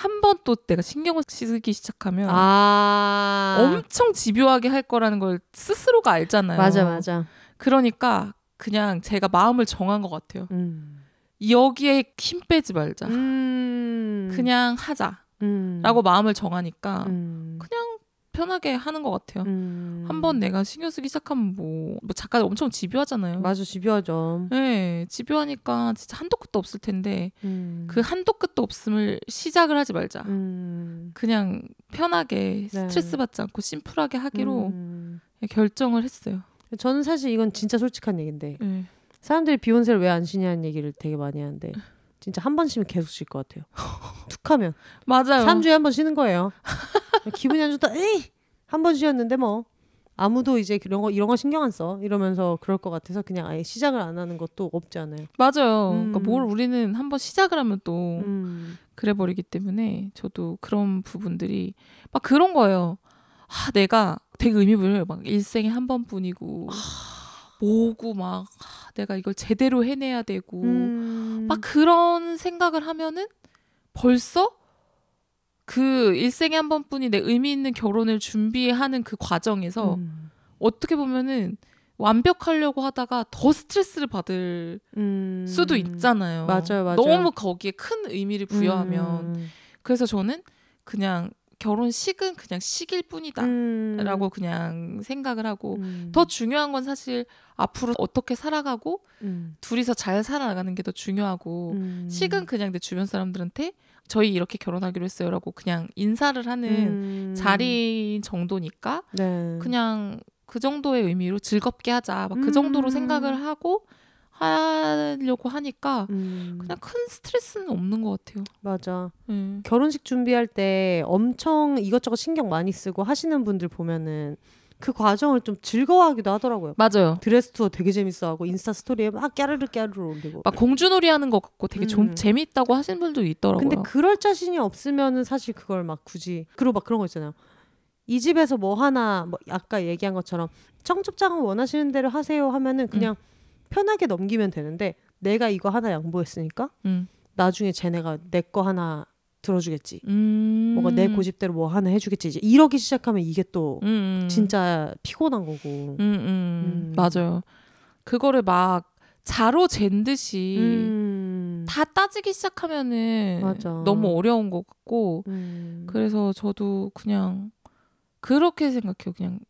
한 번 또 내가 신경을 쓰기 시작하면
아.
엄청 집요하게 할 거라는 걸 스스로가 알잖아요.
맞아 맞아.
그러니까 그냥 제가 마음을 정한 것 같아요.
음.
여기에 힘 빼지 말자.
음.
그냥 하자라고
음.
마음을 정하니까
음.
그냥 편하게 하는 것 같아요.
음.
한번 내가 신경 쓰기 시작하면 뭐, 뭐 작가들 엄청 집요하잖아요.
맞아 집요하죠.
네, 집요하니까 진짜 한도 끝도 없을 텐데
음.
그 한도 끝도 없음을 시작을 하지 말자.
음.
그냥 편하게
네.
스트레스 받지 않고 심플하게 하기로
음.
결정을 했어요.
저는 사실 이건 진짜 솔직한 얘기인데
네.
사람들이 비욘세를 왜 안 쉬냐는 얘기를 되게 많이 하는데 진짜 한 번 쉬면 계속 쉴 것 같아요. 툭 하면
맞아요.
3주에 한 번 쉬는 거예요. 기분이 안 좋다. 에이 한 번 쉬었는데 뭐 아무도 이제 이런 거 이런 거 신경 안 써. 이러면서 그럴 것 같아서 그냥 아예 시작을 안 하는 것도 없지 않아요.
맞아요.
음.
그러니까 뭘 우리는 한번 시작을 하면 또
음.
그래 버리기 때문에 저도 그런 부분들이 막 그런 거예요. 아, 내가 되게 의미부여해요. 막 일생에 한 번뿐이고 뭐고 막 아, 내가 이걸 제대로 해내야 되고
음.
막 그런 생각을 하면은 벌써 그 일생에 한 번뿐이 내 의미 있는 결혼을 준비하는 그 과정에서
음.
어떻게 보면은 완벽하려고 하다가 더 스트레스를 받을
음.
수도 있잖아요.
맞아요, 맞아요.
너무 거기에 큰 의미를 부여하면
음.
그래서 저는 그냥 결혼식은 그냥 식일 뿐이다.
음.
라고 그냥 생각을 하고
음.
더 중요한 건 사실 앞으로 어떻게 살아가고
음.
둘이서 잘 살아나가는 게 더 중요하고
음.
식은 그냥 내 주변 사람들한테 저희 이렇게 결혼하기로 했어요라고 그냥 인사를 하는
음.
자리 정도니까
네.
그냥 그 정도의 의미로 즐겁게 하자 막그
음.
정도로 생각을 하고 하려고 하니까
음.
그냥 큰 스트레스는 없는 것 같아요.
맞아.
음.
결혼식 준비할 때 엄청 이것저것 신경 많이 쓰고 하시는 분들 보면은 그 과정을 좀 즐거워하기도 하더라고요.
맞아요.
드레스 투어 되게 재밌어하고 인스타 스토리에 막 까르르 까르르 올리고.
막 공주놀이 하는 것 같고 되게 좀
음.
재밌다고 하시는 분들도 있더라고요.
근데 그럴 자신이 없으면은 사실 그걸 막 굳이 그리고 막 그런 거 있잖아요. 이 집에서 뭐 하나 뭐 아까 얘기한 것처럼 청첩장은 원하시는 대로 하세요 하면은 그냥 편하게 넘기면 되는데 내가 이거 하나 양보했으니까
음.
나중에 쟤네가 내 거 하나 들어주겠지.
음.
뭔가 내 고집대로 뭐 하나 해주겠지. 이제 이러기 시작하면 이게 또
음, 음.
진짜 피곤한 거고.
음, 음.
음.
맞아요. 그거를 막 자로 잰 듯이
음.
다 따지기 시작하면은
맞아.
너무 어려운 것 같고
음.
그래서 저도 그냥 그렇게 생각해요. 그냥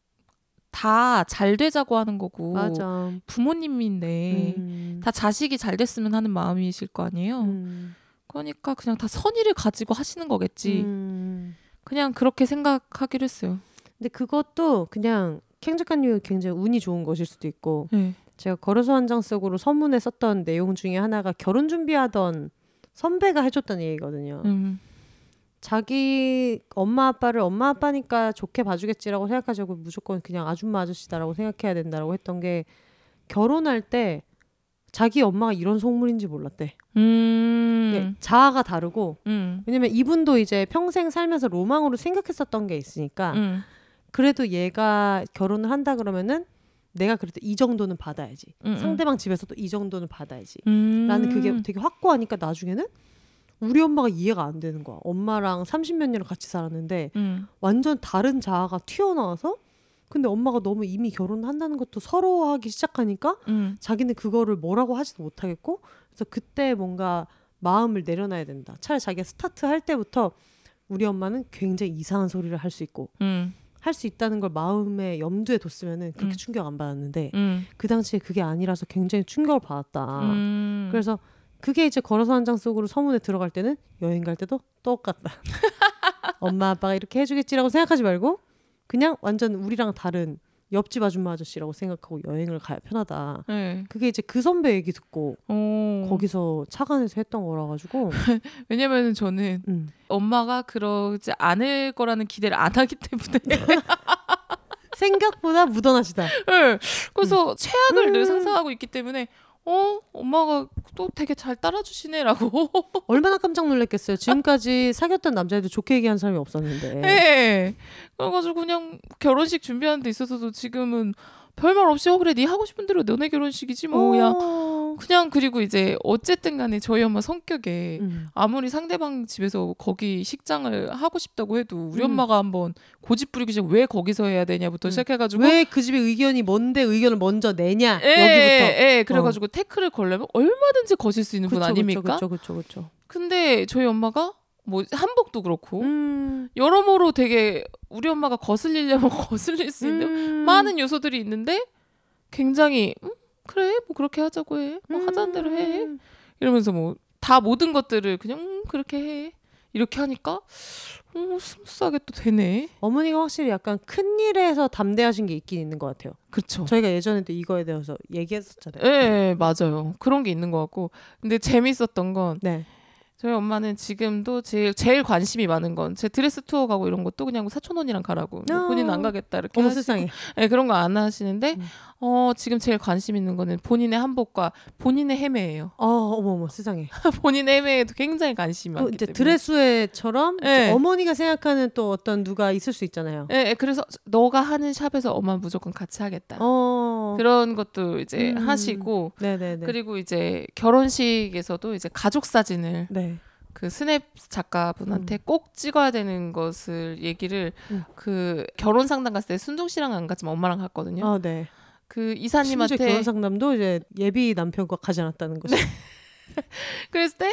다 잘 되자고 하는 거고
맞아.
부모님인데
음.
다 자식이 잘 됐으면 하는 마음이실 거 아니에요.
음.
그러니까 그냥 다 선의를 가지고 하시는 거겠지.
음.
그냥 그렇게 생각하기로 했어요.
근데 그것도 그냥 캥 작가님이 굉장히 운이 좋은 것일 수도 있고
네.
제가 걸어서 한 장 속으로 서문에 썼던 내용 중에 하나가 결혼 준비하던 선배가 해줬던 얘기거든요.
음.
자기 엄마 아빠를 엄마 아빠니까 좋게 봐주겠지라고 생각하자고 무조건 그냥 아줌마 아저씨다라고 생각해야 된다라고 했던 게 결혼할 때 자기 엄마가 이런 속물인지 몰랐대.
음.
자아가 다르고
음.
왜냐면 이분도 이제 평생 살면서 로망으로 생각했었던 게 있으니까
음.
그래도 얘가 결혼을 한다 그러면은 내가 그래도 이 정도는 받아야지.
음, 음.
상대방 집에서도 이 정도는 받아야지.
음.
라는 그게 되게 확고하니까 나중에는 우리 엄마가 이해가 안 되는 거야. 엄마랑 30몇 년을 같이 살았는데
음.
완전 다른 자아가 튀어나와서 근데 엄마가 너무 이미 결혼한다는 것도 서러워하기 시작하니까
음.
자기는 그거를 뭐라고 하지도 못하겠고 그래서 그때 뭔가 마음을 내려놔야 된다. 차라리 자기가 스타트 할 때부터 우리 엄마는 굉장히 이상한 소리를 할 수 있고
음.
할수 있다는 걸 마음에 염두에 뒀으면은 그렇게
음.
충격 안 받았는데
음.
그 당시에 그게 아니라서 굉장히 충격을 받았다.
음.
그래서 그게 이제 걸어서 한 장 속으로 서문에 들어갈 때는 여행 갈 때도 똑같다. 엄마 아빠가 이렇게 해주겠지라고 생각하지 말고 그냥 완전 우리랑 다른 옆집 아줌마 아저씨라고 생각하고 여행을 가야 편하다.
네.
그게 이제 그 선배 얘기 듣고
어.
거기서 차관에서 했던 거라 가지고
왜냐면 저는
음.
엄마가 그러지 않을 거라는 기대를 안 하기 때문에
생각보다 묻어나시다.
네. 그래서 최악을
음.
늘 상상하고 있기 때문에 어 엄마가 또 되게 잘 따라주시네라고
얼마나 깜짝 놀랐겠어요. 지금까지 사귀었던 남자애도 좋게 얘기한 사람이 없었는데.
네. 그래가지고 그냥 결혼식 준비하는 데 있어서도 지금은 별말 없이 어 그래 네 하고 싶은 대로 너네 결혼식이지 뭐야
어.
그냥 그리고 이제 어쨌든 간에 저희 엄마 성격에
음.
아무리 상대방 집에서 거기 식장을 하고 싶다고 해도 우리
음.
엄마가 한번 고집 부리기 전에 왜 거기서 해야 되냐부터
음.
시작해가지고
왜 그 집의 의견이 뭔데 의견을 먼저 내냐
예,
여기부터.
예, 그래가지고 태클을 걸려면 얼마든지 거실 수 있는 분 아닙니까?
그렇죠, 그렇죠, 그렇죠.
근데 저희 엄마가 뭐 한복도 그렇고
음,
여러모로 되게 우리 엄마가 거슬리려면 거슬릴 수 있는
음.
많은 요소들이 있는데 굉장히 음, 그래 뭐 그렇게 하자고 해. 뭐 하자는 대로 해.
음.
이러면서 뭐 다 모든 것들을 그냥 음, 그렇게 해. 이렇게 하니까 어, smooth하게 또 되네.
어머니가 확실히 약간 큰 일에서 담대하신 게 있긴 있는 것 같아요.
그렇죠.
저희가 예전에도 이거에 대해서 얘기했었잖아요.
예, 예, 맞아요. 그런 게 있는 것 같고. 근데 재밌었던 건
네.
저희 엄마는 지금도 제일 제일 관심이 많은 건 제 드레스 투어 가고 이런 것도 그냥 사촌 언니랑 가라고
아.
본인 안 가겠다 이렇게
어머
하시고.
세상에.
네, 그런 거 안 하시는데
음.
어 지금 제일 관심 있는 거는 본인의 한복과 본인의 헤매예요.
어, 어머 어머 세상에.
본인의 헤매에도 굉장히 관심이
또
많기
이제
때문에.
드레스웨처럼
네.
어머니가 생각하는 또 어떤 누가 있을 수 있잖아요.
예, 예, 그래서 너가 하는 샵에서 엄마 무조건 같이 하겠다.
어.
그런 것도 이제
음.
하시고
네네네.
그리고 이제 결혼식에서도 이제 가족 사진을
네.
그 스냅 작가분한테 꼭 찍어야 되는 것을 얘기를
음.
그 결혼 상담 갔을 때 순둥 씨랑 안 갔지만 엄마랑 갔거든요.
어, 네.
그 이사님한테
결혼 상담도 이제 예비 남편과 가지 않았다는 거죠.
그랬을 때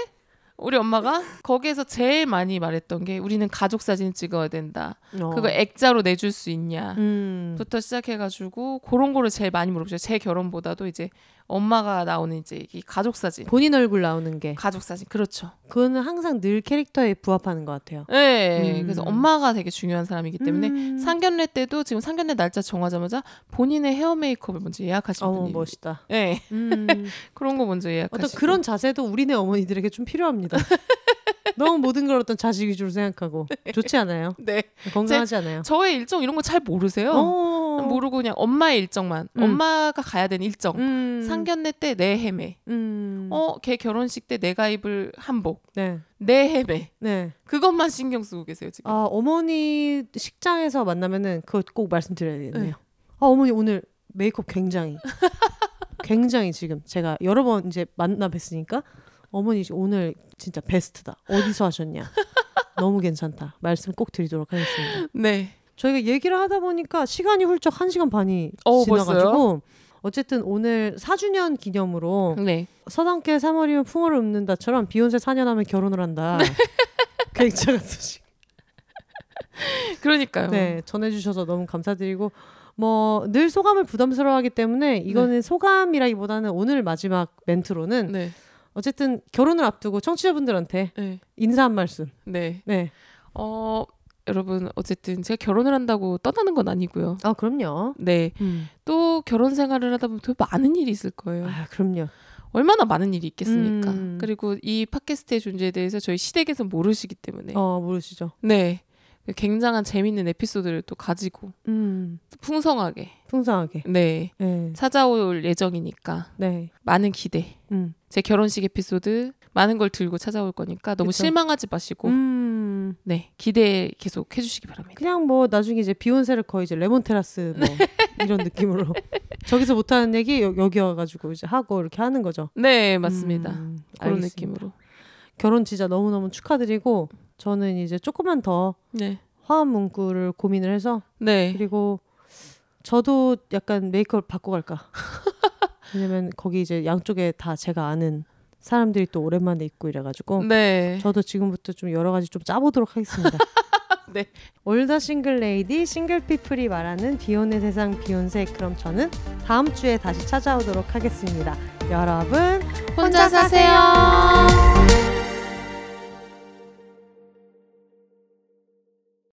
우리 엄마가 거기에서 제일 많이 말했던 게 우리는 가족 사진 찍어야 된다.
어.
그거 액자로 내줄 수 있냐.
음.
부터 시작해가지고 그런 거를 제일 많이 물어보죠. 제 결혼보다도 이제 엄마가 나오는 이제 이 가족 사진,
본인 얼굴 나오는 게
가족 사진 그렇죠.
그거는 항상 늘 캐릭터에 부합하는 것 같아요.
네,
음.
그래서 엄마가 되게 중요한 사람이기 때문에
음.
상견례 때도 지금 상견례 날짜 정하자마자 본인의 헤어 메이크업을 먼저 예약하신
어
분이
멋있다.
네,
음.
그런 거 먼저 예약하시고
어떤 그런 자세도 우리네 어머니들에게 좀 필요합니다. 너무 모든 걸 어떤 자식 위주로 생각하고 좋지 않아요?
네
건강하지 않아요?
저의 일정 이런 거 잘 모르세요.
어.
모르고 그냥 엄마의 일정만
음.
엄마가 가야 되는 일정
음.
상견례 때 내 헤매
음.
어걔 결혼식 때 내가 입을 한복
네.
내 헤매
네.
그것만 신경 쓰고 계세요 지금.
아 어머니 식장에서 만나면은 그거 꼭 말씀드려야겠네요.
네.
아 어머니 오늘 메이크업 굉장히 굉장히 지금 제가 여러 번 이제 만나 뵀으니까 어머니 오늘 진짜 베스트다. 어디서 하셨냐? 너무 괜찮다. 말씀 꼭 드리도록 하겠습니다.
네.
저희가 얘기를 하다 보니까 시간이 훌쩍 1시간 반이
어,
지나가지고 어쨌든 오늘 4주년 기념으로
네.
서당계 3월이면 풍어를 읊는다처럼 비욘세 4년 하면 결혼을 한다. 굉장한 소식.
그러니까요.
네, 전해주셔서 너무 감사드리고 뭐 늘 소감을 부담스러워하기 때문에 이거는 소감이라기보다는 오늘 마지막 멘트로는
네.
어쨌든 결혼을 앞두고 청취자분들한테
네.
인사 한 말씀.
네.
네.
어 여러분 어쨌든 제가 결혼을 한다고 떠나는 건 아니고요.
아 그럼요.
네.
음.
또 결혼 생활을 하다 보면 더 많은 일이 있을 거예요.
아 그럼요.
얼마나 많은 일이 있겠습니까?
음.
그리고 이 팟캐스트의 존재에 대해서 저희 시댁에서 모르시기 때문에
어 모르시죠.
네. 굉장한 재밌는 에피소드를 또 가지고
음
풍성하게
풍성하게.
네
네.
찾아올 예정이니까
네.
많은 기대.
음.
제 결혼식 에피소드 많은 걸 들고 찾아올 거니까 너무
그쵸.
실망하지 마시고
음.
네 기대 계속 해주시기 바랍니다.
그냥 뭐 나중에 이제 비욘세를 거의 이제 레몬 테라스 뭐
네.
이런 느낌으로 저기서 못하는 얘기 여, 여기 와가지고 이제 하고 이렇게 하는 거죠.
네 맞습니다.
음,
그런
알겠습니다.
느낌으로.
결혼 진짜 너무 너무 축하드리고 저는 이제 조금만 더
네.
화합 문구를 고민을 해서
네.
그리고 저도 약간 메이크업 바꿔 갈까. 왜냐면 거기 이제 양쪽에 다 제가 아는 사람들이 또 오랜만에 있고 이래가지고
네.
저도 지금부터 좀 여러 가지 좀 짜보도록 하겠습니다.
네.
all the single lady single people이 말하는 비혼의 세상 비혼세 그럼 저는 다음 주에 다시 찾아오도록 하겠습니다. 여러분
혼자 사세요.